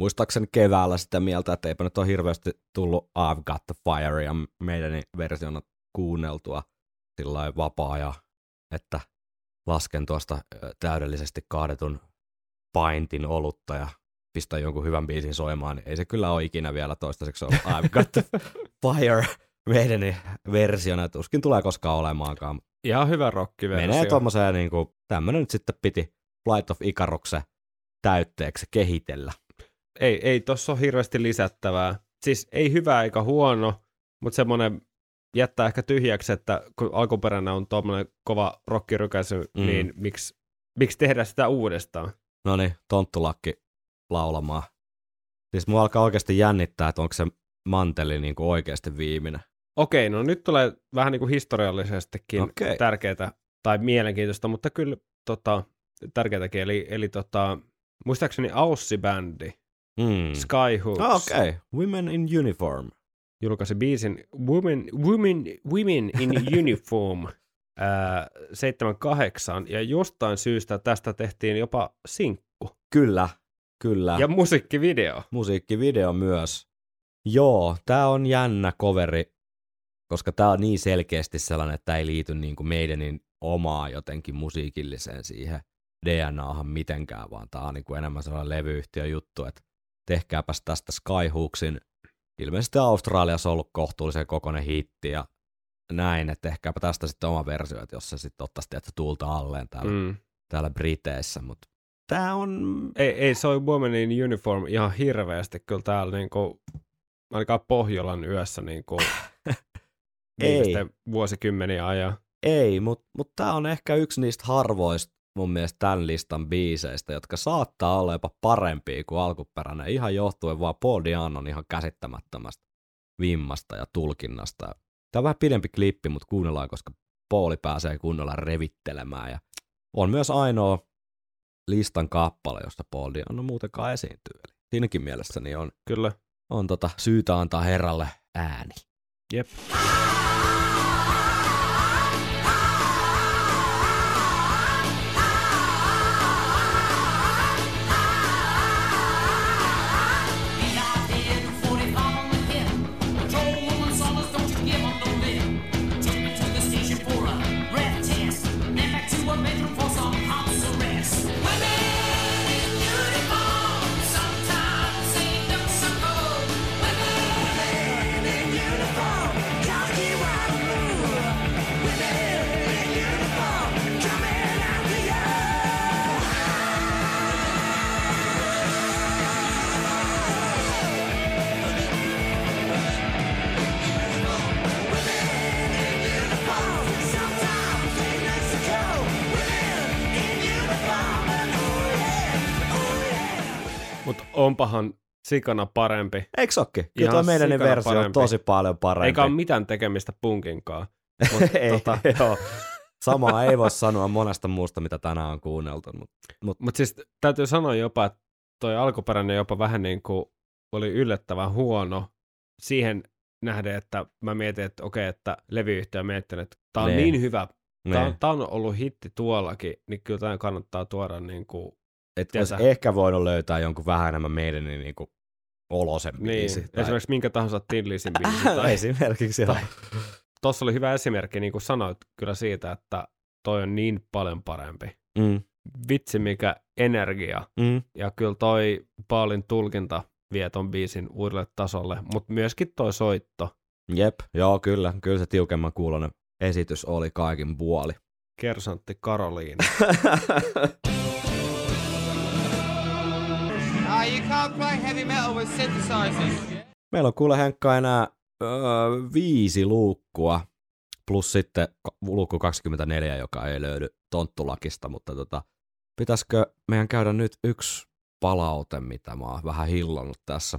Muistaakseni keväällä sitä mieltä, että eipä nyt ole hirveästi tullut I've Got the Fire ja meidän versiona kuunneltua sillä vapaa ja että lasken tuosta täydellisesti kaadetun paintin olutta ja pistän jonkun hyvän biisin soimaan, niin ei se kyllä ole ikinä vielä toistaiseksi ollut I've Got the *laughs* Fire meidän versiona, tuskin tulee koskaan olemaankaan. Ihan hyvä rockiversio. Menee tommoseen niinku, tämmönen nyt sitten piti Flight of Icaruksen täytteeksi kehitellä. Ei, ei tossa ole hirveästi lisättävää. Siis ei hyvä eikä huono, mutta semmoinen jättää ehkä tyhjäksi, että kun alkuperäinen on tuommoinen kova rockirykäisy, Mm. niin miksi, miksi tehdä sitä uudestaan? No niin, tonttulakki laulamaan. Siis mua alkaa oikeasti jännittää, että onko se manteli niin kuin oikeasti viimeinen. Okei, no nyt tulee vähän niin kuin historiallisestikin Okei. tärkeää tai mielenkiintoista, mutta kyllä tota, tärkeätäkin. Eli, eli tota, muistaakseni Aussi-bändi Mm. Skyhooks Ah, Okei, okay. Women in Uniform. julkaisi biisin Women, Women, Women in *laughs* Uniform ää, 78, ja jostain syystä tästä tehtiin jopa sinkku Kyllä, kyllä. ja musiikkivideo. musiikkivideo myös. Joo, tää on jännä coveri, koska tää on niin selkeästi sellainen, että ei liity niin kuin meidänin omaa jotenkin musiikilliseen siihen DNAhan mitenkään, vaan tää on niin kuin enemmän sellainen levyyhtiö juttu, että tehkääpäs tästä Skyhooksin ilmeisesti Australiassa ollut kohtuullisen kokoinen hitti ja näin, että tehkääpä tästä sitten oma versio, että jos se sitten ottaisi tietysti tuulta alleen täällä, mm. Täällä Briteissä, mutta tää on Ei, ei soi Women in Uniform ihan hirveästi kyllä täällä niinku, ainakaan Pohjolan yössä niinku, *laughs* Ei. viimeisten vuosikymmeniä ajan. Ei, mutta mut tämä on ehkä yksi niistä harvoista mun mielestä tämän listan biiseistä, jotka saattaa olla jopa parempia kuin alkuperäinen, ihan johtuen vaan Paul Dianon ihan käsittämättömästä vimmasta ja tulkinnasta. Tämä on vähän pidempi klippi, mutta kuunnellaan, koska Pauli pääsee kunnolla revittelemään. Ja on myös ainoa listan kappale, josta Paul Diano muutenkaan esiintyy. Eli siinäkin mielessä niin on, Kyllä. on tota syytä antaa herralle ääni. Jep. Onpahan sikana parempi. Eikö sokki? Kyllä tuo meidän versio on parempi. tosi paljon parempi. Eikä ole mitään tekemistä punkinkaan. *laughs* Mut, ei, tota, *laughs* joo. Samaa ei voi sanoa monesta muusta, mitä tänään on kuunneltu. Mutta mut, Mutta siis täytyy sanoa jopa, että toi alkuperäinen jopa vähän niin kuin oli yllättävän huono siihen nähden, että mä mietin, että okei, että levyyhtiö on miettinyt, että tää on Nee. niin hyvä, tää, on, niin. tää on ollut hitti tuollakin, niin kyllä tämä kannattaa tuoda niin kuin, Et olisi ehkä voinut löytää jonkun vähän enemmän meidän niin kuin olosen niin, biisi. Tai- esimerkiksi minkä tahansa Tillisin *laughs* biisi. tai, Esimerkiksi tai- Tuossa oli hyvä esimerkki, niin kuin sanoit kyllä siitä, että toi on niin paljon parempi. Mm, Vitsi mikä energia. mm. Ja kyllä toi Paulin tulkinta vie ton biisin uudelle tasolle, mutta myöskin toi soitto. Jep, joo kyllä. Kyllä se tiukemman kuulonen esitys oli kaikin puoli. Kersantti Karoliina. *laughs* you can't play heavy metal with synthesizers. Meillä on kuule Henkka enää öö, viisi luukkua, plus sitten luukku 24, joka ei löydy tonttulakista, mutta tota, pitäisikö meidän käydä nyt yksi palaute, mitä mä oon vähän hillonnut tässä.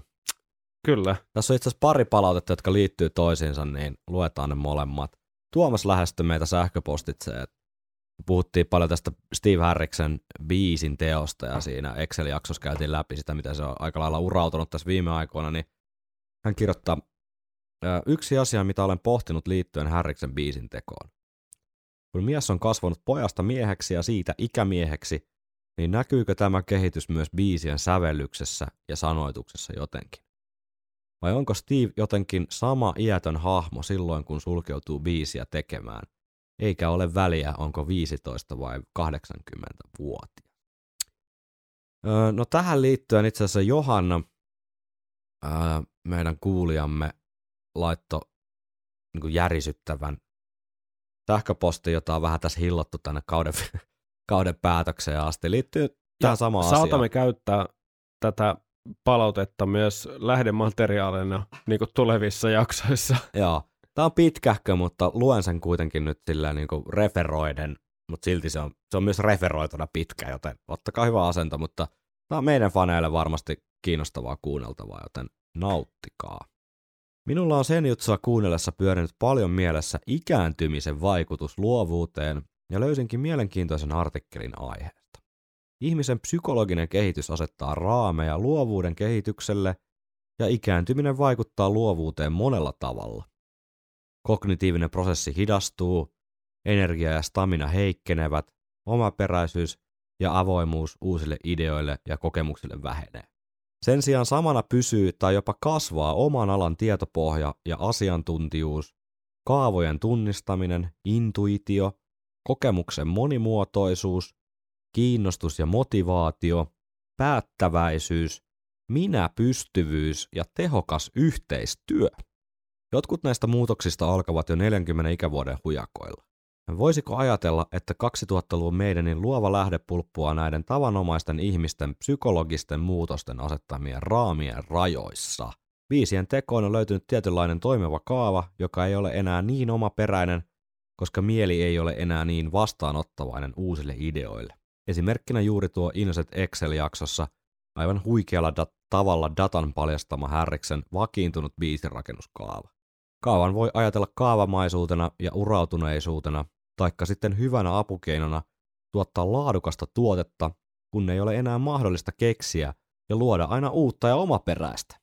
Kyllä. Tässä on itse asiassa pari palautetta, jotka liittyy toisiinsa, niin luetaan ne molemmat. Tuomas lähestyi meitä sähköpostitse, että puhuttiin paljon tästä Steve Harriksen biisin teosta ja siinä Excel-jaksossa käytiin läpi sitä, mitä se on aika lailla urautunut tässä viime aikoina, niin hän kirjoittaa, "Ö, yksi asia, mitä olen pohtinut liittyen Harriksen biisin tekoon. Kun mies on kasvanut pojasta mieheksi ja siitä ikämieheksi, niin näkyykö tämä kehitys myös biisien sävellyksessä ja sanoituksessa jotenkin? Vai onko Steve jotenkin sama iätön hahmo silloin, kun sulkeutuu biisiä tekemään, eikä ole väliä, onko 15 vai 80 vuotia? Öö, no tähän liittyen itse asiassa Johanna, öö, meidän kuulijamme, laitto niin kuin järisyttävän sähköposti, jota on vähän tässä hillottu tänne kauden, *laughs* kauden päätökseen asti. Liittyy tähän samaan asiaan. Saatamme käyttää tätä palautetta myös lähdemateriaalina niin kuin tulevissa jaksoissa. Joo. Tämä on pitkähkö, mutta luen sen kuitenkin nyt silleen niin kuin referoiden, mutta silti se on, se on myös referoituna pitkä, joten ottakaa hyvä asento, mutta tämä on meidän faneille varmasti kiinnostavaa kuunneltavaa, joten nauttikaa. Minulla on sen juttua kuunnellessa pyörinyt paljon mielessä ikääntymisen vaikutus luovuuteen ja löysinkin mielenkiintoisen artikkelin aiheesta. Ihmisen psykologinen kehitys asettaa raameja luovuuden kehitykselle ja ikääntyminen vaikuttaa luovuuteen monella tavalla. Kognitiivinen prosessi hidastuu, energia ja stamina heikkenevät, omaperäisyys ja avoimuus uusille ideoille ja kokemuksille vähenee. Sen sijaan samana pysyy tai jopa kasvaa oman alan tietopohja ja asiantuntijuus, kaavojen tunnistaminen, intuitio, kokemuksen monimuotoisuus, kiinnostus ja motivaatio, päättäväisyys, minäpystyvyys ja tehokas yhteistyö. Jotkut näistä muutoksista alkavat jo 40 ikävuoden hujakoilla. Voisiko ajatella, että 2000-luvun meidänin luova lähde pulppua näiden tavanomaisten ihmisten psykologisten muutosten asettamien raamien rajoissa? Biisien tekoon on löytynyt tietynlainen toimiva kaava, joka ei ole enää niin omaperäinen, koska mieli ei ole enää niin vastaanottavainen uusille ideoille. Esimerkkinä juuri tuo Inset Excel-jaksossa aivan huikealla dat- tavalla datan paljastama Härriksen vakiintunut biisirakennuskaava. Kaavan voi ajatella kaavamaisuutena ja urautuneisuutena, taikka sitten hyvänä apukeinona tuottaa laadukasta tuotetta, kun ei ole enää mahdollista keksiä ja luoda aina uutta ja omaperäistä.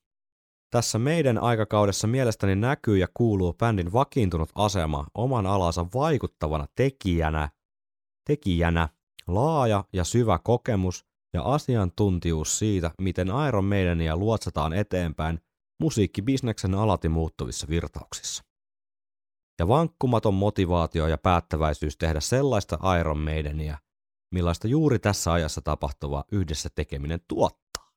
Tässä meidän aikakaudessa mielestäni näkyy ja kuuluu bändin vakiintunut asema oman alansa vaikuttavana tekijänä, tekijänä, laaja ja syvä kokemus ja asiantuntijuus siitä, miten Iron Maidenia luotsataan eteenpäin musiikkibisneksen alati muuttuvissa virtauksissa. Ja vankkumaton motivaatio ja päättäväisyys tehdä sellaista Iron Maidenia, millaista juuri tässä ajassa tapahtuva yhdessä tekeminen tuottaa.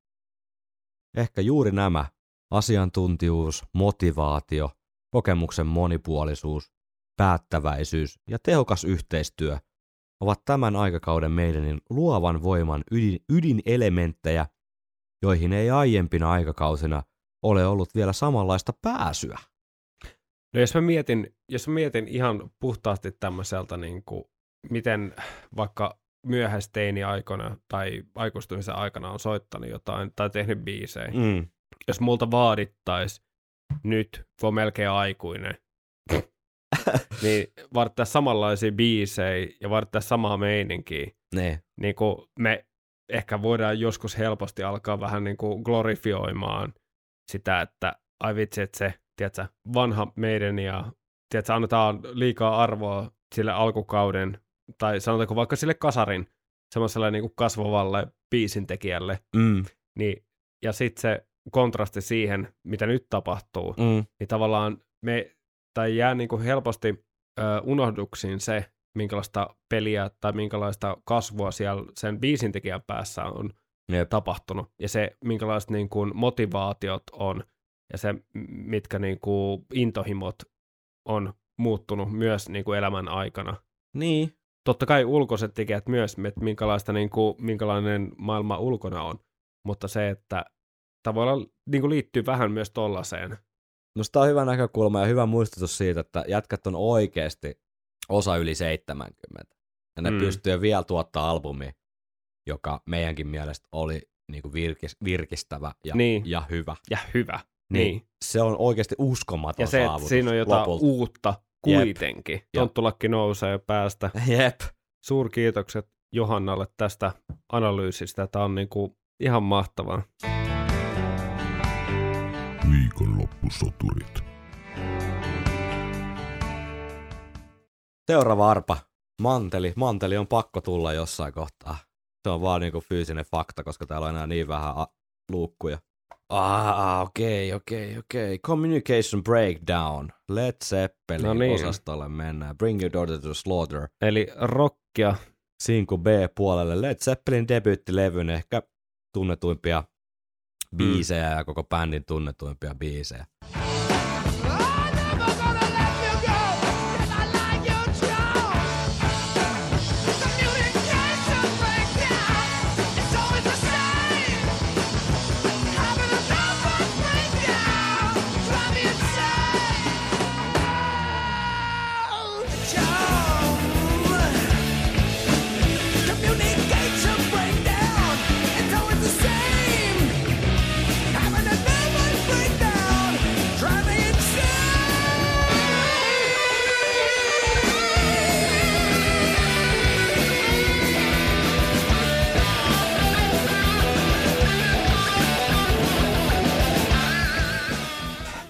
Ehkä juuri nämä, asiantuntijuus, motivaatio, kokemuksen monipuolisuus, päättäväisyys ja tehokas yhteistyö ovat tämän aikakauden meidänin luovan voiman ydin, ydinelementtejä, joihin ei aiempina aikakausina ole ollut vielä samanlaista pääsyä. No jos mä mietin, jos mä mietin ihan puhtaasti tämmöiseltä, niin kuin, miten vaikka myöhäisteini-aikana tai aikuistumisen aikana on soittanut jotain tai tehnyt biisejä. Mm. Jos multa vaadittais nyt, kun on melkein aikuinen, *laughs* niin vaadittaisi samanlaisia biisejä ja vaadittaisi samaa meininkiä. Niin. Niin kuin me ehkä voidaan joskus helposti alkaa vähän niin kuin glorifioimaan sitä, että ai vitsi, että se, tiedätkö, vanha meidän ja tiedätkö, annetaan liikaa arvoa sille alkukauden, tai sanotaanko vaikka sille kasarin, semmoiselle niin kuin kasvavalle biisintekijälle, Mm. niin, ja sitten se kontrasti siihen, mitä nyt tapahtuu, Mm. niin tavallaan me, tai jää niin kuin helposti ö, unohduksiin se, minkälaista peliä tai minkälaista kasvua siellä sen biisintekijän päässä on. Tapahtunut, ja se, minkälaiset niin kuin motivaatiot on, ja se, mitkä niin kuin intohimot on muuttunut myös niin kuin elämän aikana. Niin. Totta kai ulkoiset tekijät myös, että minkälaista, niin kuin, minkälainen maailma ulkona on, mutta se, että olla, niin kuin liittyy vähän myös tollaiseen. Musta on hyvä näkökulma ja hyvä muistutus siitä, että jätkät on oikeasti osa yli 70. Ja ne Mm. pystyy vielä tuottaa albumi, joka meidänkin mielestä oli niinku virkis, virkistävä ja, Niin. ja hyvä. Ja hyvä. Niin. Niin. Se on oikeasti uskomaton Ja se, saavutus siinä on jotain lopulta. uutta kuitenkin. Jep. Tonttulakki nousee päästä. Jep. Suurkiitokset Johannalle tästä analyysistä. Tämä on niinku ihan mahtavaa. Viikonloppusoturit. Seuraava arpa. Manteli. Manteli on pakko tulla jossain kohtaa. Se on vaan niinku fyysinen fakta, koska täällä on enää niin vähän a- luukkuja. Ah, okei, okei, okei. Communication Breakdown. Led Zeppelin No niin. osastolle mennään. Bring Your Daughter to Slaughter. Eli rockia. Sinku B-puolelle. Led Zeppelin debyyttilevyn ehkä tunnetuimpia biisejä ja koko bändin tunnetuimpia biisejä. I'm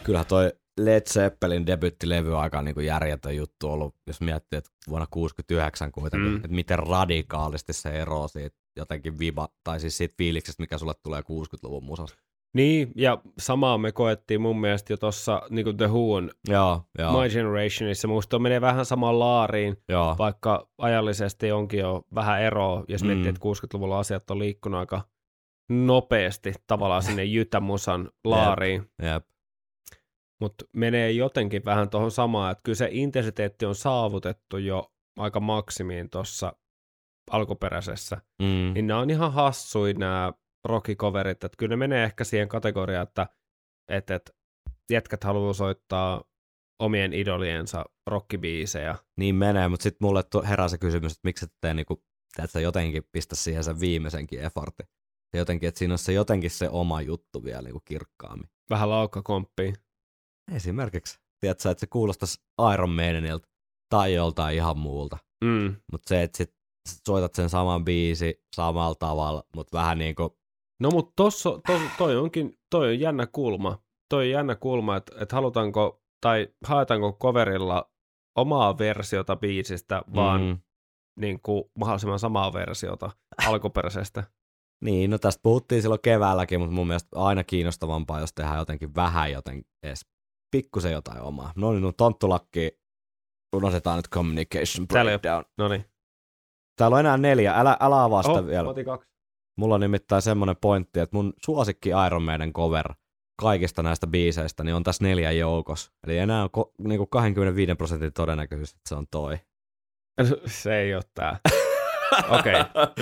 Kyllähän toi Led Zeppelin debyyttilevy on aika niin kuin järjetön juttu ollut, jos miettii, että vuonna 69 kuitenkin, Mm. että miten radikaalisti se eroaa siitä jotenkin viba, tai siis siitä fiiliksestä, mikä sulle tulee 60-luvun musasta. Niin, ja samaa me koettiin mun mielestä jo tuossa niin The Whoon Joo, joo, My Generationissa. Musta menee vähän samaan laariin, joo. vaikka ajallisesti onkin jo vähän eroa, jos Mm. miettii, että 60-luvulla asiat on liikkunut aika nopeasti tavallaan sinne Jytämusan laariin, Jep. Mutta menee jotenkin vähän tuohon samaan, että kyllä se intensiteetti on saavutettu jo aika maksimiin tuossa alkuperäisessä, Mm. niin nämä on ihan hassui nämä rockikoverit, että kyllä ne menee ehkä siihen kategoriaan, että, että, että jätkät haluaa soittaa omien idoliensa rockibiisejä. Niin menee, mutta sitten mulle herää se kysymys, että miksi et tee niinku, että jotenkin pistä siihen sen viimeisenkin effortin. Ja jotenkin, että siinä on se jotenkin se oma juttu vielä niinku kirkkaammin. Vähän laukkakomppia. Esimerkiksi, tiedätkö, että se kuulostaisi Iron Maidenilta tai joltain ihan muulta. Mm. Mutta se, että sit soitat sen saman biisi samalla tavalla, mutta vähän niin kuin, No mutta tossa, tos, toi onkin, toi on jännä kulma. Toi on jännä kulma, että, että halutaanko, tai haetaanko coverilla omaa versiota biisistä, vaan mm, niin kuin mahdollisimman samaa versiota alkuperäisestä. *laughs* niin, no tästä puhuttiin silloin keväälläkin, mutta mun mielestä aina kiinnostavampaa, jos tehdään jotenkin vähän joten edes pikkusen jotain omaa. No niin, no tonttulakki, unohdetaan nyt communication breakdown. No niin. Täällä on enää neljä, älä, älä avaa sitä Oh, vielä. kaksi. Mulla on nimittäin semmoinen pointti, että mun suosikki Iron Maiden cover kaikista näistä biiseistä niin on tässä neljän joukossa. Eli enää on ko- niinku 25 prosentin todennäköisyys, että se on toi. *laughs* Se ei ole tää. Okei,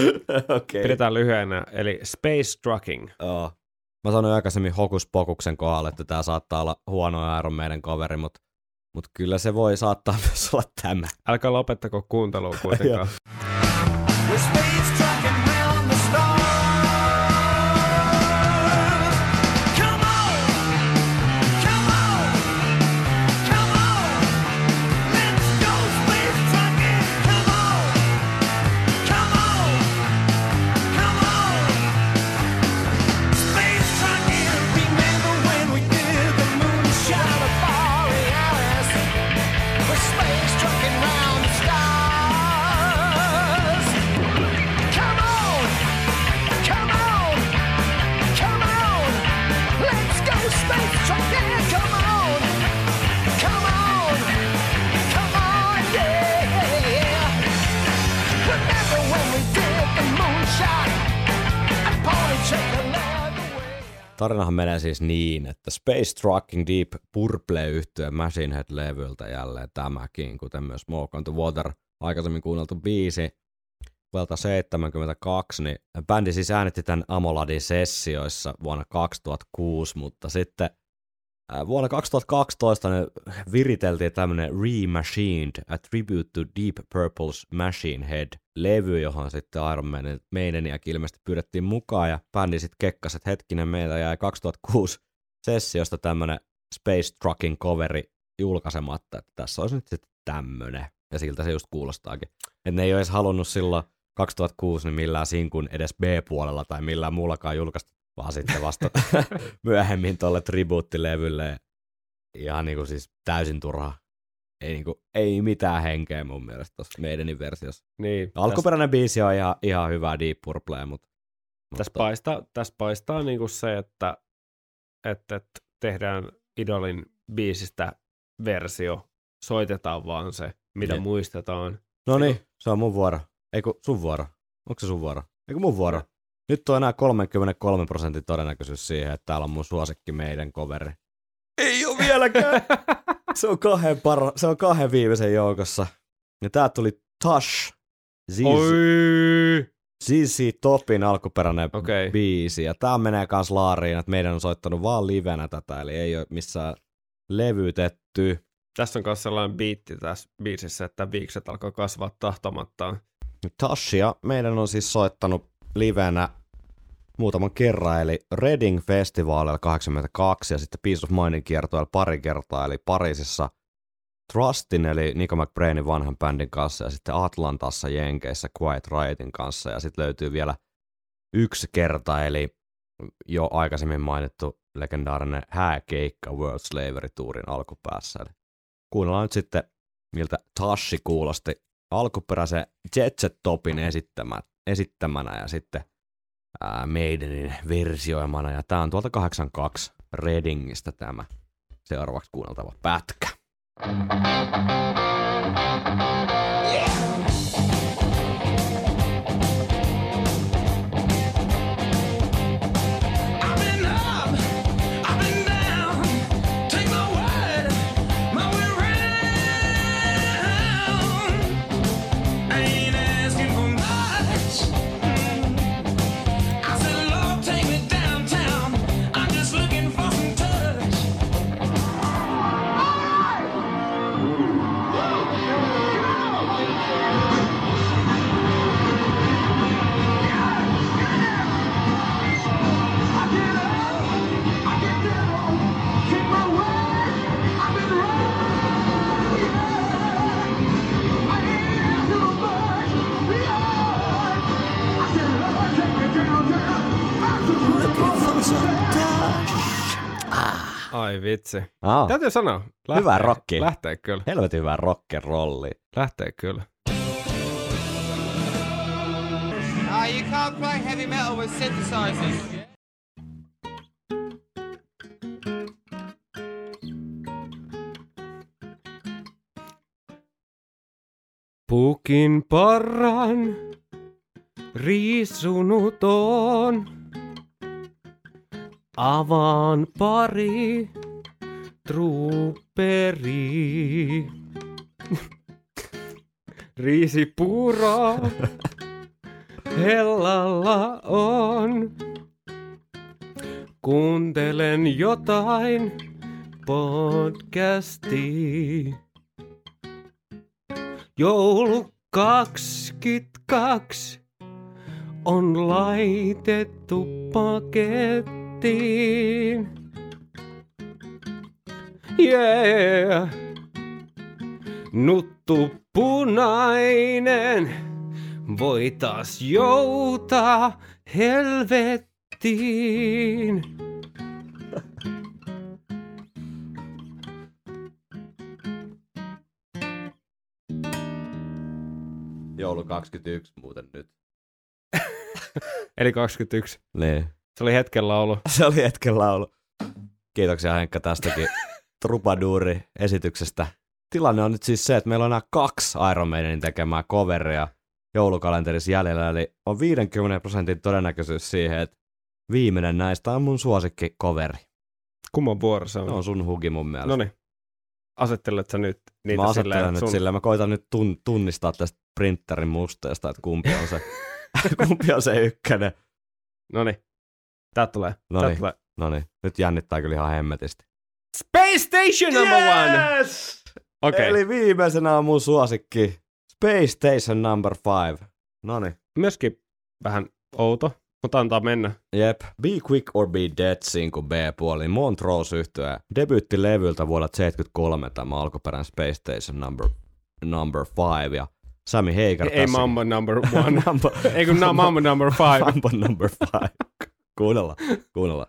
*laughs* Okei. pidetään lyhyenä. Eli Space Trucking. Joo. Mä sanoin aikaisemmin Hokus Pokuksen kohdalla, että tää saattaa olla huono Iron Maiden coveri, mutta mut kyllä se voi saattaa *laughs* myös olla tämä. Älkää lopettako kuuntelua kuitenkaan. *laughs* Tarinahan menee siis niin, että Space Trucking Deep Purple yhtyä Machine Head-levyltä jälleen tämäkin, kuten myös Smoke on the Water, aikaisemmin kuunneltu biisi. Vuodelta 72, niin bändi siis äänitti tämän Amoladin sessioissa vuonna 2006, mutta sitten ää, vuonna 2012 ne viriteltiin tämmönen Remachined, A Tribute to Deep Purple's Machine Head levy, johon sitten Iron Maiden- Maideniäkin ilmeisesti pyydettiin mukaan, ja bändi sitten kekkasi, että hetkinen, meillä jäi 2006 sessiosta tämmönen Space Trucking coveri julkaisematta, että tässä olisi nyt sitten tämmönen, ja siltä se just kuulostaakin. Että ne ei edes halunnut silloin 2006 niin millään sinkun edes B-puolella tai millään muullakaan julkaista, vaan sitten vasta *laughs* myöhemmin tuolle tribuuttilevylle. Ihan niinku siis täysin turha. Ei, niinku, ei mitään henkeä mun mielestä tuossa meidänin versiossa. Niin, Alkuperäinen biisi on ihan, ihan hyvä Deep Purple, mutta... Tässä paistaa, tässä paistaa niinku se, että, että, että tehdään Idolin biisistä versio, soitetaan vaan se, mitä Jep. muistetaan. No niin, se on mun vuoro. Eikö sun vuoro? Onko se sun vuoro? Eikö mun vuoro? Nyt on enää 33 prosentin todennäköisyys siihen, että täällä on mun suosikki meidän coveri. Ei ole vieläkään! *laughs* se, on kahden paro- se on kahden viimeisen joukossa. Ja tää tuli Tush. ZZ, Oi! ZZ Topin alkuperäinen Okei. biisi. Ja tää menee kans laariin, että meidän on soittanut vaan livenä tätä, eli ei ole missään levytetty. Tässä on myös sellainen biitti tässä biisissä, että viikset alkoi kasvaa tahtomattaan. Tashia meidän on siis soittanut livenä muutaman kerran, eli Reading Festivalilla 82 ja sitten Peace of Mindin kiertoilla pari kertaa, eli Pariisissa Trustin eli Nico McBrainin vanhan bändin kanssa ja sitten Atlantassa Jenkeissä Quiet Riotin kanssa ja sitten löytyy vielä yksi kerta, eli jo aikaisemmin mainittu legendaarinen hääkeikka World Slavery Tourin alkupäässä. Eli kuunnellaan nyt sitten, miltä Tashi kuulosti alkuperäisen Jet Set Topin esittämä, esittämänä ja sitten ää, Maidenin versioimana. Ja tää on tuolta 82 Readingistä tämä seuraavaksi kuunneltava pätkä. I've Ai vitsi. Ah, Täytyy sanoa. Lähtee, Hyvä rocki. Lähtee kyllä. helvetin hyvä rock'n'rolli. Lähtee kyllä. Ah, you can't play heavy metal with synthesizers. Pukin parran riisunut on. Avaan pari truuperi. Riisipuuroa hellalla on. Kuuntelen jotain podcastia. Joulu 22 on laitettu pakettiin. Yeah. Nuttu punainen voi taas joutaa helvettiin. Joulu 21 muuten nyt. *laughs* Eli 21. Niin. Se oli hetken laulu. *laughs* Se oli hetken laulu. Kiitoksia Henkka tästäkin *laughs* Trupaduuri-esityksestä. Tilanne on nyt siis se, että meillä on nämä kaksi Iron Maidenin tekemää coveria joulukalenterissa jäljellä, eli on 50 prosentin todennäköisyys siihen, että viimeinen näistä on mun suosikki coveri. Kumman vuoro se on? Ne on sun hugi mun mielestä. No niin. Asettelet sä nyt niitä mä silleen, asettelen että nyt sun... silleen, mä koitan nyt tun, tunnistaa tästä printerin musteesta, että kumpi on se, *laughs* kumpi on se ykkönen. No niin. Tää tulee. No niin. tulee. No niin, nyt jännittää kyllä ihan hemmetisti. Space Station number one! Yes! Okei. Eli viimeisenä on mun suosikki Space Station number five. No niin. Myöskin vähän outo, mutta antaa mennä. Jep. Be Quick or Be Dead sinko B-puoli. Montrose yhtyä. Debyyttilevyltä vuodelta 73 tämä alkuperäinen Space Station number, number five. Ja Sami Heiker Ei tässä. Mambo number one. *laughs* Mambo, Ei kun Mambo number five. Mambo number five. Kuunnella, kuunnella.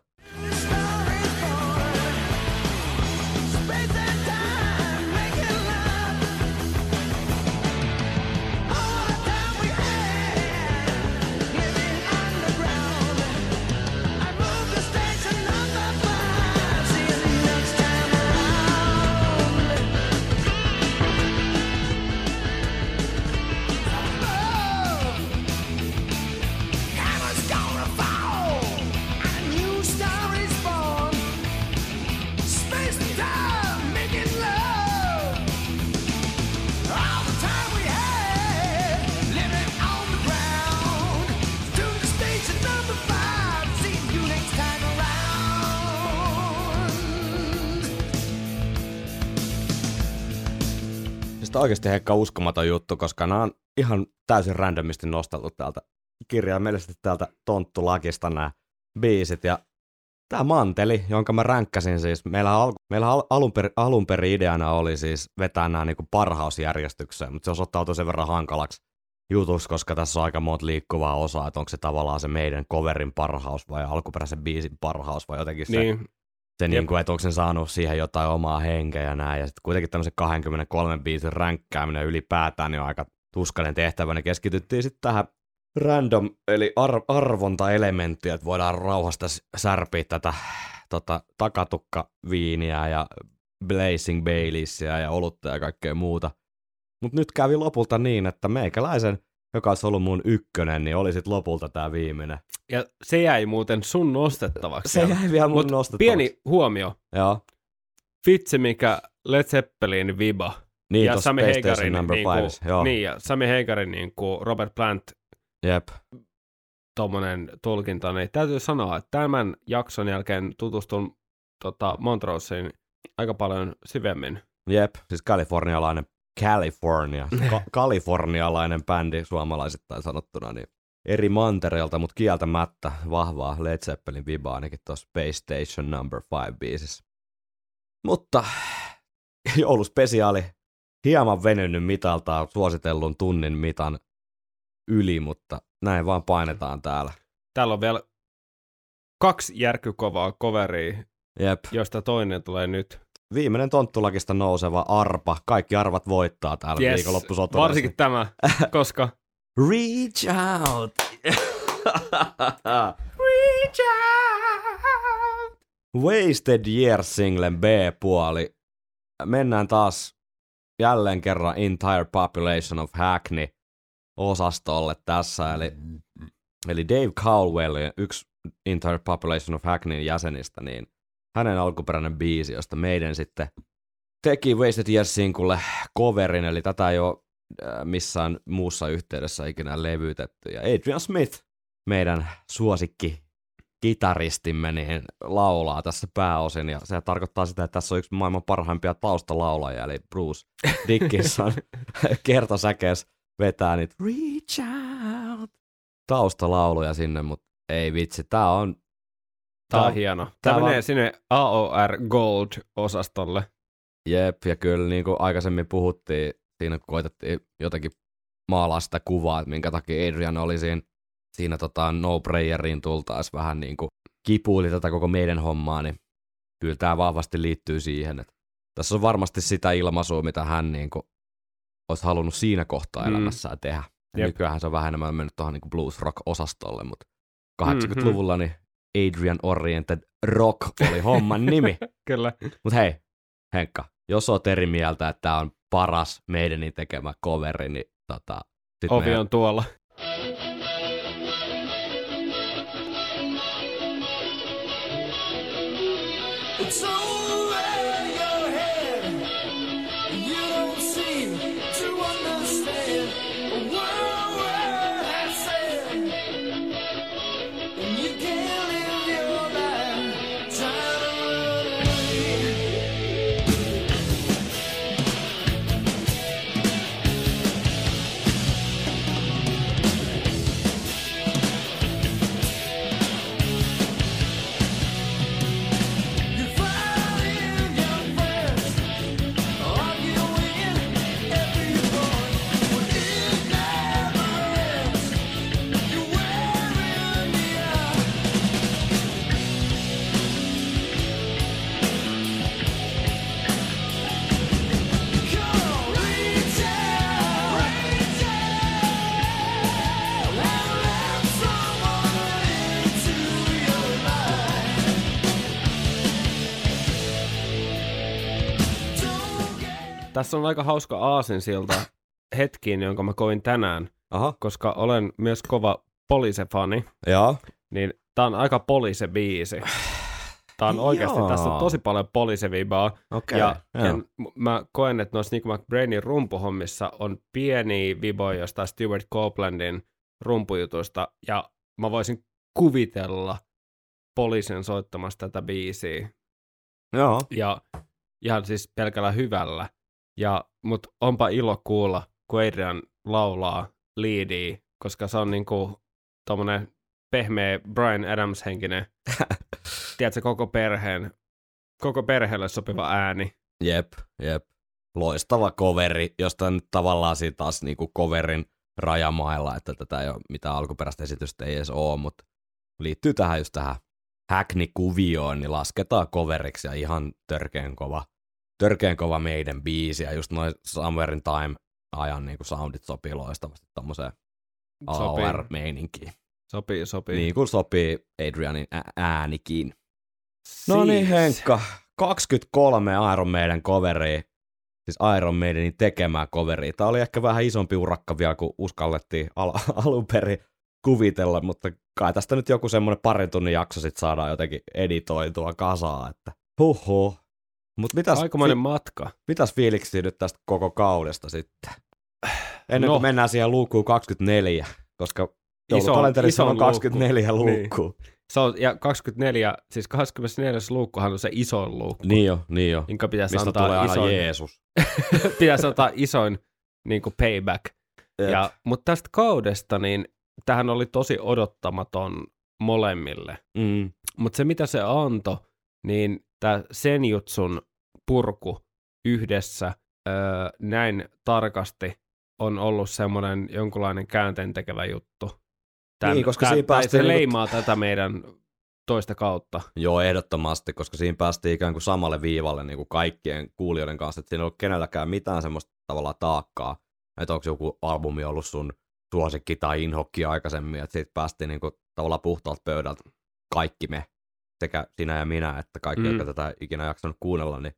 Space oikeasti Heikka uskomaton juttu, koska nämä on ihan täysin randomisti nosteltu täältä kirjaimellisesti täältä tonttulakista nämä biisit. Ja tämä manteli, jonka mä ränkkäsin siis, meillä, al- meillä al- alun, per- alun perin ideana oli siis vetää nämä niinku parhausjärjestykseen, mutta se osoittautui sen verran hankalaksi jutuksi, koska tässä on aika monta liikkuvaa osaa, että onko se tavallaan se meidän coverin parhaus vai alkuperäisen biisin parhaus vai jotenkin se Niin, se niin kuin, että onko sen saanut siihen jotain omaa henkeä ja näin. Ja sitten kuitenkin tämmöisen 23 biisin ränkkääminen ylipäätään niin on aaka tuskainen tehtävä. Ne keskityttiin sitten tähän random, eli ar- arvontaelementtiä, että voidaan rauhasta särpiä tätä tota, takatukkaviiniä ja Blazing Baileysia ja olutta ja kaikkea muuta. Mutta nyt kävi lopulta niin, että meikäläisen, joka olisi ollut mun ykkönen, niin oli sitten lopulta tämä viimeinen. ja se jäi muuten sun nostettavaksi. *laughs* Se jäi vielä mun Mut nostettavaksi. pieni huomio. Joo. Vitsi mikä Led Zeppelin viba. Niin, ja Sami Heigarin, number niinku, five. Joo. niin, ja Sami Heigarin niin kuin Robert Plant Jep. tommonen tulkinta, niin täytyy sanoa, että tämän jakson jälkeen tutustun tota, Montroseen aika paljon syvemmin. Jep, siis kalifornialainen, California, *laughs* ka- kalifornialainen bändi suomalaisittain sanottuna, niin eri mantereelta, mutta kieltämättä vahvaa Led Zeppelin vibaa ainakin tuossa Space Station Number 5 biisissä. Mutta jouluspesiaali hieman venynyt mitaltaan suositellun tunnin mitan yli, mutta näin vaan painetaan täällä. Täällä on vielä kaksi järkykovaa coveria, Jep. joista toinen tulee nyt. Viimeinen tonttulakista nouseva arpa. Kaikki arvat voittaa täällä yes. viikonloppusoturissa. Varsinkin tämä, *laughs* koska Reach out. *laughs* Reach out. Wasted Years singlen B-puoli. Mennään taas jälleen kerran Entire Population of Hackney osastolle tässä. Eli, eli Dave Caldwell, yksi Entire Population of Hackneyn jäsenistä, niin hänen alkuperäinen biisi, josta meidän sitten teki Wasted Years sinkulle coverin, eli tätä ei ole äh, missään muussa yhteydessä ikinä levytetty. Ja Adrian Smith, meidän suosikki kitaristimme, niin laulaa tässä pääosin, ja se tarkoittaa sitä, että tässä on yksi maailman parhaimpia taustalaulajia, eli Bruce *laughs* Dickinson kertosäkeessä vetää niitä Reach Out. taustalauluja sinne, mutta ei vitsi, tää on, Tää- on hieno. tää Tää menee vaan- sinne AOR Gold-osastolle. jep, ja kyllä niin kuin aikaisemmin puhuttiin, siinä koitettiin jotenkin maalaa sitä kuvaa, että minkä takia Adrian oli siinä, siinä tota no prayeriin tultaessa vähän niin kuin kipuili tätä koko meidän hommaa, niin kyllä tämä vahvasti liittyy siihen, että tässä on varmasti sitä ilmaisua, mitä hän niin kuin olisi halunnut siinä kohtaa Mm. elämässään tehdä. Ja Jep. nykyään se on vähän enemmän mennyt tuohon niin blues rock-osastolle, mutta Mhm. 80-luvulla niin Adrian Oriented Rock oli homman nimi. *laughs* Kyllä. Mutta hei, Henkka, jos oot eri mieltä, että tämä on paras meidänin tekemä coveri, niin tota, sit Ovi on tuolla. Tässä on aika hauska aasinsilta hetkiin, jonka mä koin tänään, Aha, koska olen myös kova poliisefani, joo. niin tää on aika poliise-biisi. Tää on oikeasti, Joo. tässä on tosi paljon poliisevibaa. Okei. Ja, joo. ja mä koen, että noissa Nick McBrainin rumpuhommissa on pieni viboja jostain Stuart Copelandin rumpujutuista, ja mä voisin kuvitella poliisin soittamasta tätä biisiä. joo. Ja ihan siis pelkällä hyvällä. Ja, mut onpa ilo kuulla, kun Adrian laulaa liidiä, koska se on niinku tommonen pehmeä Brian Adams-henkinen, *laughs* tiedätkö, koko perheen, koko perheelle sopiva ääni. Jep, jep. Loistava coveri, josta nyt tavallaan siitä taas niinku coverin rajamailla, että tätä ei ole mitään alkuperäistä esitystä ei edes ole, mutta liittyy tähän just tähän Hackney-kuvioon, niin lasketaan coveriksi ja ihan törkeen kova, törkeen kova meidän biisi ja just noin Somewhere in Time ajan niinku soundit sopii loistavasti tommoseen AOR-meininkiin. sopii, sopii. Niin kuin sopii Adrianin ä- äänikin. No niin, Siis. Henkka. 23 Iron Maiden coveria. Siis Iron Maidenin tekemää coveria. Tämä oli ehkä vähän isompi urakka vielä, kuin uskallettiin al- *laughs* alun perin kuvitella, mutta kai tästä nyt joku semmoinen parin tunnin jakso sit saadaan jotenkin editoitua kasaan, että huhhuh. Mutta mitäs, Aikamoinen fi- matka. mitäs fiiliksi nyt tästä koko kaudesta sitten? Ennen No. kuin mennään siihen luukkuun 24, koska Iso- joulukalenterissa on 24 luukku. luukku. Se on, ja 24, siis 24. luukkuhan on se isoin luukku, Niin jo, niin jo. minkä pitäisi Mistä antaa tulee isoin, Jeesus. *laughs* pitäisi antaa isoin niin kuin payback. Jep. Ja, mutta tästä kaudesta, niin tähän oli tosi odottamaton molemmille. Mm. Mutta se, mitä se antoi, niin tämä Senjutsun purku yhdessä öö, näin tarkasti on ollut semmoinen jonkunlainen käänteen tekevä juttu. Niin, koska siinä päästiin se niinku- leimaa tätä meidän toista kautta. Joo, ehdottomasti, koska siinä päästiin ikään kuin samalle viivalle niin kuin kaikkien kuulijoiden kanssa, että siinä ei ollut kenelläkään mitään semmoista tavallaan taakkaa, että onko joku albumi ollut sun suosikki tai inhokki aikaisemmin, että siitä päästiin niin kuin tavallaan puhtaalta pöydältä kaikki me, sekä sinä ja minä, että kaikki, Mm. jotka tätä ikinä jaksanut kuunnella, niin,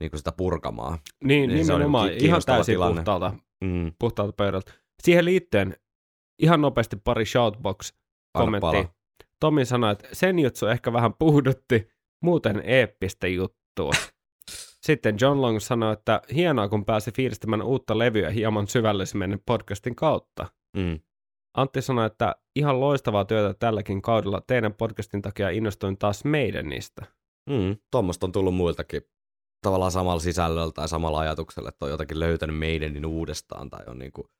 niin kuin sitä purkamaan. Niin, Niin, se on nimenomaan ki- ihan täysin tilanne. puhtaalta, Mm. puhtaalta pöydältä. Siihen liittyen ihan nopeasti pari shoutbox-kommenttia. Tomi sanoi, että sen juttu ehkä vähän puhdutti, muuten eeppistä juttua. *laughs* Sitten John Long sanoi, että hienoa kun pääsi fiilistämään uutta levyä hieman syvällisemmin podcastin kautta. Mm. Antti sanoi, että ihan loistavaa työtä tälläkin kaudella. Teidän podcastin takia innostuin taas meidän niistä. Mm. Tuommoista on tullut muiltakin tavallaan samalla sisällöllä tai samalla ajatuksella, että on jotenkin löytänyt meidänin uudestaan tai on niinku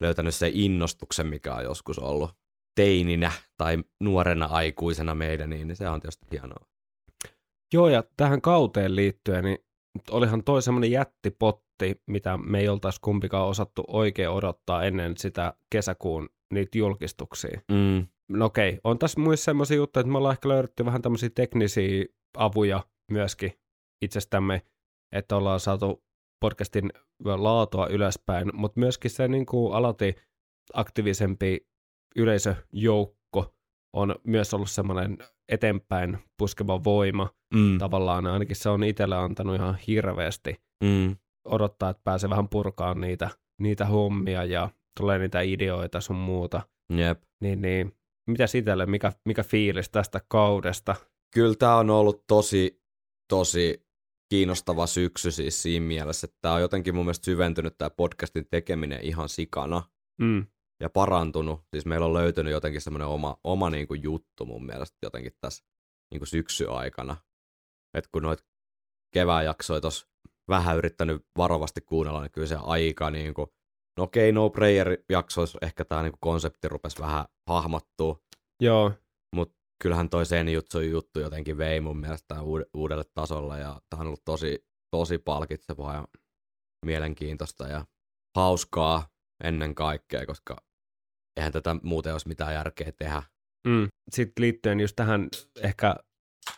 löytänyt se innostuksen, mikä on joskus ollut. teininä tai nuorena aikuisena meidän, niin se on tietysti hienoa. Joo, ja tähän kauteen liittyen, niin olihan toi semmoinen jättipotti, mitä me ei oltaisi kumpikaan osattu oikein odottaa ennen sitä kesäkuun niitä julkistuksia. Mm. No okei, on tässä myös semmoisia juttuja, että me ollaan ehkä löydetty vähän tämmöisiä teknisiä avuja myöskin itsestämme, että ollaan saatu podcastin laatua ylöspäin, mutta myöskin se niin kuin alati aktiivisempi yleisöjoukko on myös ollut semmoinen eteenpäin puskeva voima Mm. tavallaan, ainakin se on itselle antanut ihan hirveästi Mm. odottaa, että pääsee vähän purkaan niitä, niitä hommia ja tulee niitä ideoita sun muuta. Jep. Niin, niin. Mitä itselle, mikä, mikä fiilis tästä kaudesta? Kyllä tämä on ollut tosi, tosi kiinnostava syksy siis siinä mielessä, että tämä on jotenkin mun mielestä syventynyt tämä podcastin tekeminen ihan sikana Mm. ja parantunut. Siis meillä on löytynyt jotenkin semmoinen oma, oma niin kuin juttu mun mielestä jotenkin tässä niin kuin syksy aikana. Et kun noit kevään jaksoja tuossa vähän yrittänyt varovasti kuunnella, niin kyllä se aika niin kuin, no okei, no prayer jaksoissa ehkä tämä niin kuin konsepti rupesi vähän hahmottua, Joo, mutta kyllähän toi sen juttu, juttu jotenkin vei mun mielestä uud- uudelle tasolle ja tämä on ollut tosi, tosi palkitsevaa ja mielenkiintoista ja hauskaa ennen kaikkea, koska eihän tätä muuten olisi mitään järkeä tehdä. Mm. Sitten liittyen just tähän ehkä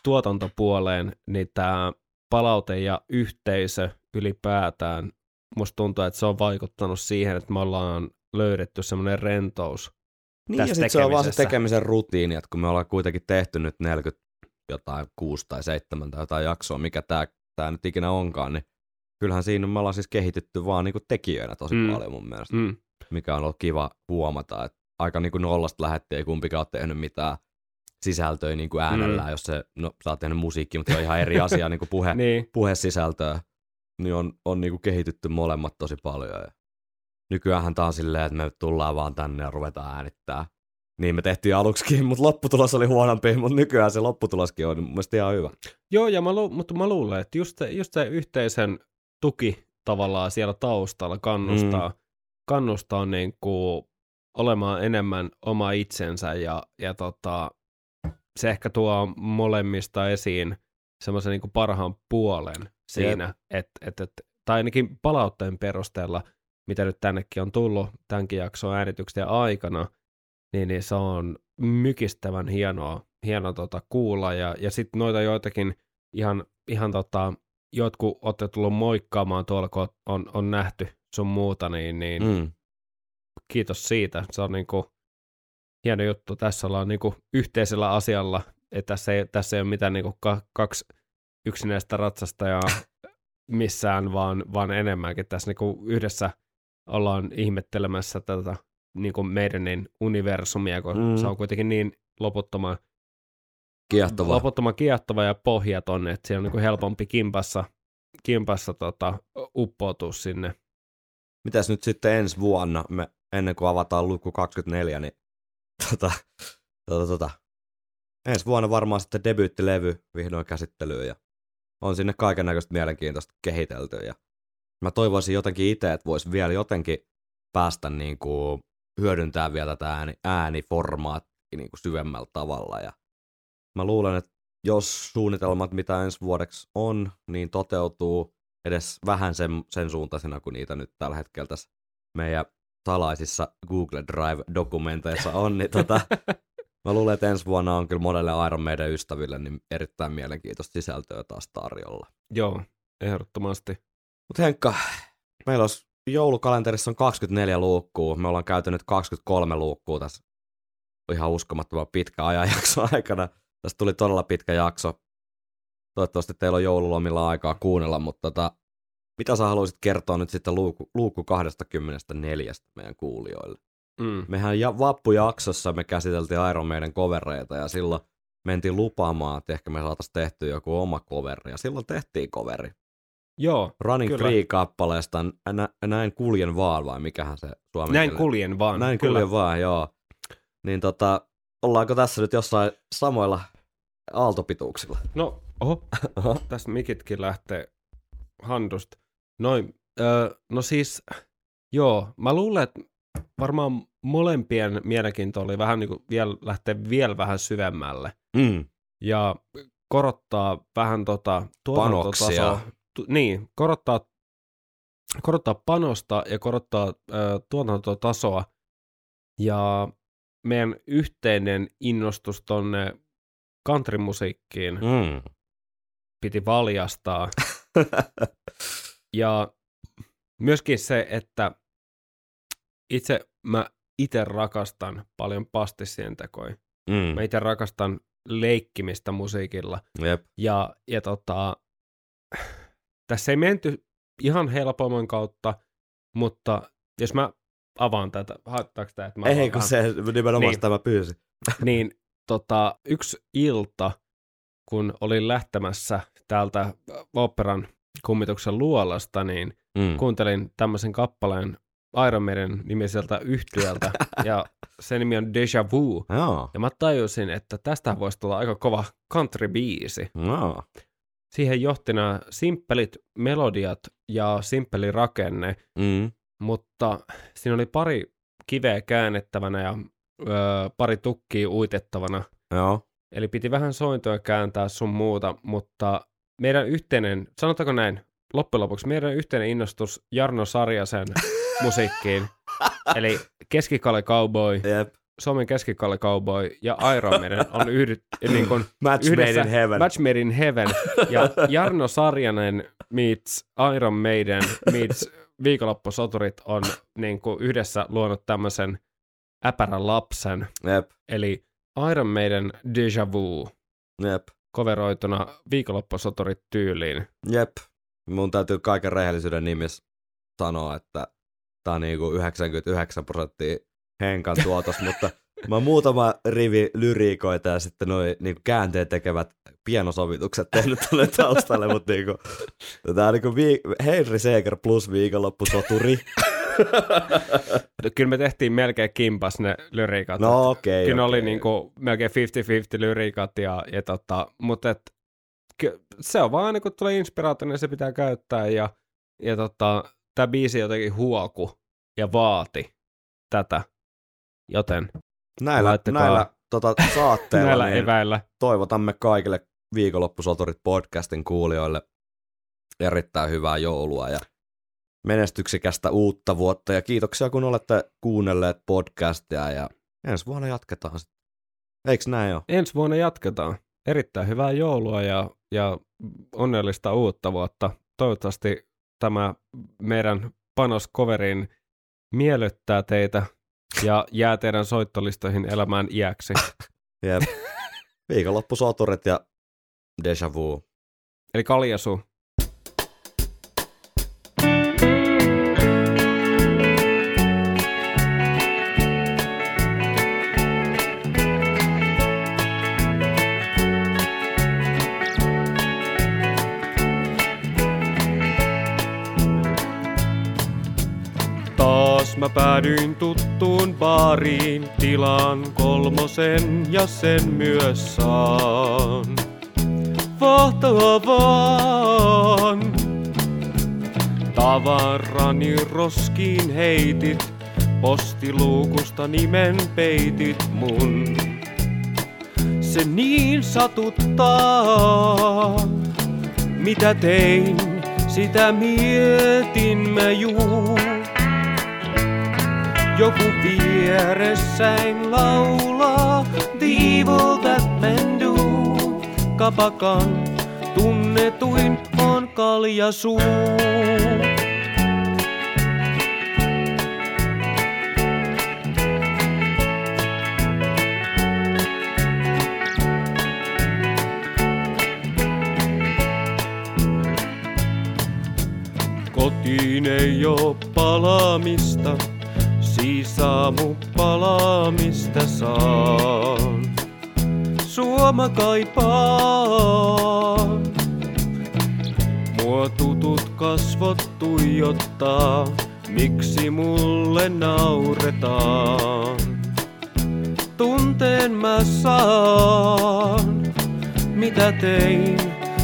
tuotantopuoleen, niin tämä palaute ja yhteisö ylipäätään, musta tuntuu, että se on vaikuttanut siihen, että me ollaan löydetty semmoinen rentous. Niin Tässä ja sitten se on vaan se tekemisen rutiini, että kun me ollaan kuitenkin tehty nyt 40 jotain 6 tai 7 tai jotain jaksoa, mikä tämä tää nyt ikinä onkaan, niin kyllähän siinä me ollaan siis kehitytty vaan niinku tekijöinä tosi Mm. paljon mun mielestä. Mm. mikä on ollut kiva huomata, että aika niin kuin nollasta lähettiin, ei kumpikaan ole tehnyt mitään sisältöä niin kuin äänellä, mm. jos se, no sä oot tehnyt musiikkia, mutta se on ihan eri asia *laughs* niin kuin puhe, Niin, puhesisältöä, niin on, on niin kuin kehitytty molemmat tosi paljon. Ja nykyäänhän tää on silleen, että me tullaan vaan tänne ja ruvetaan äänittää. Niin me tehtiin aluksikin, mutta lopputulos oli huonompi, mutta nykyään se lopputuloskin on mun ihan hyvä. Joo, ja mä lu- mutta mä luulen, että just just se yhteisen tuki tavallaan siellä taustalla kannustaa, mm. kannustaa niin kuin olemaan enemmän oma itsensä ja, ja tota, se ehkä tuo molemmista esiin semmoisen niin parhaan puolen siinä, että et, et, tai ainakin palautteen perusteella, mitä nyt tännekin on tullut tämänkin jakson äänityksen aikana, niin, niin se on mykistävän hienoa, hienoa tota, kuulla. Ja, ja sitten noita joitakin ihan, ihan tota, jotkut olette tullut moikkaamaan tuolla, kun on, on nähty sun muuta, niin, niin. Mm. kiitos siitä. Se on niinku hieno juttu. Tässä ollaan niinku yhteisellä asialla. Et tässä, ei, tässä ei ole mitään niinku ka, kaksi yksinäistä ratsastajaa missään, vaan, vaan enemmänkin. Tässä niinku yhdessä ollaan ihmettelemässä tätä niinku meidän niin universumia, kun Mm. se on kuitenkin niin loputtoman, Kiehtova. loputtoman kiehtova ja pohjaton, että se on niinku helpompi kimpassa, kimpassa tota, uppoutua sinne. Mitäs nyt sitten ensi vuonna, me, ennen kuin avataan luku 24, niin tota, tota, tota. ensi vuonna varmaan sitten debyyttilevy vihdoin käsittelyyn ja on sinne kaiken näköistä mielenkiintoista kehitelty ja mä toivoisin jotenkin itse, että voisi vielä jotenkin päästä niin kuin hyödyntää vielä tätä ääni, ääniformaattia niin kuin syvemmällä tavalla ja mä luulen, että jos suunnitelmat, mitä ensi vuodeksi on, niin toteutuu edes vähän sen, sen suuntaisena kuin niitä nyt tällä hetkellä tässä meidän salaisissa Google Drive-dokumenteissa on, niin tota, *laughs* mä luulen, että ensi vuonna on kyllä monelle Iron Maiden ystäville niin erittäin mielenkiintoista sisältöä taas tarjolla. Joo, ehdottomasti. Mutta Henkka, meillä olisi joulukalenterissa on 24 luukkuu, me ollaan käyty nyt 23 luukkuu tässä ihan uskomattoman pitkä ajanjakso *laughs* aikana. Tästä tuli todella pitkä jakso. Toivottavasti teillä on joululomilla aikaa kuunnella, mutta tota, mitä sä haluaisit kertoa nyt sitten luukku, luukku 24 meidän kuulijoille? Mm. Mehän ja, vappujaksossa me käsiteltiin Iron Maiden covereita ja silloin mentiin lupaamaan, että ehkä me saataisiin tehty joku oma coveri ja silloin tehtiin coveri. Joo, Running Kyllä. Free-kappaleesta nä, näin kuljen vaan vai mikähän se suomen näin kielinen- kuljen vaan. Näin kyllä. kuljen vaan, joo. Niin tota, ollaanko tässä nyt jossain samoilla aaltopituuksilla? No, oho, *laughs* Oho. tässä mikitkin lähtee handusta. Noin, öö, no siis, joo, mä luulen, että varmaan molempien mielenkiinto oli vähän niin kuin vielä, lähteä vielä vähän syvemmälle Mm. ja korottaa vähän tota tuotantotasoa. Panoksia. Tu, niin, korottaa, korottaa panosta ja korottaa ö, tuotantotasoa. Ja meidän yhteinen innostus tonne countrymusiikkiin Mm. piti valjastaa. *laughs* ja myöskin se, että itse mä itse rakastan paljon pastissien tekoja. Mm. Mä itse rakastan leikkimistä musiikilla. Jep. Ja, ja tota, tässä ei menty ihan helpomman kautta, mutta jos mä avaan tätä, haittaako tämä, että mä Ei, kun se nimenomaan Niin. sitä mä pyysin. *laughs* Niin tota, yksi ilta, kun olin lähtemässä täältä operan kummituksen luolasta, niin Mm. kuuntelin tämmöisen kappaleen Iron Maiden nimiseltä yhtiöltä, ja se nimi on Deja Vu. Joo. Ja mä tajusin, että tästä voisi tulla aika kova country-biisi. Joo. Siihen johti nämä simppelit melodiat ja simppeli rakenne, Mm. mutta siinä oli pari kiveä käännettävänä ja öö, pari tukkia uitettavana. Joo. Eli piti vähän sointoja kääntää sun muuta, mutta meidän yhteinen, sanotaanko näin, loppujen lopuksi meidän yhteinen innostus Jarno Sarjasen *laughs* musiikkiin, eli Keskikalle Cowboy, Jep. Suomen Keskikalle Cowboy ja Iron Maiden on yhdy, niin kuin *laughs* Match made in heaven. Match Made in Heaven. Ja *laughs* Jarno Sarjanen meets Iron Maiden meets viikonloppusoturit on niin kuin yhdessä luonut tämmöisen äpärän lapsen, Jep. eli Iron Maiden Deja Vu, Jep. coveroituna viikonloppusoturit tyyliin. Jep. Mun täytyy kaiken rehellisyyden nimissä sanoa, että on niinku 99 prosenttia Henkan tuotos, mutta mä muutama rivi lyriikoita ja sitten noi niinku käänteen tekevät pienosovitukset tehnyt tuonne taustalle, mutta niinku, tää on niinku viik- Henry Seeger plus viikonloppusoturi. Kyllä me tehtiin melkein kimpas ne lyriikat. No okei. Kyllä ne okei. oli niinku melkein 50-50 lyriikat, ja, ja tota, mutta et, se on vaan, niin kun tulee inspiraatio, niin se pitää käyttää, ja, ja tota, tämä biisi jotenkin huoku ja vaati tätä, joten Näillä, Laittakaa- näillä tota, saatteilla *laughs* näillä niin eväillä. toivotamme kaikille viikonloppusoturit podcastin kuulijoille erittäin hyvää joulua ja menestyksikästä uutta vuotta. Ja kiitoksia, kun olette kuunnelleet podcastia ja ensi vuonna jatketaan sitten. Eiks näin ole? Ensi vuonna jatketaan. Erittäin hyvää joulua ja, ja onnellista uutta vuotta. Toivottavasti tämä meidän panoscoverin miellyttää teitä ja jää teidän soittolistoihin elämään iäksi. *laughs* Jep. Viikonloppusoturit ja Deja Vu. Eli kaljasu. Päädyin tuttuun baariin, tilaan kolmosen ja sen myös saan. Vahtoa vaan. Tavarani roskiin heitit, postiluukusta nimen peitit mun. Se niin satuttaa, mitä tein, sitä mietin mä juu. Joku vieressäin laulaa men do. Kapakan tunnetuin on kaljasuu. Kotiin ei oo palaamista, siis aamu palaamista saan. Suoma kaipaan, mua tutut kasvot tuijottaa, miksi mulle nauretaan. Tunteen mä saan, mitä tein,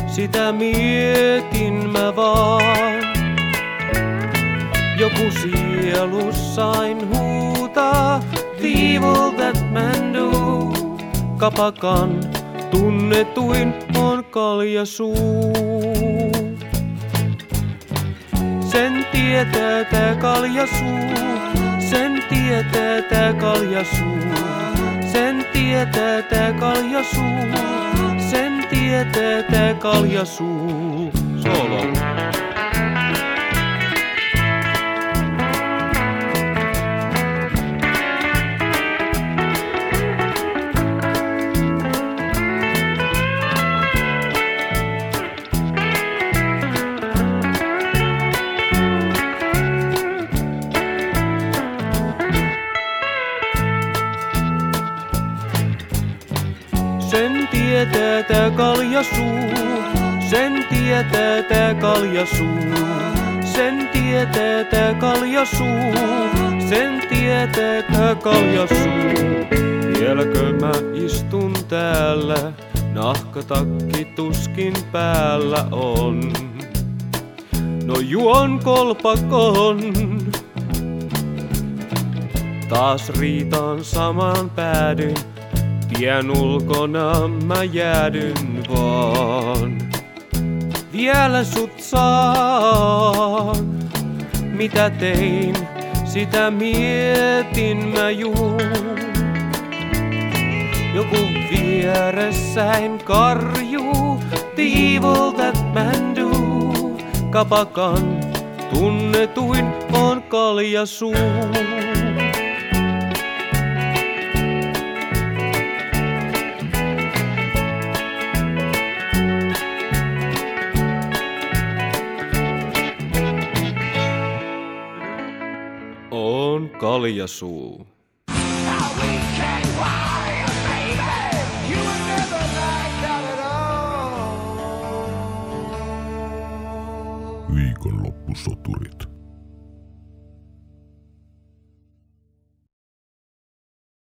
sitä mietin mä vaan. Joku sielussain huutaa, evil that man do. Kapakan tunnetuin on kaljasuu. Sen tietää tää kaljasuu, sen tietää tää kaljasuu. Sen tietää tää kaljasuu, sen tietää tää kaljasuu. Solo. Tietää tää kaljasuu, sen tietää tää kaljasuu. Sen tietää tää kaljasuu, sen tietää tää kaljasuu. Vieläkö mä istun täällä, nahkatakki tuskin päällä on. No juon kolpakon, taas riitaan samaan päädyin. Pian ulkona mä jäädyn vaan. Vielä sut saan. Mitä tein, sitä mietin mä juu. Joku vieressäin karjuu, the evil that man do. Kapakan tunnetuin on kaljasuu. On kaljasuu. Viikonloppusoturit.